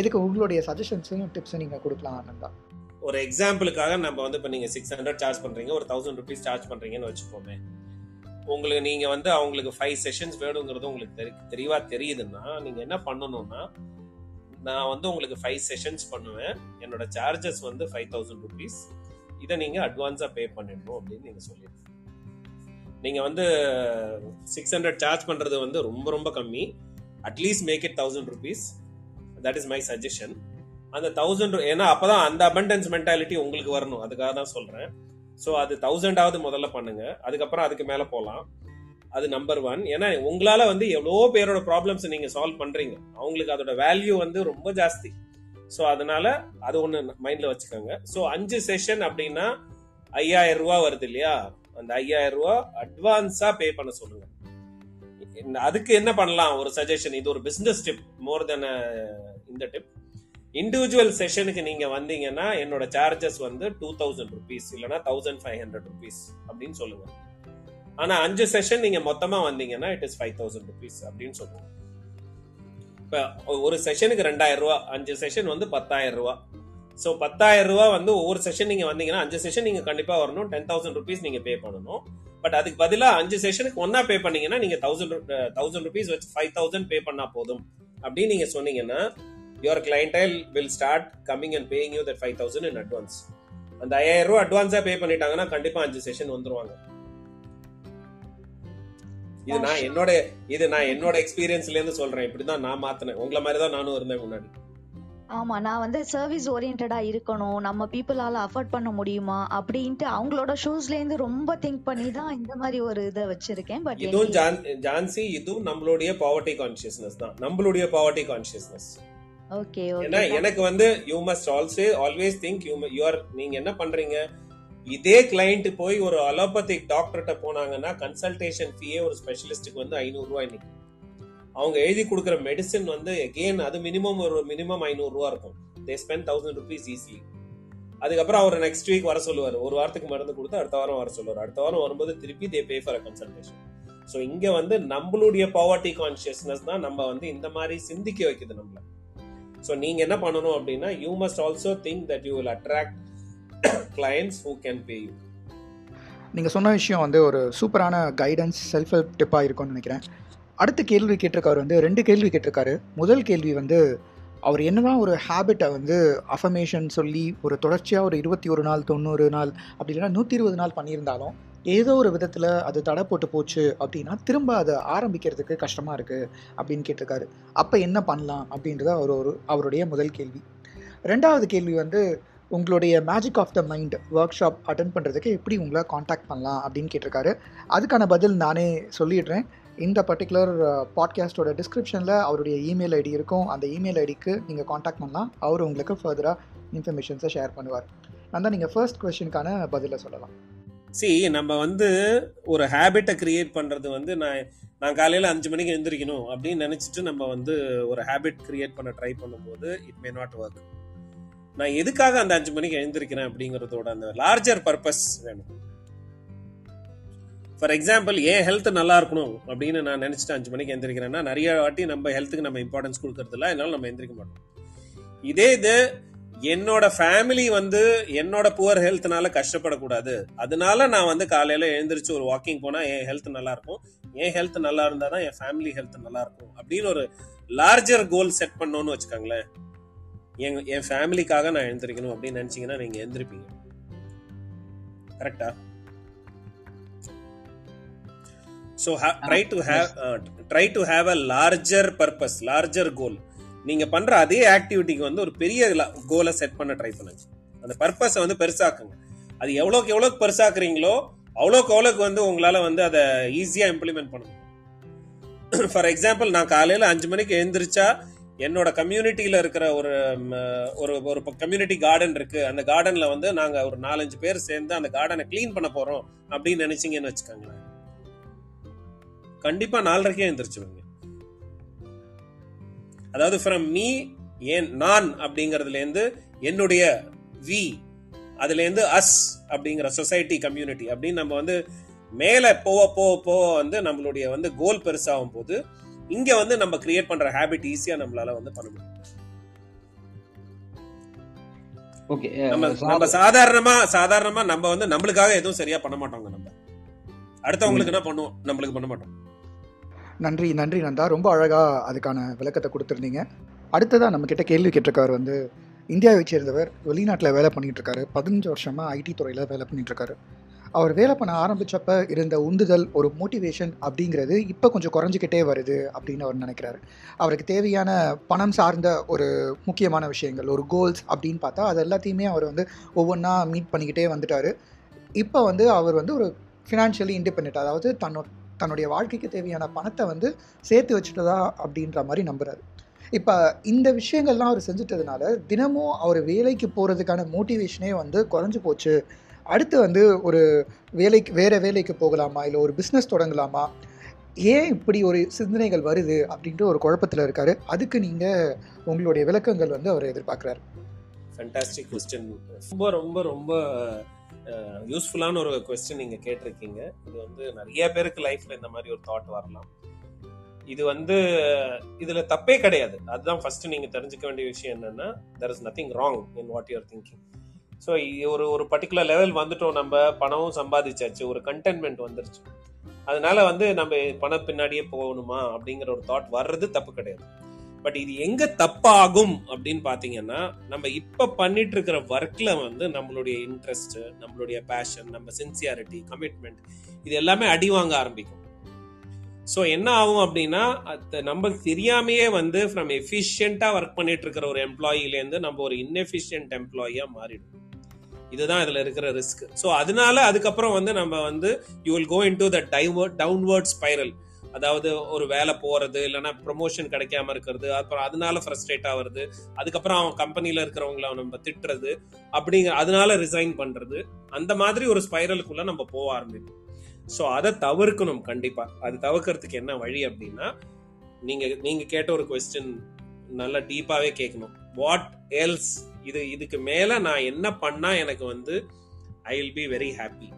இதுக்கு உங்களுடைய சஜஷன்ஸையும் டிப்ஸும் நீங்கள் கொடுக்கலாம் ஆனந்தா ஒரு எக்ஸாம்பிளுக்காக நம்ம வந்து இப்போ நீங்கள் சிக்ஸ் ஹண்ட்ரட் சார்ஜ் பண்ணுறீங்க ஒரு தௌசண்ட் ருபீஸ் சார்ஜ் பண்ணுறீங்கன்னு வச்சுக்கோமே. உங்களுக்கு நீங்கள் வந்து அவங்களுக்கு ஃபைவ் செஷன்ஸ் வேணுங்கிறது உங்களுக்கு தெரி தெளிவாக தெரியுதுன்னா நீங்கள் என்ன பண்ணணும்னா நான் வந்து உங்களுக்கு ஃபைவ் செஷன்ஸ் பண்ணுவேன். என்னோட சார்ஜஸ் வந்து ஃபைவ் தௌசண்ட் ருபீஸ் இதை நீங்கள் அட்வான்ஸாக பே பண்ணிடணும் அப்படின்னு நீங்கள் சொல்லிடுங்க. நீங்கள் வந்து சிக்ஸ் ஹண்ட்ரட் சார்ஜ் பண்ணுறது வந்து ரொம்ப ரொம்ப கம்மி. At least make it thousand rupees that is my suggestion அந்த தௌசண்ட் ஏன்னா அப்பதான் அந்த அபண்டன்ஸ் மென்டாலிட்டி உங்களுக்கு வரணும். அதுக்காக தான் சொல்றேன். ஸோ அது தௌசண்டாவது முதல்ல பண்ணுங்க. அதுக்கப்புறம் அதுக்கு மேல போகலாம் அது நம்பர் ஒன் ஏன்னா உங்களால வந்து எவ்வளோ பேரோட ப்ராப்ளம்ஸ் நீங்க சால்வ் பண்றீங்க. அவங்களுக்கு அதோட வேல்யூ வந்து ரொம்ப ஜாஸ்தி. ஸோ அதனால அது ஒன்று மைண்ட்ல வச்சுக்கோங்க. ஸோ அஞ்சு செஷன் அப்படின்னா ஐயாயிரம் ரூபா வருது இல்லையா? அந்த ஐயாயிரம் ரூபா அட்வான்ஸா பே பண்ண சொல்லுங்க. அதுக்கு என்ன பண்ணலாம்? ஒரு சஜஷன் இது ஒரு பிசினஸ் டிப் மோர் தென் இந்த டிப் இண்டிவிஜுவல் செஷனுக்கு நீங்க வந்தீங்கன்னா என்னோட சார்ஜஸ் வந்து டூ தௌசண்ட் ருபீஸ் இல்லைன்னா தௌசண்ட் ஃபைவ் ஹண்ட்ரட் ருபீஸ் அப்படின்னு சொல்லுங்க. ஆனா அஞ்சு செஷன் நீங்க மொத்தமா வந்தீங்கன்னா it is five thousand rupees அப்படின்னு சொல்லுவோம் இப்போ ஒரு செஷனுக்கு ரெண்டாயிரம் ரூபா அஞ்சு செஷன் வந்து பத்தாயிரம் ரூபா. ஸோ பத்தாயிரம் ரூபா வந்து ஒவ்வொரு செஷன் நீங்க வந்தீங்கன்னா அஞ்சு செஷன் நீங்க கண்டிப்பா வரணும். டென் தௌசண்ட் ருபீஸ் நீங்க பே பண்ணணும். பட் அதுக்கு பதிலாக அஞ்சு செஷனுக்கு ஒன்னா பே பண்ணீங்கன்னா நீங்க தௌசண்ட் தௌசண்ட் ருபீஸ் வச்சு ஃபைவ் தௌசண்ட் பே பண்ணா போதும். அப்படின்னு நீங்க சொன்னீங்கன்னா your clientele will start coming and paying you that 5000 in advance. அந்த ஐயாயிரம் ரூபாய் அட்வான்ஸா பே பண்ணிட்டாங்கன்னா கண்டிப்பா அஞ்சு செஷன் வந்துருவாங்க. இது நான் என்னோட இது நான் என்னோட எக்ஸ்பீரியன்ஸ்ல இருந்து சொல்றேன். இப்படிதான் நான் மாத்தினேன். உங்களை மாதிரி தான் நானும் இருந்தேன் முன்னாடி. ஆமா நான் வந்து சர்வீஸ் ஓரியன்டா இருக்கணும். நம்ம பீப்புளால அஃபோர்ட் பண்ண முடியுமா? அப்படின்ட்டு அவங்களோட ஷூஸ்ல இருந்து ரொம்ப திங்க் பண்ணி தான் இந்த மாதிரி ஒரு இதை வச்சிருக்கேன். பட் இதுவும் ஜான்- ஜான்சி இதுவும் நம்மளுடைய பாவர்ட்டி கான்சியஸ்னஸ் தான். நம்மளுடைய பாவர்ட்டி கான்சியஸ்னஸ் ஓகே ஏன்னா எனக்கு வந்து you must also always think you you're நீங்க என்ன பண்றீங்க? இதே கிளைண்ட் போய் ஒரு அலோபதிக் டாக்டர்கிட்ட போனாங்கன்னா கன்சல்டேஷன் ஃபீயே ஒரு ஸ்பெஷலிஸ்ட்டுக்கு வந்து ஐநூறு ரூபாய் இன்னைக்கு அவங்க எழுதி கொடுக்குற மெடிசின் வந்து எகெயின் அது மினிமம் ஒரு மினிமம் ஐநூறு ரூபா இருக்கும். They spend thousand rupees easily அதுக்கப்புறம் அவர் நெக்ஸ்ட் வீக் வர சொல்லுவார். ஒரு வாரத்துக்கு மருந்து கொடுத்து அடுத்த வாரம் வர சொல்லுவார். அடுத்த வாரம் வரும்போது திருப்பி they pay for consultation so இங்க வந்து நம்மளுடைய பாவர்ட்டி கான்சியஸ்னஸ் தான் நம்ம வந்து இந்த மாதிரி சிந்திக்க வைக்குது நம்மள. ஸோ நீங்கள் என்ன பண்ணணும் அப்படின்னா you must also think that you will attract clients who can pay you நீங்கள் சொன்ன விஷயம் வந்து ஒரு சூப்பரான கைடன்ஸ் செல்ஃப் ஹெல்ப் டிப்பாக இருக்கும்னு நினைக்கிறேன். அடுத்த கேள்வி கேட்டிருக்காரு வந்து ரெண்டு கேள்வி கேட்டிருக்காரு. முதல் கேள்வி வந்து அவர் என்னதான் ஒரு ஹேபிட்டை வந்து அஃபர்மேஷன் சொல்லி ஒரு தொடர்ச்சியாக ஒரு இருபத்தி ஒரு நாள் தொண்ணூறு நாள் அப்படி இல்லைன்னா நூற்றி இருபது நாள் பண்ணியிருந்தாலும் ஏதோ ஒரு விதத்தில் அது தடை போட்டு போச்சு அப்படின்னா திரும்ப அதை ஆரம்பிக்கிறதுக்கு கஷ்டமாக இருக்குது அப்படின்னு கேட்டிருக்காரு. அப்போ என்ன பண்ணலாம் அப்படின்றது அவர் ஒரு அவருடைய முதல் கேள்வி. ரெண்டாவது கேள்வி வந்து உங்களுடைய magic of the mind workshop attend பண்ணுறதுக்கு எப்படி உங்களை காண்டாக்ட் பண்ணலாம் அப்படின்னு கேட்டிருக்காரு. அதுக்கான பதில் நானே சொல்லிடுறேன். இந்த பர்டிகுலர் பாட்காஸ்டோட டிஸ்கிரிப்ஷனில் அவருடைய இமெயில் ஐடி இருக்கும். அந்த இமெயில் ஐடிக்கு நீங்கள் காண்டாக்ட் பண்ணலாம். அவர் உங்களுக்கு ஃபர்தராக இன்ஃபர்மேஷன்ஸை ஷேர் பண்ணுவார். அந்த நீங்கள் ஃபர்ஸ்ட் கொஷினுக்கான பதிலை சொல்லலாம். சி நம்ம வந்து ஒரு ஹேபிட்டை கிரியேட் பண்ணுறது வந்து நான் நான் காலையில் அஞ்சு மணிக்கு எழுந்திரிக்கணும் அப்படின்னு நினச்சிட்டு நம்ம வந்து ஒரு ஹேபிட் கிரியேட் பண்ண ட்ரை பண்ணும்போது இட் மே நாட் ஒர்க் நான் எதுக்காக அந்த அஞ்சு மணிக்கு எழுந்திருக்கிறேன் அப்படிங்கிறதோட அந்த லார்ஜர் பர்பஸ் வேணும். ஃபார் எக்ஸாம்பிள் ஏன் ஹெல்த் நல்லா இருக்கணும் அப்படின்னு நான் நினைச்சிட்டு அஞ்சு மணிக்கு எந்திரிக்கிறேன்னா நிறைய வாட்டி நம்ம ஹெல்த்துக்கு நம்ம இம்பார்ட்டன்ஸ் கொடுக்கறதில்ல அதனால நம்ம எந்திரிக்க மாட்டோம். இதே இது என்னோட ஃபேமிலி வந்து என்னோட புவர் ஹெல்த்னால கஷ்டப்படக்கூடாது. அதனால நான் வந்து காலையில எழுந்திரிச்சு ஒரு வாக்கிங் போனா என் ஹெல்த் நல்லா இருக்கும் என் ஹெல்த் நல்லா இருந்தா தான் என் ஃபேமிலி ஹெல்த் நல்லா இருக்கும் அப்படின்னு ஒரு லார்ஜர் கோல் செட் பண்ணோம்னு வச்சுக்கோங்களேன். என் என் ஃபேமிலிக்காக நான் எழுந்திரிக்கணும் அப்படின்னு நினைச்சீங்கன்னா நீங்க எழுந்திருப்பீங்க. கரெக்டா so try to have try to have a larger purpose larger goal நீங்க பண்ற அதே ஆக்டிவிட்டிக்கு வந்து ஒரு பெரிய கோலை செட் பண்ண ட்ரை பண்ணுங்க. அந்த பர்பஸை வந்து பெருசாக்குங்க. அது எவ்வளோக்கு எவ்வளோக்கு பெருசாக்குறீங்களோ அவ்வளோக்கு அவ்வளோக்கு வந்து உங்களால் வந்து அதை ஈஸியாக இம்ப்ளிமெண்ட் பண்ணணும் ஃபார் எக்ஸாம்பிள் நான் காலையில் அஞ்சு மணிக்கு எழுந்திரிச்சா என்னோட கம்யூனிட்டியில் இருக்கிற ஒரு ஒரு ஒரு கம்யூனிட்டி கார்டன் இருக்கு. அந்த கார்டனில் வந்து நாங்கள் ஒரு நாலஞ்சு பேர் சேர்ந்து அந்த கார்டனை க்ளீன் பண்ண போகிறோம் அப்படின்னு நினச்சிங்கன்னு வச்சுக்கோங்களேன். கண்டிப்பாக நாலரைக்கே எழுந்திரிச்சுவீங்க அதாவது ஃப்ரம் மீ ஏன் நான் அப்படிங்கறதுல இருந்து என்னுடைய வி அதுல இருந்து அஸ் அப்படிங்கிற சொசைட்டி கம்யூனிட்டி அப்படின்னு நம்ம வந்து மேல போக போக போக வந்து நம்மளுடைய வந்து கோல் பெருசாகும் போது இங்க வந்து நம்ம கிரியேட் பண்ற ஹேபிட் ஈஸியா நம்மளால வந்து பண்ண முடியும். ஓகே நம்ம நம்ம சாதாரணமா சாதாரணமா நம்ம வந்து நம்மளுக்காக எதுவும் சரியா பண்ண மாட்டோங்க நம்ம. அடுத்தவங்களுக்கு என்ன பண்ணுவோம்? நம்மளுக்கு பண்ண மாட்டோம். நன்றி நன்றி நந்தா. ரொம்ப அழகாக அதுக்கான விளக்கத்தை கொடுத்துருந்தீங்க. அடுத்ததாக நம்ம கிட்ட கேள்வி கேட்டிருக்காரு வந்து இந்தியாவை சேர்ந்தவர் வெளிநாட்டில் வேலை பண்ணிகிட்டு இருக்காரு பதினஞ்சு வருஷமாக ஐடி துறையில் வேலை பண்ணிகிட்ருக்காரு அவர் வேலை பண்ண ஆரம்பித்தப்ப இருந்த உந்துதல் ஒரு மோட்டிவேஷன் அப்படிங்கிறது இப்போ கொஞ்சம் குறைஞ்சிக்கிட்டே வருது அப்படின்னு அவர் நினைக்கிறாரு. அவருக்கு தேவையான பணம் சார்ந்த ஒரு முக்கியமான விஷயங்கள் ஒரு கோல்ஸ் அப்படின்னு பார்த்தா அது எல்லாத்தையுமே அவர் வந்து ஒவ்வொன்றா மீட் பண்ணிக்கிட்டே வந்துட்டார். இப்போ வந்து அவர் வந்து ஒரு ஃபினான்ஷியலி இண்டிபெண்ட் அதாவது தன்னோட தன்னுடைய வாழ்க்கைக்கு தேவையான பணத்தை வந்து சேர்த்து வச்சுட்டதா அப்படின்ற மாதிரி நம்புறாரு. இப்போ இந்த விஷயங்கள்லாம் அவர் செஞ்சுட்டதுனால தினமும் அவர் வேலைக்கு போகிறதுக்கான மோட்டிவேஷனே வந்து குறைஞ்சு போச்சு. அடுத்து வந்து ஒரு வேலைக்கு வேறு வேலைக்கு போகலாமா? இல்லை ஒரு பிஸ்னஸ் தொடங்கலாமா? ஏன் இப்படி ஒரு சிந்தனைகள் வருது அப்படின்ற ஒரு குழப்பத்தில் இருக்காரு. அதுக்கு நீங்கள் உங்களுடைய விளக்கங்கள் வந்து அவர் எதிர்பார்க்குறாரு. ஃபண்டாஸ்டிக் கொஸ்டின் ரொம்ப ரொம்ப ரொம்ப யூஸ்ஃபுல்லான ஒரு கொஸ்டின் நீங்கள் கேட்டிருக்கீங்க. இது வந்து நிறைய பேருக்கு லைஃப்பில் இந்த மாதிரி ஒரு தாட் வரலாம். இது வந்து இதுல தப்பே கிடையாது. அதுதான் ஃபர்ஸ்ட் நீங்க தெரிஞ்சுக்க வேண்டிய விஷயம் என்னன்னா there is nothing wrong in what you're thinking so ஒரு ஒரு பர்டிகுலர் லெவல் வந்துட்டோம் நம்ம பணமும் சம்பாதிச்சாச்சு ஒரு கண்டென்ட்மெண்ட் வந்துருச்சு. அதனால வந்து நம்ம பணம் பின்னாடியே போகணுமா அப்படிங்கிற ஒரு தாட் வர்றது தப்பு கிடையாது. பட் இது எங்க தப்பாகும் அப்படின்னு பாத்தீங்கன்னா நம்ம இப்ப பண்ணிட்டு இருக்கிற ஒர்க்ல வந்து நம்மளுடைய இன்ட்ரெஸ்ட் நம்மளுடைய பேஷன் நம்ம சின்சியாரிட்டி கமிட்மெண்ட் இது எல்லாமே அடி வாங்க ஆரம்பிக்கும். ஸோ என்ன ஆகும் அப்படின்னா அது நம்ம தெரியாமையே வந்து ஃப்ரம் எஃபிஷியண்டா ஒர்க் பண்ணிட்டு இருக்கிற ஒரு எம்ப்ளாயிலேருந்து நம்ம ஒரு இன்எஃபிஷியன்ட் எம்ப்ளாயியா மாறிடும். இதுதான் இதுல இருக்கிற ரிஸ்க் ஸோ அதனால அதுக்கப்புறம் வந்து நம்ம வந்து you will go into the diverted downward spiral அதாவது ஒரு வேலை போறது இல்லைன்னா ப்ரொமோஷன் கிடைக்காம இருக்கிறது அப்புறம் அதனால ஃப்ரஸ்ட்ரேட் ஆகுறது அதுக்கப்புறம் அவன் கம்பெனியில இருக்கிறவங்கள நம்ம திட்டுறது அப்படிங்கிற அதனால ரிசைன் பண்றது. அந்த மாதிரி ஒரு ஸ்பைரலுக்குள்ள நம்ம போக ஆரம்பிப்போம். ஸோ அதை தவிர்க்கணும் கண்டிப்பா. அது தவிர்க்கிறதுக்கு என்ன வழி அப்படின்னா நீங்க நீங்க கேட்ட ஒரு கொஸ்டின் நல்லா டீப்பாவே கேட்கணும். வாட் எல்ஸ் இது இதுக்கு மேல நான் என்ன பண்ணா எனக்கு வந்து I will be very happy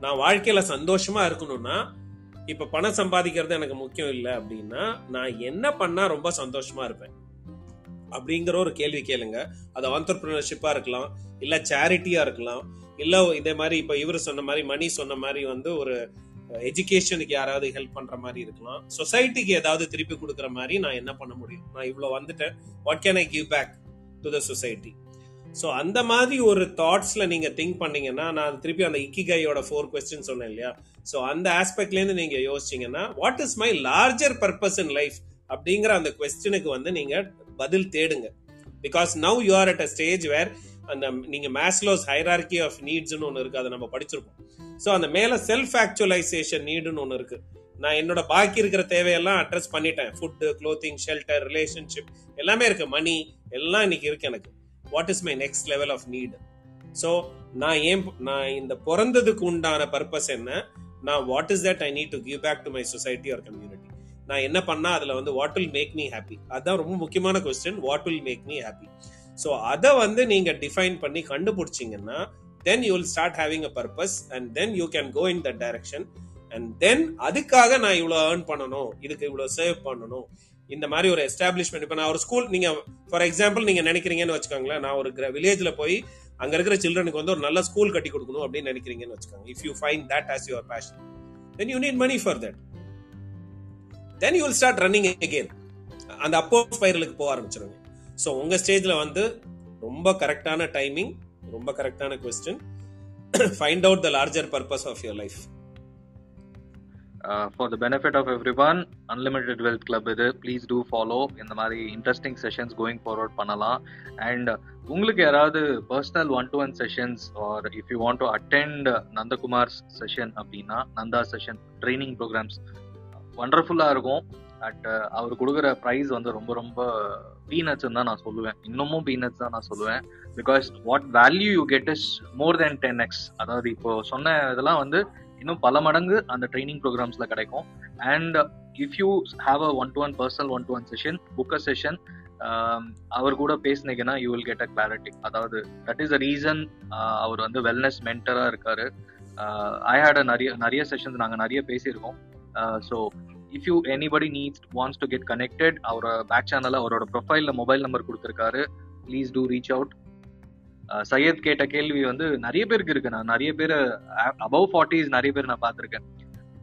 நான் வாழ்க்கையில சந்தோஷமா இருக்கணும்னா இப்ப பணம் சம்பாதிக்கிறது எனக்கு முக்கியம் இல்லை அப்படின்னா நான் என்ன பண்ணா ரொம்ப சந்தோஷமா இருப்பேன்? அப்படிங்கிற ஒரு கேள்வி கேளுங்க. அது ஆண்டர்பிரினர்ஷிப்பா இருக்கலாம் இல்ல சேரிட்டியா இருக்கலாம் இல்ல இதே மாதிரி இப்ப இவர் சொன்ன மாதிரி மணி சொன்ன மாதிரி வந்து ஒரு எஜுகேஷனுக்கு யாராவது ஹெல்ப் பண்ற மாதிரி இருக்கலாம். சொசைட்டிக்கு ஏதாவது திருப்பி கொடுக்குற மாதிரி நான் என்ன பண்ண முடியும்? நான் இவ்வளவு வந்துட்டேன். What can I give back to the society so அந்த மாதிரி ஒரு தாட்ஸ்ல நீங்க திங்க் பண்ணீங்கன்னா நான் திருப்பி அந்த இக்கிகையோட ஃபோர் கொஸ்டின் சொன்னேன் இல்லையா? ஸோ அந்த ஆஸ்பெக்ட்லேருந்து நீங்கள் யோசிச்சிங்கன்னா யோசிச்சீங்கன்னா what is my larger purpose in life அப்படிங்கிற அந்த கொஸ்டினுக்கு வந்து நீங்கள் பதில் தேடுங்க. Because now you are at a stage where அந்த நீங்கள் மேஸ்லோஸ் ஹைரார்கி ஆஃப் நீட்ஸ்னு ஒன்று இருக்குது அதை நம்ம படிச்சிருக்கோம் ஸோ அந்த மேலே செல்ஃப் ஆக்சுவலைசேஷன் நீடுன்னு ஒன்று இருக்குது நான் என்னோட பாக்கி இருக்கிற தேவையெல்லாம் அட்ரஸ் பண்ணிட்டேன். ஃபுட்டு க்ளோத்திங் ஷெல்டர் ரிலேஷன்ஷிப் எல்லாமே இருக்கு. மணி எல்லாம் இன்னைக்கு இருக்கு எனக்கு. What is my next level of need so நான் ஏன் நான் இந்த பிறந்ததுக்கு உண்டான பர்பஸ் என்ன? நான் what is that I need to give back to my society or community நான் என்ன பண்ணா அதுல வந்து what will make me happy அதுதான் ரொம்ப முக்கியமான question what will make me happy so அதை வந்து நீங்க டிஃபைன் பண்ணி கண்டுபிடிச்சிங்கன்னா then you will start having a purpose and then you can go in that direction and then அதுக்காக நான் இவ்வளோ ஏர்ன் பண்ணணும் இதுக்கு இவ்வளோ சேவ் பண்ணணும். இந்த மாதிரி ஒரு எஸ்டாப்ளிஷ்மெண்ட் இப்போ நான் ஒரு ஸ்கூல் நீங்க ஃபார் எக்ஸாம்பிள் நீங்க நினைக்கிறீங்கன்னு வச்சுக்கோங்களேன். நான் ஒரு வில்லேஜில் போய் அங்க இருக்கிற சில்ட்ரனுக்கு வந்து ஒரு நல்ல ஸ்கூல் கட்டி கொடுக்கணும் அப்படின்னு நினைக்கிறீங்கன்னு வச்சுக்கோங்க. If you find that as your passion then you need money for that then you will start running again அந்த அப்போ ஸ்பைரலுக்கு போக ஆரம்பிச்சிருங்க ஸோ உங்க ஸ்டேஜ்ல வந்து ரொம்ப கரெக்டான டைமிங் ரொம்ப கரெக்டான question find out the larger purpose of your life for the benefit of everyone unlimited wealth club இது. ப்ளீஸ் டூ ஃபாலோ இந்த மாதிரி இன்ட்ரெஸ்டிங் செஷன்ஸ் கோயிங் ஃபார்வர்ட் பண்ணலாம். அண்ட் uh, உங்களுக்கு யாராவது personal one to one sessions or if you want to attend Nandakumar session அப்படின்னா Nanda session training programs ஒண்டர்ஃபுல்லாக இருக்கும் at uh, அவர் கொடுக்குற ப்ரைஸ் வந்து ரொம்ப ரொம்ப பீனட்ஸ் தான் நான் சொல்லுவேன். இன்னமும் பீனட்ஸ் தான் நான் சொல்லுவேன். Because what value you get is more than ten X அதாவது இப்போ சொன்ன இதெல்லாம் வந்து இன்னும் பல மடங்கு அந்த ட்ரைனிங் ப்ரோக்ராம்ஸ்ல கிடைக்கும். And if you have a one to one personal one to one session book a session அவர் கூட பேசினீங்கன்னா you will get a clarity அதாவது தட் இஸ் அ ரீசன் அவர் வந்து வெல்னஸ் மென்டரா இருக்காரு. Uh, ஐ ஹேட் நிறைய நிறைய செஷன்ஸ் நாங்கள் நிறைய பேசியிருக்கோம். So if you anybody needs wants to get connected அவரோட பேக் சேனலில் அவரோட ப்ரொஃபைலில் மொபைல் நம்பர் கொடுத்துருக்காரு please do reach out Syed கேட்ட கேள்வி வந்து நிறைய பேருக்கு இருக்கு. நான் நிறைய பேர் அபவ் ஃபார்ட்டிஸ் நிறைய பேர் நான் பார்த்துருக்கேன்.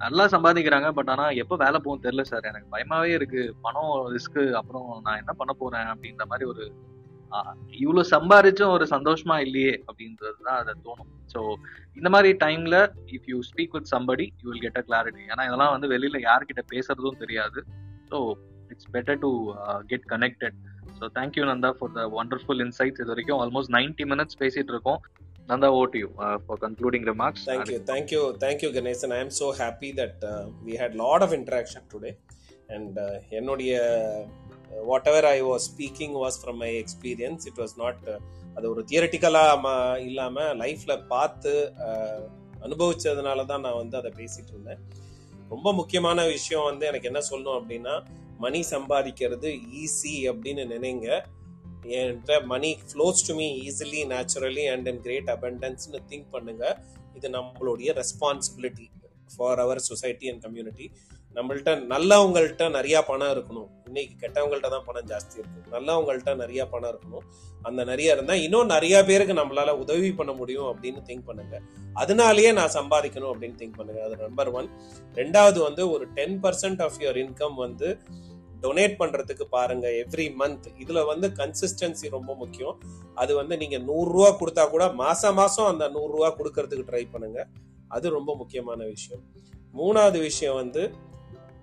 நல்லா சம்பாதிக்கிறாங்க பட் ஆனா எப்போ வேலை போகும் தெரியல சார். எனக்கு பயமாவே இருக்கு. பணம் ரிஸ்க்கு அப்புறம் நான் என்ன பண்ண போறேன் அப்படின்ற மாதிரி ஒரு இவ்வளவு சம்பாரிச்சும் ஒரு சந்தோஷமா இல்லையே அப்படின்றது தான் அதை தோணும். ஸோ இந்த மாதிரி டைம்ல if you speak with somebody you will get a clarity ஏன்னா இதெல்லாம் வந்து வெளியில யார்கிட்ட பேசுறதும் தெரியாது. So it's better to get connected so thank you Nanda for the wonderful insights இது வரைக்கும். ஆல்மோஸ்ட் நைன்டி மினிட்ஸ் பேசிட்டு இருக்கோம். Nanda over you for concluding remarks Thank you, thank you, thank you, Ganesh. And I am so happy that uh, we had lot of interaction today. And uh, என்னுடைய whatever I was speaking was from my experience it was not அது ஒரு தியரட்டிக்கலாக இல்லாமல் லைஃப்பில் பார்த்து அனுபவிச்சதுனால தான் நான் வந்து அதை பேசிட்டு இருந்தேன். ரொம்ப முக்கியமான விஷயம் வந்து எனக்கு என்ன சொல்லணும் அப்படின்னா மணி சம்பாதிக்கிறது ஈஸி அப்படின்னு நினைங்க. என்கிட்ட money flows to me easily naturally and in great அபண்டன்ஸ்னு think பண்ணுங்க. இது நம்மளுடைய responsibility for our society and community நம்மள்ட்ட நல்லவங்கள்ட்ட நிறைய பணம் இருக்கணும். இன்னைக்கு கெட்டவங்கள்ட்ட தான் பணம் ஜாஸ்தி இருக்கும் நல்லவங்கள்ட்ட நிறைய பணம் இருக்கணும். அந்த நிறைய இருந்தால் இன்னும் நிறைய பேருக்கு நம்மளால உதவி பண்ண முடியும் அப்படின்னு திங்க் பண்ணுங்க. அதனாலேயே நான் சம்பாதிக்கணும் அப்படின்னு திங்க் பண்ணுங்க. அது நம்பர் ஒன் ரெண்டாவது வந்து ஒரு ten percent of your income வந்து டொனேட் பண்றதுக்கு பாருங்க எவ்ரி மந்த் இதுல வந்து கன்சிஸ்டன்சி ரொம்ப முக்கியம். அது வந்து நீங்க நூறு ரூபா கொடுத்தா கூட மாதம் மாசம் அந்த நூறு ரூபா கொடுக்கறதுக்கு ட்ரை பண்ணுங்க. அது ரொம்ப முக்கியமான விஷயம். மூணாவது விஷயம் வந்து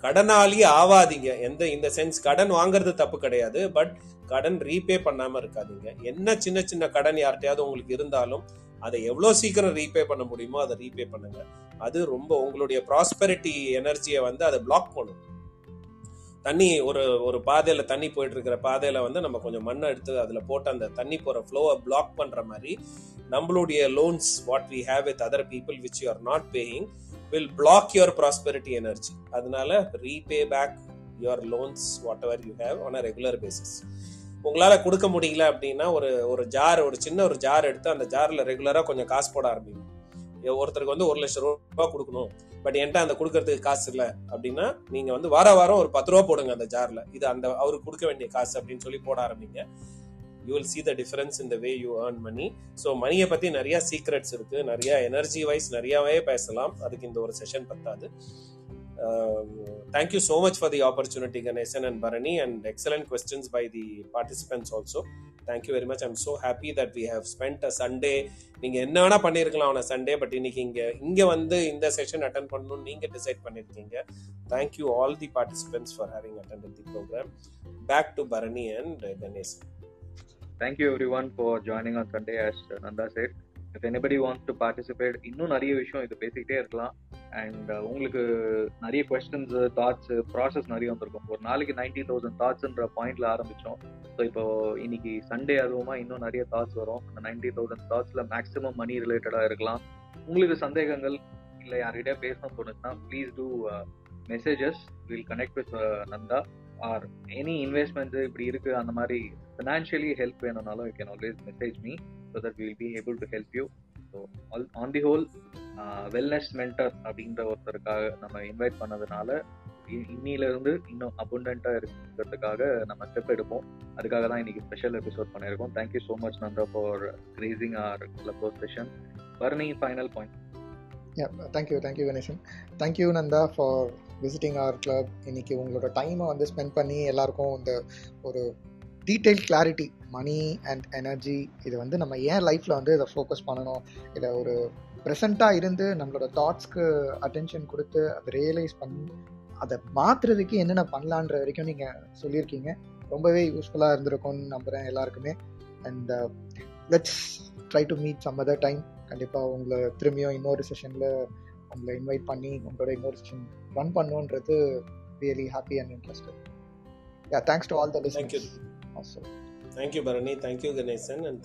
கடனாளி ஆவாதீங்க. எந்த இந்த சென்ஸ் கடன் வாங்குறது தப்பு கிடையாது. பட் கடன் ரீபே பண்ணாம இருக்காதீங்க. என்ன சின்ன சின்ன கடன் யார்கிட்டயாவது உங்களுக்கு இருந்தாலும் அதை எவ்வளோ சீக்கிரம் ரீபே பண்ண முடியுமோ அதை ரீபே பண்ணுங்க. அது ரொம்ப உங்களுடைய ப்ராஸ்பெரிட்டி எனர்ஜியை வந்து அதை பிளாக் பண்ணும். தண்ணி ஒரு ஒரு பாதையில் தண்ணி போயிட்டு இருக்கிற பாதையில் வந்து நம்ம கொஞ்சம் மண்ணை எடுத்து அதில் போட்டு அந்த தண்ணி போகிற ஃப்ளோவை பிளாக் பண்ணுற மாதிரி நம்மளுடைய loans what we have with other people which you are not paying will block your prosperity energy அதனால repay back your loans whatever you have on a regular basis உங்களால் கொடுக்க முடியல அப்படின்னா ஒரு ஒரு ஜார் ஒரு சின்ன ஒரு ஜார் எடுத்து அந்த ஜாரில் ரெகுலராக கொஞ்சம் காசு போட ஆரம்பிங்க. ஒருத்தருக்கு வந்து ஒரு லட்சம் ரூபா கொடுக்கணும். பட் என்கிட்ட அந்த கொடுக்கறதுக்கு காசு இல்லை அப்படின்னா நீங்க வந்து வார வாரம் ஒரு பத்து ரூபா போடுங்க அந்த ஜார்ல இது அந்த அவருக்கு கொடுக்க வேண்டிய காசு அப்படின்னு சொல்லி போட ஆரம்பிங்க. You will see the difference இந்த way you earn money so மணியை பத்தி நிறைய சீக்ரெட்ஸ் இருக்கு. நிறைய எனர்ஜி வைஸ் நிறையவே பேசலாம். அதுக்கு இந்த ஒரு செஷன் பத்தாது. Thank you so much for the opportunity Ganesan and Bharani and excellent questions by the participants also thank you very much I'm so happy that we have spend a Sunday நீங்க என்ன வேணா பண்ணியிருக்கலாம் ஆன Sunday but இன்னைக்கு இங்கே இங்கே வந்து இந்த செஷன் அட்டன் பண்ணணும்னு நீங்க டிசைட் பண்ணியிருக்கீங்க thank you all the participants for having attend the program back to Bharani and Ganesh thank you everyone for joining on Sunday as Nanda said if anybody wants to participate இன்னும் நிறைய விஷயம் இது பேசிக்கிட்டே இருக்கலாம். And uh, உங்களுக்கு நிறைய questions thoughts process நிறைய வந்திருக்கும். ஒரு நாளைக்கு நைன்டீன் தௌசண்ட் தாட்ஸ்ன்ற பாயிண்ட்ல ஆரம்பிச்சோம். ஸோ இப்போ இன்னைக்கு சண்டே அதுவுமா இன்னும் நிறைய தாட்ஸ் வரும். அந்த நைன்டி தௌசண்ட் தாட்ஸ்ல மேக்ஸிமம் மணி ரிலேட்டடா இருக்கலாம். உங்களுக்கு சந்தேகங்கள் இல்லை யார்கிட்டயா பேசணும் தோணுச்சுன்னா please do messages will connect with Nanda. Or any investment இப்படி இருக்கு அந்த மாதிரி ஃபினான்ஷியலி ஹெல்ப் வேணும்னாலும் you can always message me so that will be able to help you so on the whole wellness mentor அப்படின்ற ஒருத்தருக்காக நம்ம invite பண்ணதுனால இன்னிலிருந்து இன்னும் அபுண்டண்டா இருக்கிறதுக்காக நம்ம ஸ்டெப் எடுப்போம். அதுக்காக தான் இன்னைக்கு ஸ்பெஷல் எபிசோட் பண்ணியிருக்கோம். Thank you so much Nanda for gracing our club session Bharani final point thank you thank you Ganesan thank you Nanda for visiting our club இன்னைக்கு உங்களோட டைமை வந்து ஸ்பெண்ட் பண்ணி எல்லாருக்கும் இந்த ஒரு detail clarity money and energy இது வந்து நம்ம ஏன் லைஃப்பில் வந்து இதை ஃபோக்கஸ் பண்ணணும்? இதை ஒரு ப்ரெசண்ட்டாக இருந்து நம்மளோட தாட்ஸ்க்கு அட்டென்ஷன் கொடுத்து அதை ரியலைஸ் பண்ணி அதை மாற்றுறதுக்கு என்னென்ன பண்ணலான்ற வரைக்கும் நீங்கள் சொல்லியிருக்கீங்க ரொம்பவே யூஸ்ஃபுல்லாக இருந்திருக்கும்னு நம்புகிறேன் எல்லாருக்குமே and let's try to meet some other time கண்டிப்பாக உங்களை திரும்பியும் இன்னொரு செஷனில் உங்களை இன்வைட் பண்ணி உங்களோட இன்னொரு session run பண்ணுன்றது really happy and interested yeah thanks to all the Thank you. Listeners also Thank you, Bharani. Thank you, Ganesan. And